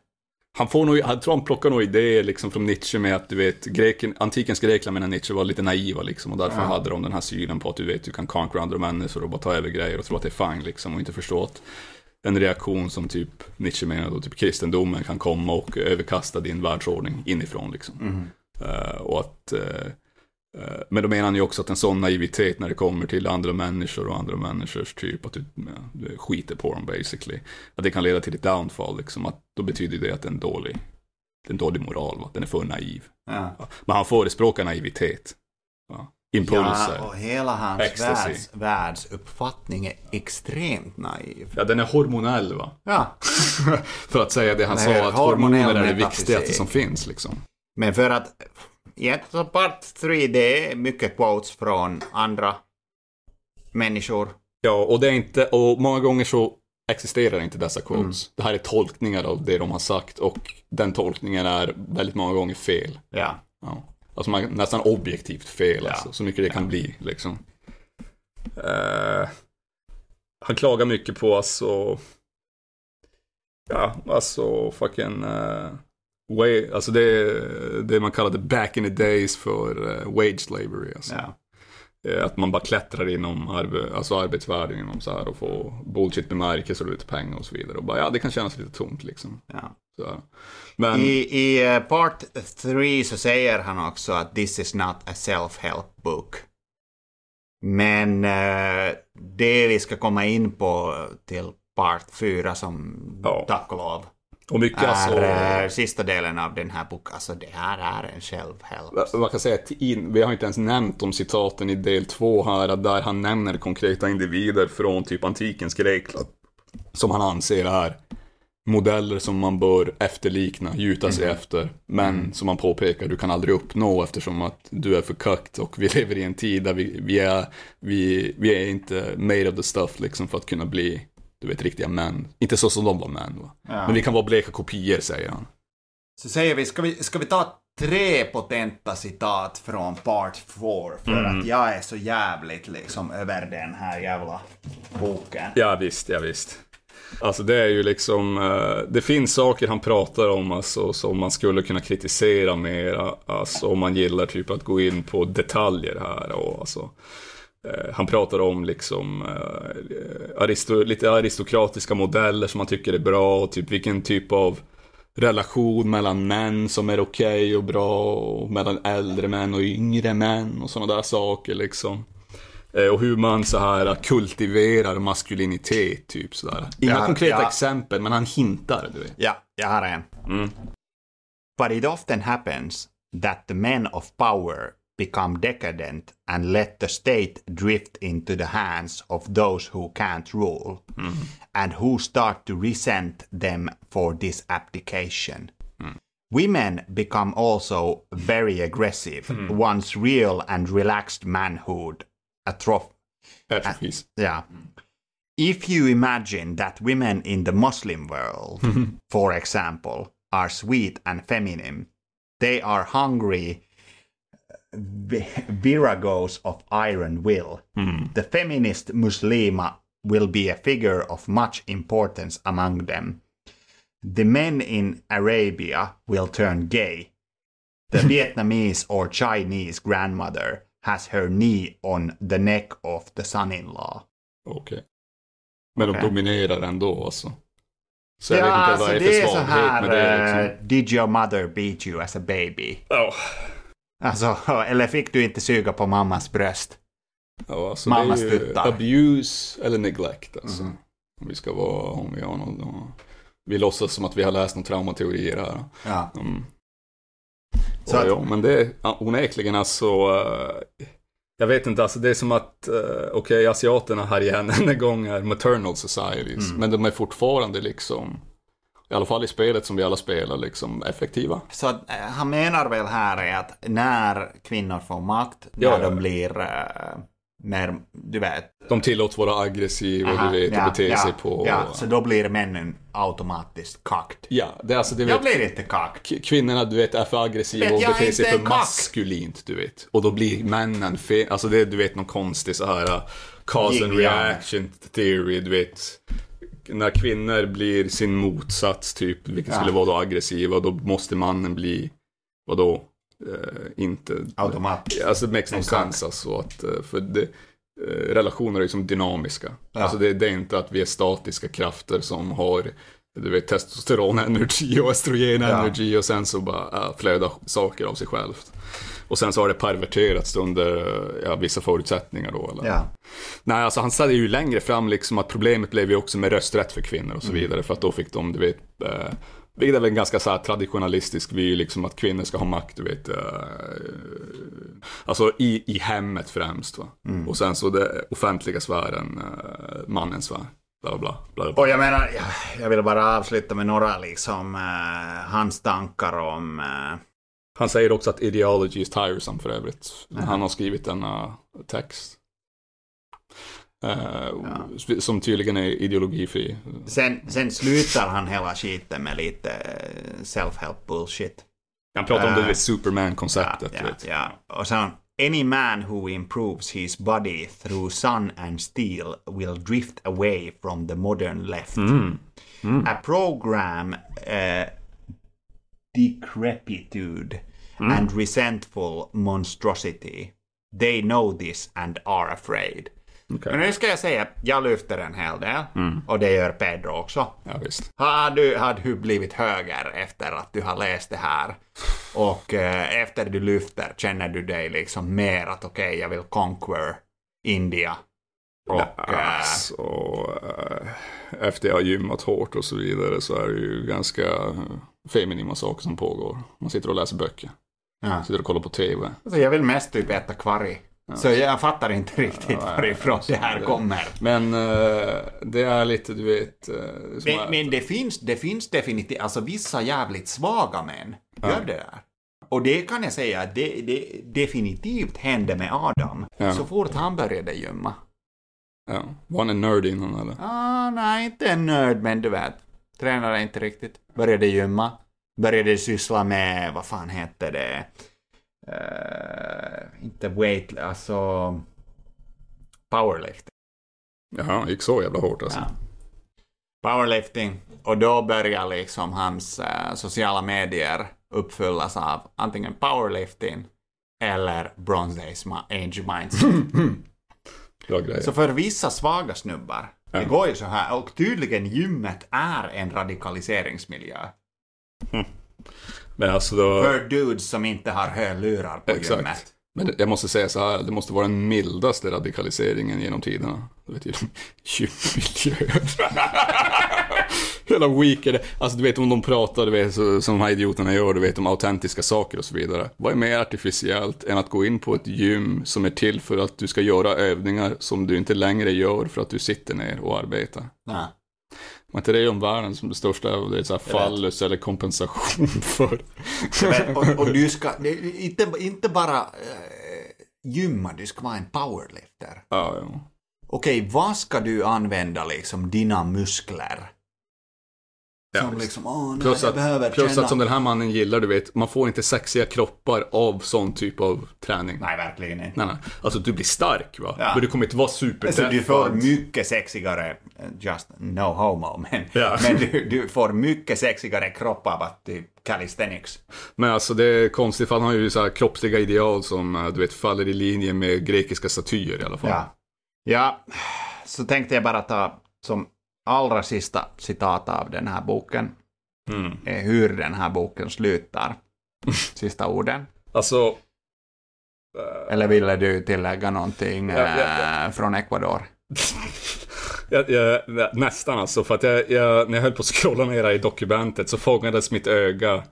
Han får nog, jag tror han plockar nog idéer liksom från Nietzsche med att du vet, greken, antikens Grekland menar Nietzsche var lite naiva liksom och därför hade de den här synen på att du vet, du kan conquer andra människor och bara ta över grejer och tro att det är fine liksom och inte förstå att en reaktion som typ Nietzsche menar då, typ kristendomen kan komma och överkasta din världsordning inifrån liksom. Eh, och att, eh, eh, men då menar han ju också att en sån naivitet när det kommer till andra människor och andra människors typ, att du, du skiter på dem basically. Att det kan leda till ett downfall liksom, att då betyder det att det är en dålig, det är en dålig moral, va? den är för naiv. Ja. Men han förespråkar naivitet. Ja. Impulser. Ja, och hela hans Ecstasy. världs, världsuppfattning är extremt naiv. Ja, den är hormonell va? Ja. För att säga det han Det sa, att hormoner är det viktigaste som finns liksom. Men för att, ja, så part 3, det är mycket quotes från andra människor. Ja, och det är inte, och många gånger så existerar inte dessa quotes. Det här är tolkningar av det de har sagt och den tolkningen är väldigt många gånger fel. Ja. Ja. Alltså man, nästan objektivt fel Ja. alltså, så mycket det kan bli liksom. Eh, han klagar mycket på alltså, ja, alltså fucking, uh, way, alltså det, det man kallade back in the days för eh, wage slavery alltså. Ja. Att man bara klättrar inom arbe, alltså arbetsvärlden inom så här och får bullshit-bemärkelse och lite pengar och så vidare. Och bara, ja, det kan kännas lite tomt liksom. Ja. Men, I, I eh, part 3 så säger han också att this is not a self-help book. Men eh, det vi ska komma in på till part 4 som Ja. tack och lov och mycket är alltså, eh, sista delen av den här boken. Alltså det här är en self-help. man kan säga att in, vi har inte ens nämnt om citaten i del två här, där han nämner konkreta individer från typ antikens Grekland. Som han anser är modeller som man bör efterlikna, gjuta sig efter. Men som man påpekar, du kan aldrig uppnå eftersom att du är för kökt och vi lever i en tid där vi, vi, är, vi, vi är inte made of the stuff liksom för att kunna bli, du vet, riktiga män. Inte så som de var män va. Ja. Men vi kan vara bleka kopior säger han. Så säger vi, ska vi, ska vi ta tre potenta citat från part 4 för Mm. att jag är så jävligt liksom över den här jävla boken. Ja visst, ja visst. Alltså det är ju liksom, eh, det finns saker han pratar om alltså, som man skulle kunna kritisera mer, alltså om man gillar typ att gå in på detaljer här och alltså. Eh, han pratar om liksom eh, aristo, lite aristokratiska modeller som man tycker är bra och typ vilken typ av relation mellan män som är okej och bra och mellan äldre män och yngre män och sådana där saker liksom. Eh, Och hur man så här kultiverar maskulinitet, typ sådär. Inga Ja, konkreta ja. exempel, men han hintar, du vet. Ja, jag har en. Mm. But it often happens that the men of power become decadent and let the state drift into the hands of those who can't rule and who start to resent them for this abdication. Women become also very aggressive once real and relaxed manhood atroph- uh, Atrophies. yeah. If you imagine that women in the Muslim world, mm-hmm. for example, are sweet and feminine, they are hungry uh, viragos of iron will. Mm-hmm. The feminist Muslima will be a figure of much importance among them. The men in Arabia will turn gay. The Vietnamese or Chinese grandmother has her knee on the neck of the son-in-law. Okej. Men de Okej. dominerar ändå alltså. Så jag ja, vet inte alltså vad det det är är för svaghet med det. här, Liksom. eh, did your mother beat you as a baby? Ja. Alltså, eller fick du inte suga på mammas bröst? Ja, alltså Mammas det är ju tuttar. Abuse eller neglect alltså. Om vi ska vara, om vi har någon, vi låtsas som att vi har läst någon traumateorier här. Ja. Mm. Så att- ja, men det är ja, onekligen alltså. eh, jag vet inte, alltså det är som att, uh, okej, asiaterna här igen en gång är maternal societies. Mm. Men de är fortfarande liksom, i alla fall i spelet som vi alla spelar, liksom effektiva. Så att, eh, han menar väl här är att när kvinnor får makt, Ja, när ja. de blir mer, du vet. De tillåts vara aggressiva, aha, du vet, och bete ja, sig på... Ja, så då blir männen automatiskt kakt. Ja, det är alltså, Jag vet, blir inte kakt. kvinnorna du vet är för aggressiva Vet och jag beter sig för maskulint, du vet. Och då blir männen fel, alltså det är du vet någon konstig så här uh, cause and reaction theory, du vet. När kvinnor blir sin motsats typ, vilket Ja. skulle vara då aggressiva, då måste mannen bli, vadå, eh, inte... Automat. Alltså det makes no sense alltså att, eh, för det, eh, relationer är liksom dynamiska. Ja. Alltså det, det är inte att vi är statiska krafter som har du vet, testosteron energy och östrogen Ja. energy och sen så bara äh, flödar saker av sig självt. Och sen så har det perverterats under eh, ja, vissa förutsättningar då. Eller? Ja. Nej, alltså han ställde ju längre fram liksom att problemet blev ju också med rösträtt för kvinnor och så Mm. vidare. För att då fick de, du vet, eh, vilket är väl en ganska så här traditionalistisk vy, liksom att kvinnor ska ha makt, du vet. Eh, alltså i, i hemmet främst va. Mm. Och sen så det offentliga sfären, eh, mannens sfär. Bla, bla, bla, bla. Och jag menar, jag- jag vill bara avsluta med några liksom eh, hans tankar om eh, Han säger också att ideology is tiresome för övrigt. Han har skrivit denna text. Eh, Som tydligen är ideologifri. Sen, sen slutar han hela skiten med lite eh, self-help bullshit. Han pratar om Eh, det Superman-konceptet. ja, vet. ja. Och sen, any man who improves his body through sun and steel will drift away from the modern left. Mm. A program uh, decrepitude and resentful monstrosity. They know this and are afraid. Okej. Men nu ska jag säga, jag lyfter en hel del. Och det gör Pedro också. Ja, visst. Har du, har du blivit höger efter att du har läst det här? Och eh, efter du lyfter känner du dig liksom mer att okej, jag vill conquer India. Och eh, Alltså, eh, efter jag har gymmat hårt och så vidare så är det ju ganska eh, feminina saker som pågår. Man sitter och läser böcker. ja. Sitter och kollar på TV. alltså, jag vill mest typ äta kvarg. Så jag fattar inte riktigt varifrån det här kommer. Men eh, det är lite, du vet... som Men, men det finns, det finns definitivt, alltså vissa jävligt svaga män gör det där. Och det kan jag säga, det, det definitivt hände med Adam. Ja. Så fort han började gymma. Ja. Var han en nörd innan eller? Ah, nej, inte en nörd, men du vet. Tränade inte riktigt. Började gymma. Började syssla med, vad fan hette det? Eh, inte weight, alltså... Powerlifting. Jaha, gick så jävla hårt alltså. Ja. Powerlifting. Och då börjar liksom hans eh, sociala medier uppfyllas av antingen powerlifting eller Bronze Age Age Mindset. Så för vissa svaga snubbar, det Ja. går ju så här, och tydligen gymmet är en radikaliseringsmiljö. Men alltså då... För dudes som inte har hörlurar på Exakt. gymmet. Men jag måste säga så här, det måste vara den mildaste radikaliseringen genom tiderna. Du vet ju, gymmiljöer. jävla weaker. Alltså du vet om de pratar, du vet, så, som de här idioterna gör, du vet om autentiska saker och så vidare. Vad är mer artificiellt än att gå in på ett gym som är till för att du ska göra övningar som du inte längre gör för att du sitter ner och arbetar? Nej. Var inte det om världen som det största, det är så här fallus eller kompensation för? Men, och, och du ska, inte, inte bara äh, gymma, du ska vara en powerlifter. Ja, ja. Okej, vad ska du använda liksom dina muskler? Ja, som visst. liksom, åh nej, Plus, jag behöver att, plus att som den här mannen gillar, du vet, man får inte sexiga kroppar av sån typ av träning. Nej, verkligen inte. Nej, nej. Alltså du blir stark va? Ja. Men du kommer inte vara super Alltså, du får mycket sexigare, eh, just no homo, men, Ja. men du, du får mycket sexigare kropp av att typ calisthenics. Men alltså det är konstigt för han har ju så här kroppsliga ideal som eh, du vet faller i linje med grekiska statyer i alla fall. Ja. ja, så tänkte jag bara ta som allra sista citat av den här boken, Mm. är hur den här boken slutar. Sista orden. Alltså, Eller ville du tillägga någonting Ja, ja, ja. eh, från Ecuador? jag, jag, nästan alltså. För att jag, jag, när jag höll på att scrolla ner i dokumentet så fångades mitt öga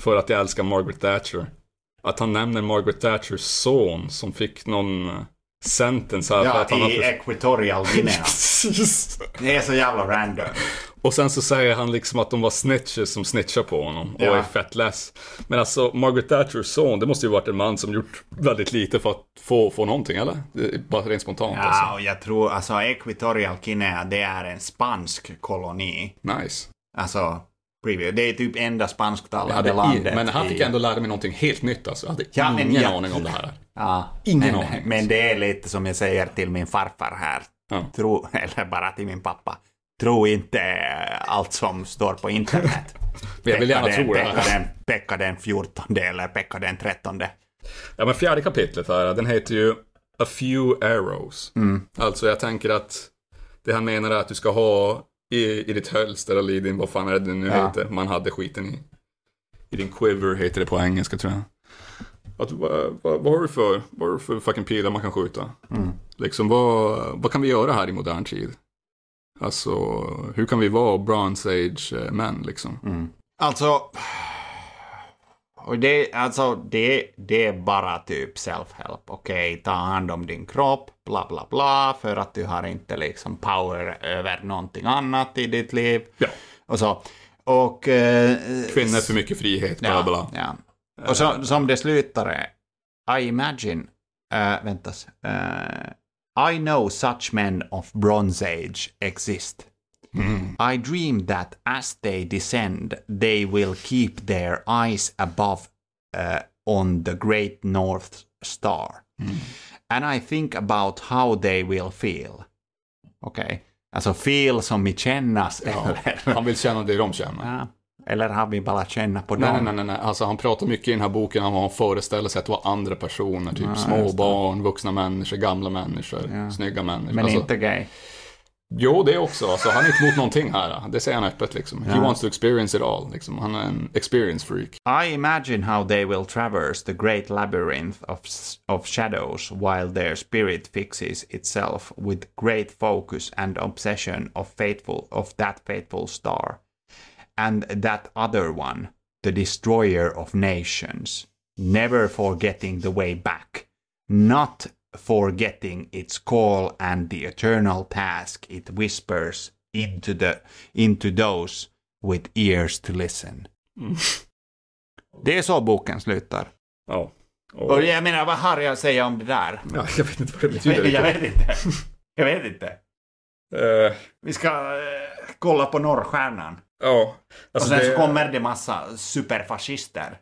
för att jag älskar Margaret Thatcher. Att han nämner Margaret Thatchers son som fick någon eh, sentence här för Ja, att han har i för... Equatorial Guinea. Det är så jävla random. Och sen så säger han liksom att de var snitches som snitchar på honom och Ja. är fett less. Men alltså Margaret Thatchers son, det måste ju varit en man som gjort väldigt lite för att få, få någonting, eller? Bara rent spontant Ja, alltså. och jag tror, alltså Equatorial Guinea, det är en spansk koloni. Nice. Alltså, preview. det är typ enda spansktalande landet. i, men han i- fick ändå lära mig någonting helt nytt alltså. Jag hade Ja, men ingen ja. aning om det här. Ja, Ingen men, aning. Men det är lite som jag säger till min farfar här. Ja. Tro, eller bara till min pappa. Tro inte allt som står på internet. Men jag vill gärna den- tro det Pekka den, Pekka den 14 eller Pekka den 13. Ja men fjärde kapitlet här, den heter ju A few arrows. Mm. Alltså jag tänker att det han menar är att du ska ha i, i ditt hölster eller i din, vad fan är det nu Ja. heter, man hade skiten i. I din quiver heter det på engelska tror jag. Att, vad, vad, vad har du för, vad har du för fucking pilar man kan skjuta? Mm. Liksom vad, vad kan vi göra här i modern tid? Alltså, hur kan vi vara Bronze Age-män liksom? Mm. Alltså, och det, alltså det, det är bara typ self-help. Okej, ta hand om din kropp, bla bla bla, för att du har inte liksom power över någonting annat i ditt liv. Ja. Och så. Och... Eh, Kvinnor för mycket frihet, bla bla. Ja. Och så, som det slutar är, I imagine, uh, väntas, uh, I know such men of bronze age exist. I dream that as they descend, they will keep their eyes above uh, on the great North Star. And I think about how they will feel. Okej. Alltså feel som i kännas, eller? Han vill känna det de känner. Ja. Eller har vi bara känna på Nej, dem? nej, nej, nej. Alltså han pratar mycket i den här boken om vad han föreställer sig att det var andra personer. Typ små barn, vuxna människor, gamla människor, snygga människor. Men alltså, inte gay. Jo, det också. Alltså, han är inte emot någonting här. Det säger han öppet liksom. He wants to experience it all. Liksom. Han är en experience freak. I imagine how they will traverse the great labyrinth of, of shadows while their spirit fixes itself with great focus and obsession of faithful of that faithful star, and that other one, the destroyer of nations, never forgetting the way back, not forgetting its call and the eternal task it whispers into the into those with ears to listen. Det är så boken slutar. Ja. Och, Och jag menar, vad har jag att säga om det där? ja, jag vet inte vad det betyder. Jag vet inte. Jag vet inte. Eh, Vi ska eh, kolla på Norrstjärnan. ja. Och Alltså, sen det, så kommer det massa superfascister.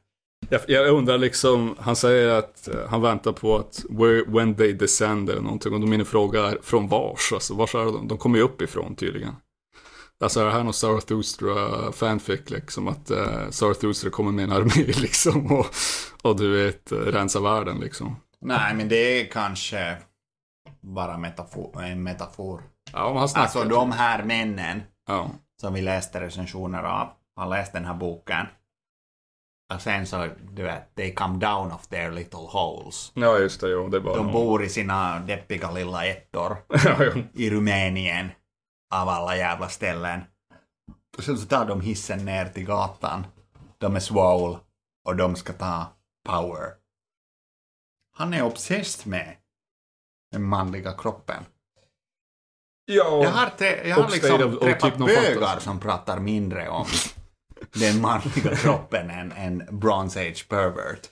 Jag, jag undrar liksom, han säger att eh, han väntar på att where, when they descend eller någonting. Och då min fråga är, från vars? Alltså, vars är de? De kommer ju uppifrån tydligen. Alltså är det här någon Zarathustra fanfic liksom att uh, Zarathustra kommer med en armé liksom och, och du vet uh, rensa världen liksom. Nej, men det är kanske bara metafor, en metafor. Ja, snackar. Alltså de här männen Ja. som vi läste recensioner av har läst den här boken. Och sen så, du vet, they come down of their little holes. ja, just det, jo, det var De bor i sina deppiga lilla ettor i Rumänien. Av alla jävla ställen. Sen så tar de hissen ner till gatan. De är swole och de ska ta power. Han är obsessed med den manliga kroppen. Ja, Jag har, jag har liksom träffat typ någon bögar som pratar mindre om den manliga kroppen än en Bronze Age pervert.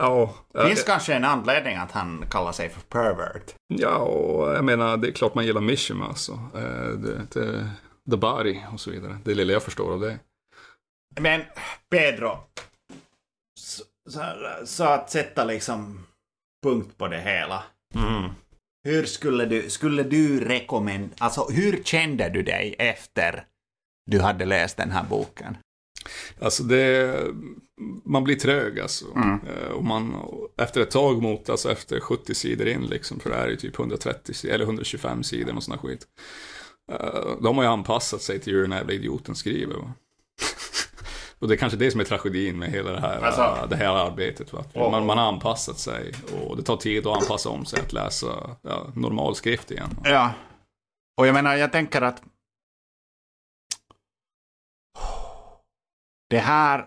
ja, Finns kanske en anledning att han kallar sig för pervert. ja, och jag menar, det är klart man gillar Mishima alltså. Eh, Det, det, the body och så vidare. Det lilla jag förstår av det. Men Pedro, så, så, så att sätta liksom punkt på det hela. Hur skulle du, skulle du rekommendera, alltså hur kände du dig efter du hade läst den här boken? Alltså det, man blir trög alltså. Mm. Eh, Och man, efter ett tag mot, alltså efter 70 sidor in liksom, för det här är ju typ 130 si- eller 125 sidor och sån här skit. Uh, de har ju anpassat sig till hur den här jävla idioten skriver. Va? och det är kanske det som är tragedin med hela det här, Alltså- eh, det här arbetet. Va? Man, man har anpassat sig och det tar tid att anpassa om sig att läsa ja, normal skrift igen. Va? Ja. Och jag menar, jag tänker att det här,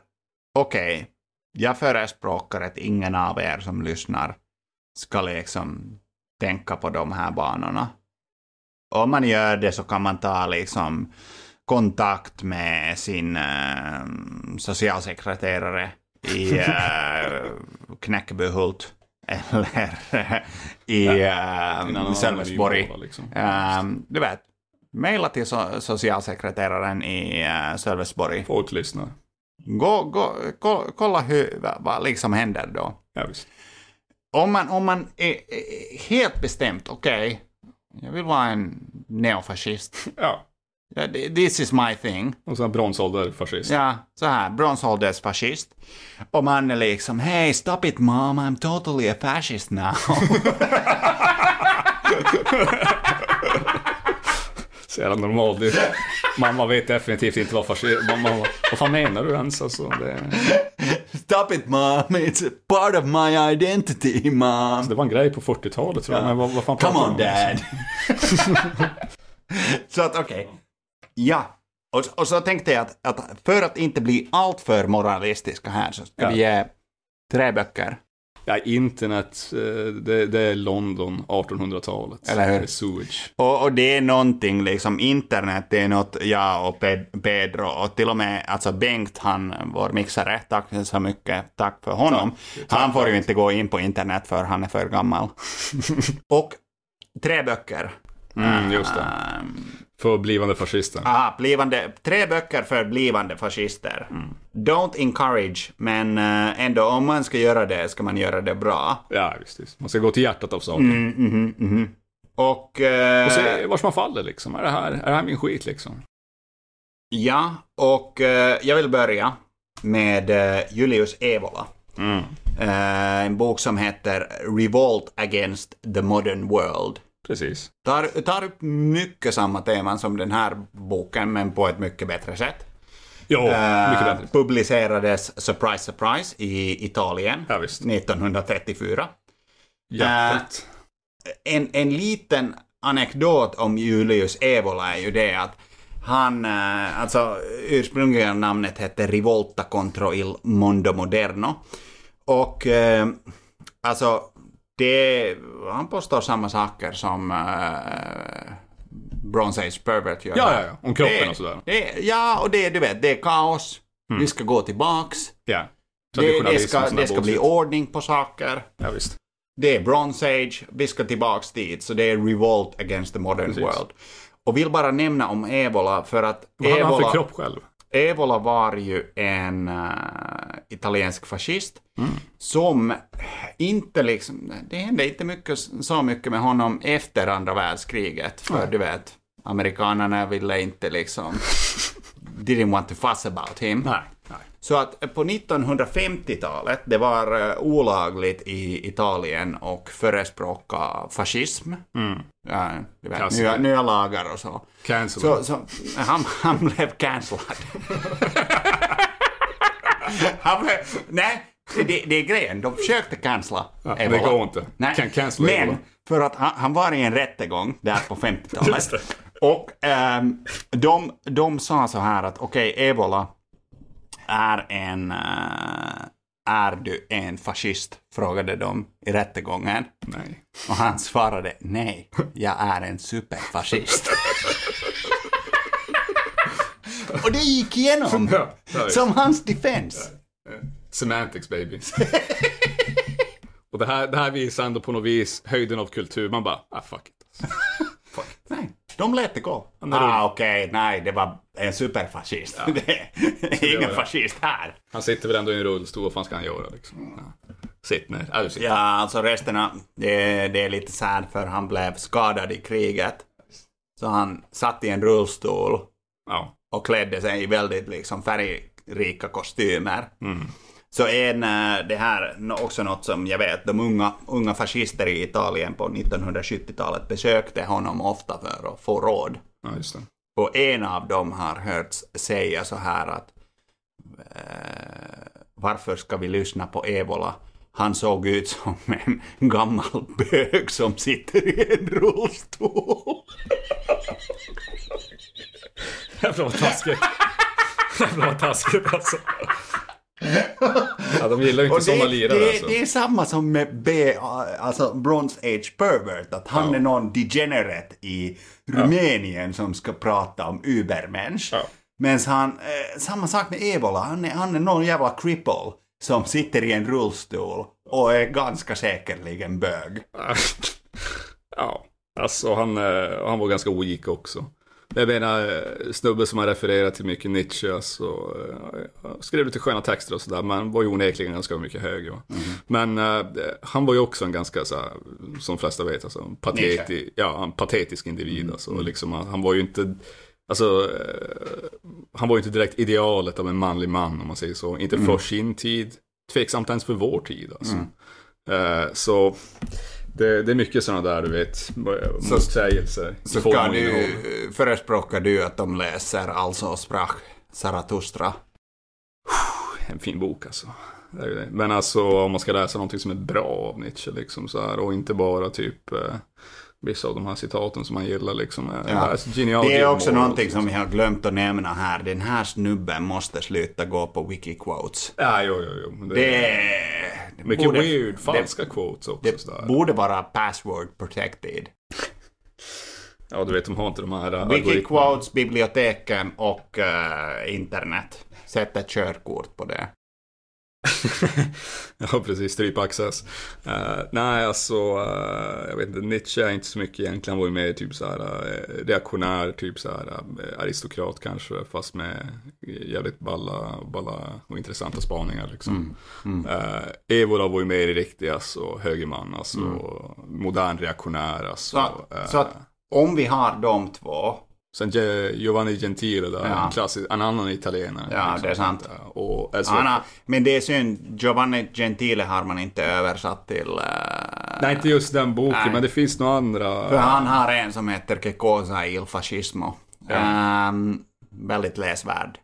okej, jag förespråkar att ingen av er som lyssnar ska liksom tänka på de här banorna. Om man gör det så kan man ta liksom kontakt med sin eh, socialsekreterare i uh, Knäckebyhult eller i annan Sölvesborg. liksom. Ehm, du vet, mejla till so socialsekreteraren i uh, Sölvesborg. Folk lyssnar. Gå, gå, ko- kolla hur, vad, vad liksom händer då. Ja. Om man, om man är, är helt bestämt, okej, jag vill vara en neofascist. Ja, This is my thing. och sen bronsålder-fascist. Ja, så här, bronsåldersfascist. Och man är liksom, hey, stop it mom, I'm totally a fascist now. Så jävla normalt. Det- Mamma vet definitivt inte vad fascist... Mamma, vad fan menar du ens alltså? Det, stop it mom, it's a part of my identity mom. det var en grej på 40-talet tror jag, men vad, vad fan Come on du alltså? dad. så att okej. Ja. Och, och så tänkte jag att, att för att inte bli alltför moralistiska här så ska Ja. vi ge tre böcker. Ja, internet, eh, det, det är London, 1800-talet. Eller hur? Det är sewage. Och, och det är någonting, liksom internet, det är något jag och Ped- Pedro och till och med alltså Bengt, han, vår mixare, tack så mycket, tack för honom. han får ju inte gå in på internet för han är för gammal. och tre böcker. Mm, just det. Ehm, För blivande fascister. Aha, blivande, tre böcker för blivande fascister. Don't encourage, men eh, ändå om man ska göra det ska man göra det bra. Ja, visst, visst. Man ska gå till hjärtat av saken. Mm. Och... eh, Och se vars man faller liksom. Är det här, är det här min skit liksom? ja, och eh, jag vill börja med eh, Julius Evola. Eh, en bok som heter Revolt Against the Modern World. Precis. Tar, tar upp mycket samma teman som den här boken, men på ett mycket bättre sätt. Ja, Eh, mycket bättre. Publicerades, surprise surprise, i Italien Ja, visst. 1934. Hjärtat. En, en liten anekdot om Julius Evola är ju det att han, eh, alltså ursprungligen namnet hette Rivolta contro il mondo moderno. Och eh, alltså, det, han påstår samma saker som eh, Bronze Age Pervert gör. Ja, ja, ja. Om kroppen Det- och sådär. Det, ja, och det, du vet, det är kaos. Vi ska gå tillbaks. Ja. Det, det ska, det ska bli ordning på saker. Ja, visst. Det är Bronze Age, vi ska tillbaks dit, så det är Revolt against the modern Precis. world. Och vill bara nämna om Evola för att Vad hade han för kropp själv? Evola var ju en uh, italiensk fascist som inte liksom, det hände inte mycket, så mycket med honom efter andra världskriget. För du vet, amerikanerna ville inte liksom, didn't want to fuss about him. Nej. Så att på 1950-talet, det var eh, olagligt i Italien och förespråka fascism. Ja, du vet, nya, nya lagar och så. Cancel. Så, så han, han blev cancellad. han blev, nej, det, det är grejen. De försökte cancella Ja, det Evola. går inte. Nej, Kan cancella men Evola. för att han, han var i en rättegång där på 50-talet. Och ehm, de, de sa så här att okej, Evola är en... eh, är du en fascist? Frågade de i rättegången. Nej. Och han svarade nej, jag är en superfascist. Och det gick igenom Ja, ja. som hans defense. Semantics baby. Och det här, det här visar ändå på något vis höjden av kultur. Man bara, ah fuck it. fuck it. Nej, de lät det gå. Ah, okej, nej, det var en superfascist. Det är ingen fascist här. Han sitter väl ändå i en rullstol, vad fan ska han göra liksom? Ja. Sitt ner. Ja, du sitter. Ja, alltså resterna, det, det är lite sad för han blev skadad i kriget. Så han satt i en rullstol Ja. och klädde sig i väldigt liksom färgrika kostymer. Mm. Så en, eh, det här är också något som jag vet, de unga, unga fascister i Italien på 1970-talet besökte honom ofta för att få råd. ja, just det. Och en av dem har hörts säga så här att eh, varför ska vi lyssna på Evola? Han såg ut som en gammal bög som sitter i en rullstol. Jävlar vad taskigt. Jävlar vad taskigt alltså. Ja, de gillar ju inte sådana lirare det, alltså. det är samma som med B, alltså Bronze Age Pervert, att han Ja. är någon degenerate i Rumänien som ska prata om Übermensch. Ja. Men han, eh, samma sak med Evola, han är, han är någon jävla cripple som sitter i en rullstol och är ganska säkerligen bög. Ja, alltså han, eh, han var ganska weak också. Jag menar, eh, snubbe som har refererat till mycket Nietzsche, alltså, eh, skrev lite sköna texter och sådär, men var ju onekligen ganska mycket hög. Va? Men eh, han var ju också en ganska, så här, som de flesta vet, alltså, pateti, ja, en patetisk individ. Alltså, och liksom, han var ju inte, alltså, han var ju inte direkt idealet av en manlig man, om man säger så. Inte för sin tid, tveksamt ens för vår tid. Alltså. Eh, så det, det är mycket sådana där, du vet, motsägelser. Så form ska du, förespråkar du att de läser alltså Sprach Zarathustra? En fin bok alltså. Men alltså om man ska läsa någonting som är bra av Nietzsche liksom så här och inte bara typ eh, vissa av de här citaten som man gillar liksom. Eh, Ja. Genealogy Det är också någonting liksom. som vi har glömt att nämna här. Den här snubben måste sluta gå på Wikiquotes. Ja, jo, jo, jo. Det, Det, det mycket borde- weird, falska quotes också. Det sådär. borde vara password protected. Ja, du vet, de har inte de här... eh. Wikiquotes, biblioteken och eh, internet. Sätt ett körkort på det. ja, precis. Stryp access. Eh, nej, alltså, eh, jag vet inte, Nietzsche är inte så mycket egentligen. Han var ju mer typ så här uh, reaktionär, typ så här eh, aristokrat kanske, fast med jävligt balla, balla och intressanta spaningar liksom. Eh, Evola var ju mer riktig, alltså, högerman, alltså, modern reaktionär, alltså. Så, så att om vi har de två. Sen Giovanni Gentile där, Ja. en, klassisk, en annan italienare. Ja, liksom, det är sant. Och, alltså, Anna, men det är synd, Giovanni Gentile har man inte översatt till... eh, Nej, inte just den boken, Nej. men det finns några andra. För han har en som heter Che cosa il fascismo. Ehm, väldigt läsvärd.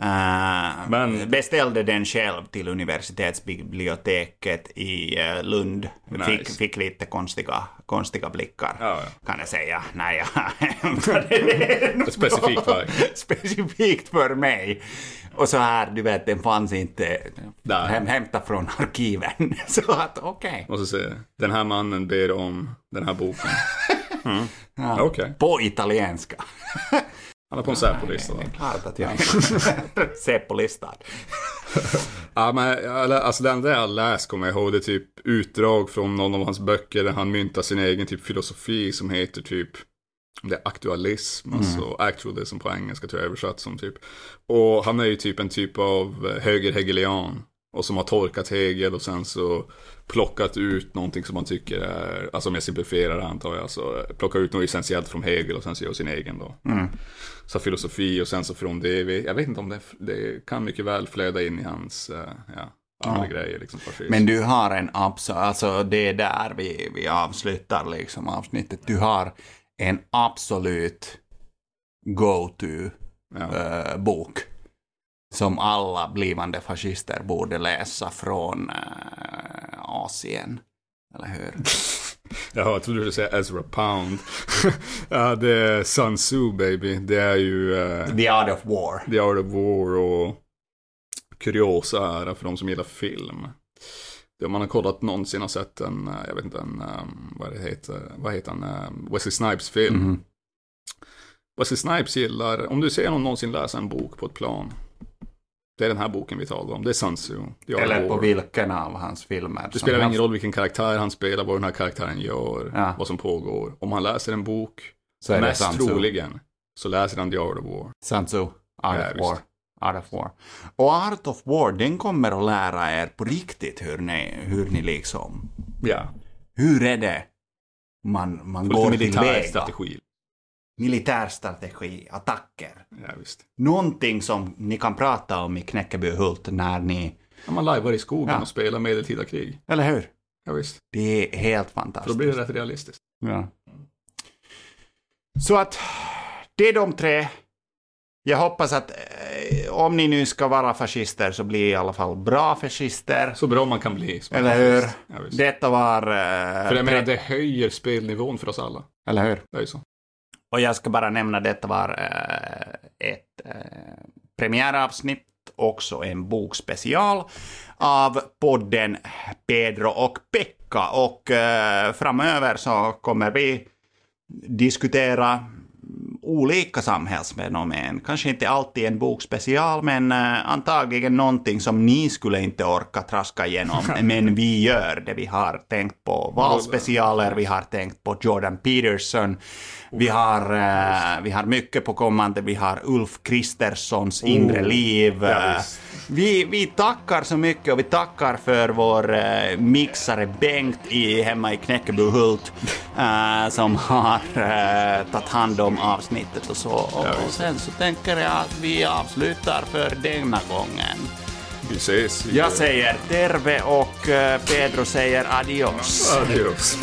Ehm, Men- Beställde den själv till universitetsbiblioteket i eh, Lund. Nice. Fick, fick lite konstiga, konstiga blickar. Ja, Kan jag säga. Nej, jag specifikt verk. Specifikt för mig. Och så här, du vet, den fanns inte hem, hämta från arkiven. Så att okej. Måste se. Den här mannen ber om den här boken. Ja. Okej. På italienska. Han är på en Säpo-lista Säpo-listad. Ja, men jag- alltså det enda jag läst kommer jag ihåg det är typ utdrag från någon av hans böcker där han myntar sin egen typ filosofi som heter typ om det är aktualism, alltså actualism på engelska tror jag översatt som typ. Och han är ju typ en typ av eh, högerhegelian. Och som har tolkat Hegel och sen så plockat ut någonting som man tycker är, alltså om jag simplifierar antar jag, så plocka ut något essentiellt från Hegel och sen så gör sin egen då. Så filosofi och sen så från det, jag vet inte om det, det kan mycket väl flöda in i hans, eh, ja, andra grejer liksom. fascism. Men du har en absolut, alltså det är där vi, vi avslutar liksom avsnittet. Du har en absolut go-to ja. eh, bok som alla blivande fascister borde läsa från eh, Asien. Eller hur? Ja, jag trodde du skulle säga Ezra Pound. ja, det är Sun Tzu baby. Det är ju uh, The Art of War. The Art of War och kuriosa är för de som gillar film. Det om man har kollat någonsin har sett en, jag vet inte, en, um, vad det heter, vad heter han, um, Wesley Snipes film. Mhm. Wesley Snipes gillar, om du ser någon någonsin läsa en bok på ett plan. Det är den här boken vi talar om, det är of Eller på vilken av hans filmer. Det spelar ingen helst. roll vilken karaktär han spelar, vad den här karaktären gör, Ja. vad som pågår. Om han läser en bok, Så är det mest Tzu. troligen, så läser han The Art of War. Sun Tzu, Art Ja, of visst. War. Art of War. Och Art of War, den kommer att lära er på riktigt hur ni, hur ni liksom... Ja, Hur är det man, man går tillväga? strategi. Militär strategi, attacker. Ja, visst. Någonting som ni kan prata om i Knäckebyhult när ni... När man lajvar i skogen Ja. och spelar medeltida krig. Eller hur? Ja, visst. Det är helt För då fantastiskt. blir det rätt realistiskt. Ja. Så att det är de tre. Jag hoppas att eh, om ni nu ska vara fascister så blir i alla fall bra fascister. Så bra man kan bli. Eller hur? Ja. Detta var... eh, För jag menar, det höjer spelnivån för oss alla. Eller hur? Det är ju så. Och jag ska bara nämna, detta var eh, ett eh, premiäravsnitt, också en bokspecial av podden Pedro och Pekka. Och eh, framöver så kommer vi diskutera olika samhällsfenomen. Kanske inte alltid en bokspecial, men eh, antagligen någonting som ni skulle inte orka traska igenom. men vi gör det. Vi har tänkt på valspecialer, vi har tänkt på Jordan Peterson, vi har, eh, vi har mycket på kommande. Vi har Ulf Kristerssons inre liv. Ja, vi, vi tackar så mycket och vi tackar för vår eh, mixare Bengt i, hemma i Knäckebyhult eh, som har eh, tagit hand om avsnittet och så. Och, och sen så tänker jag att vi avslutar för denna gången. Vi ses. i- Jag säger terve och eh, Pedro säger adios. Adios.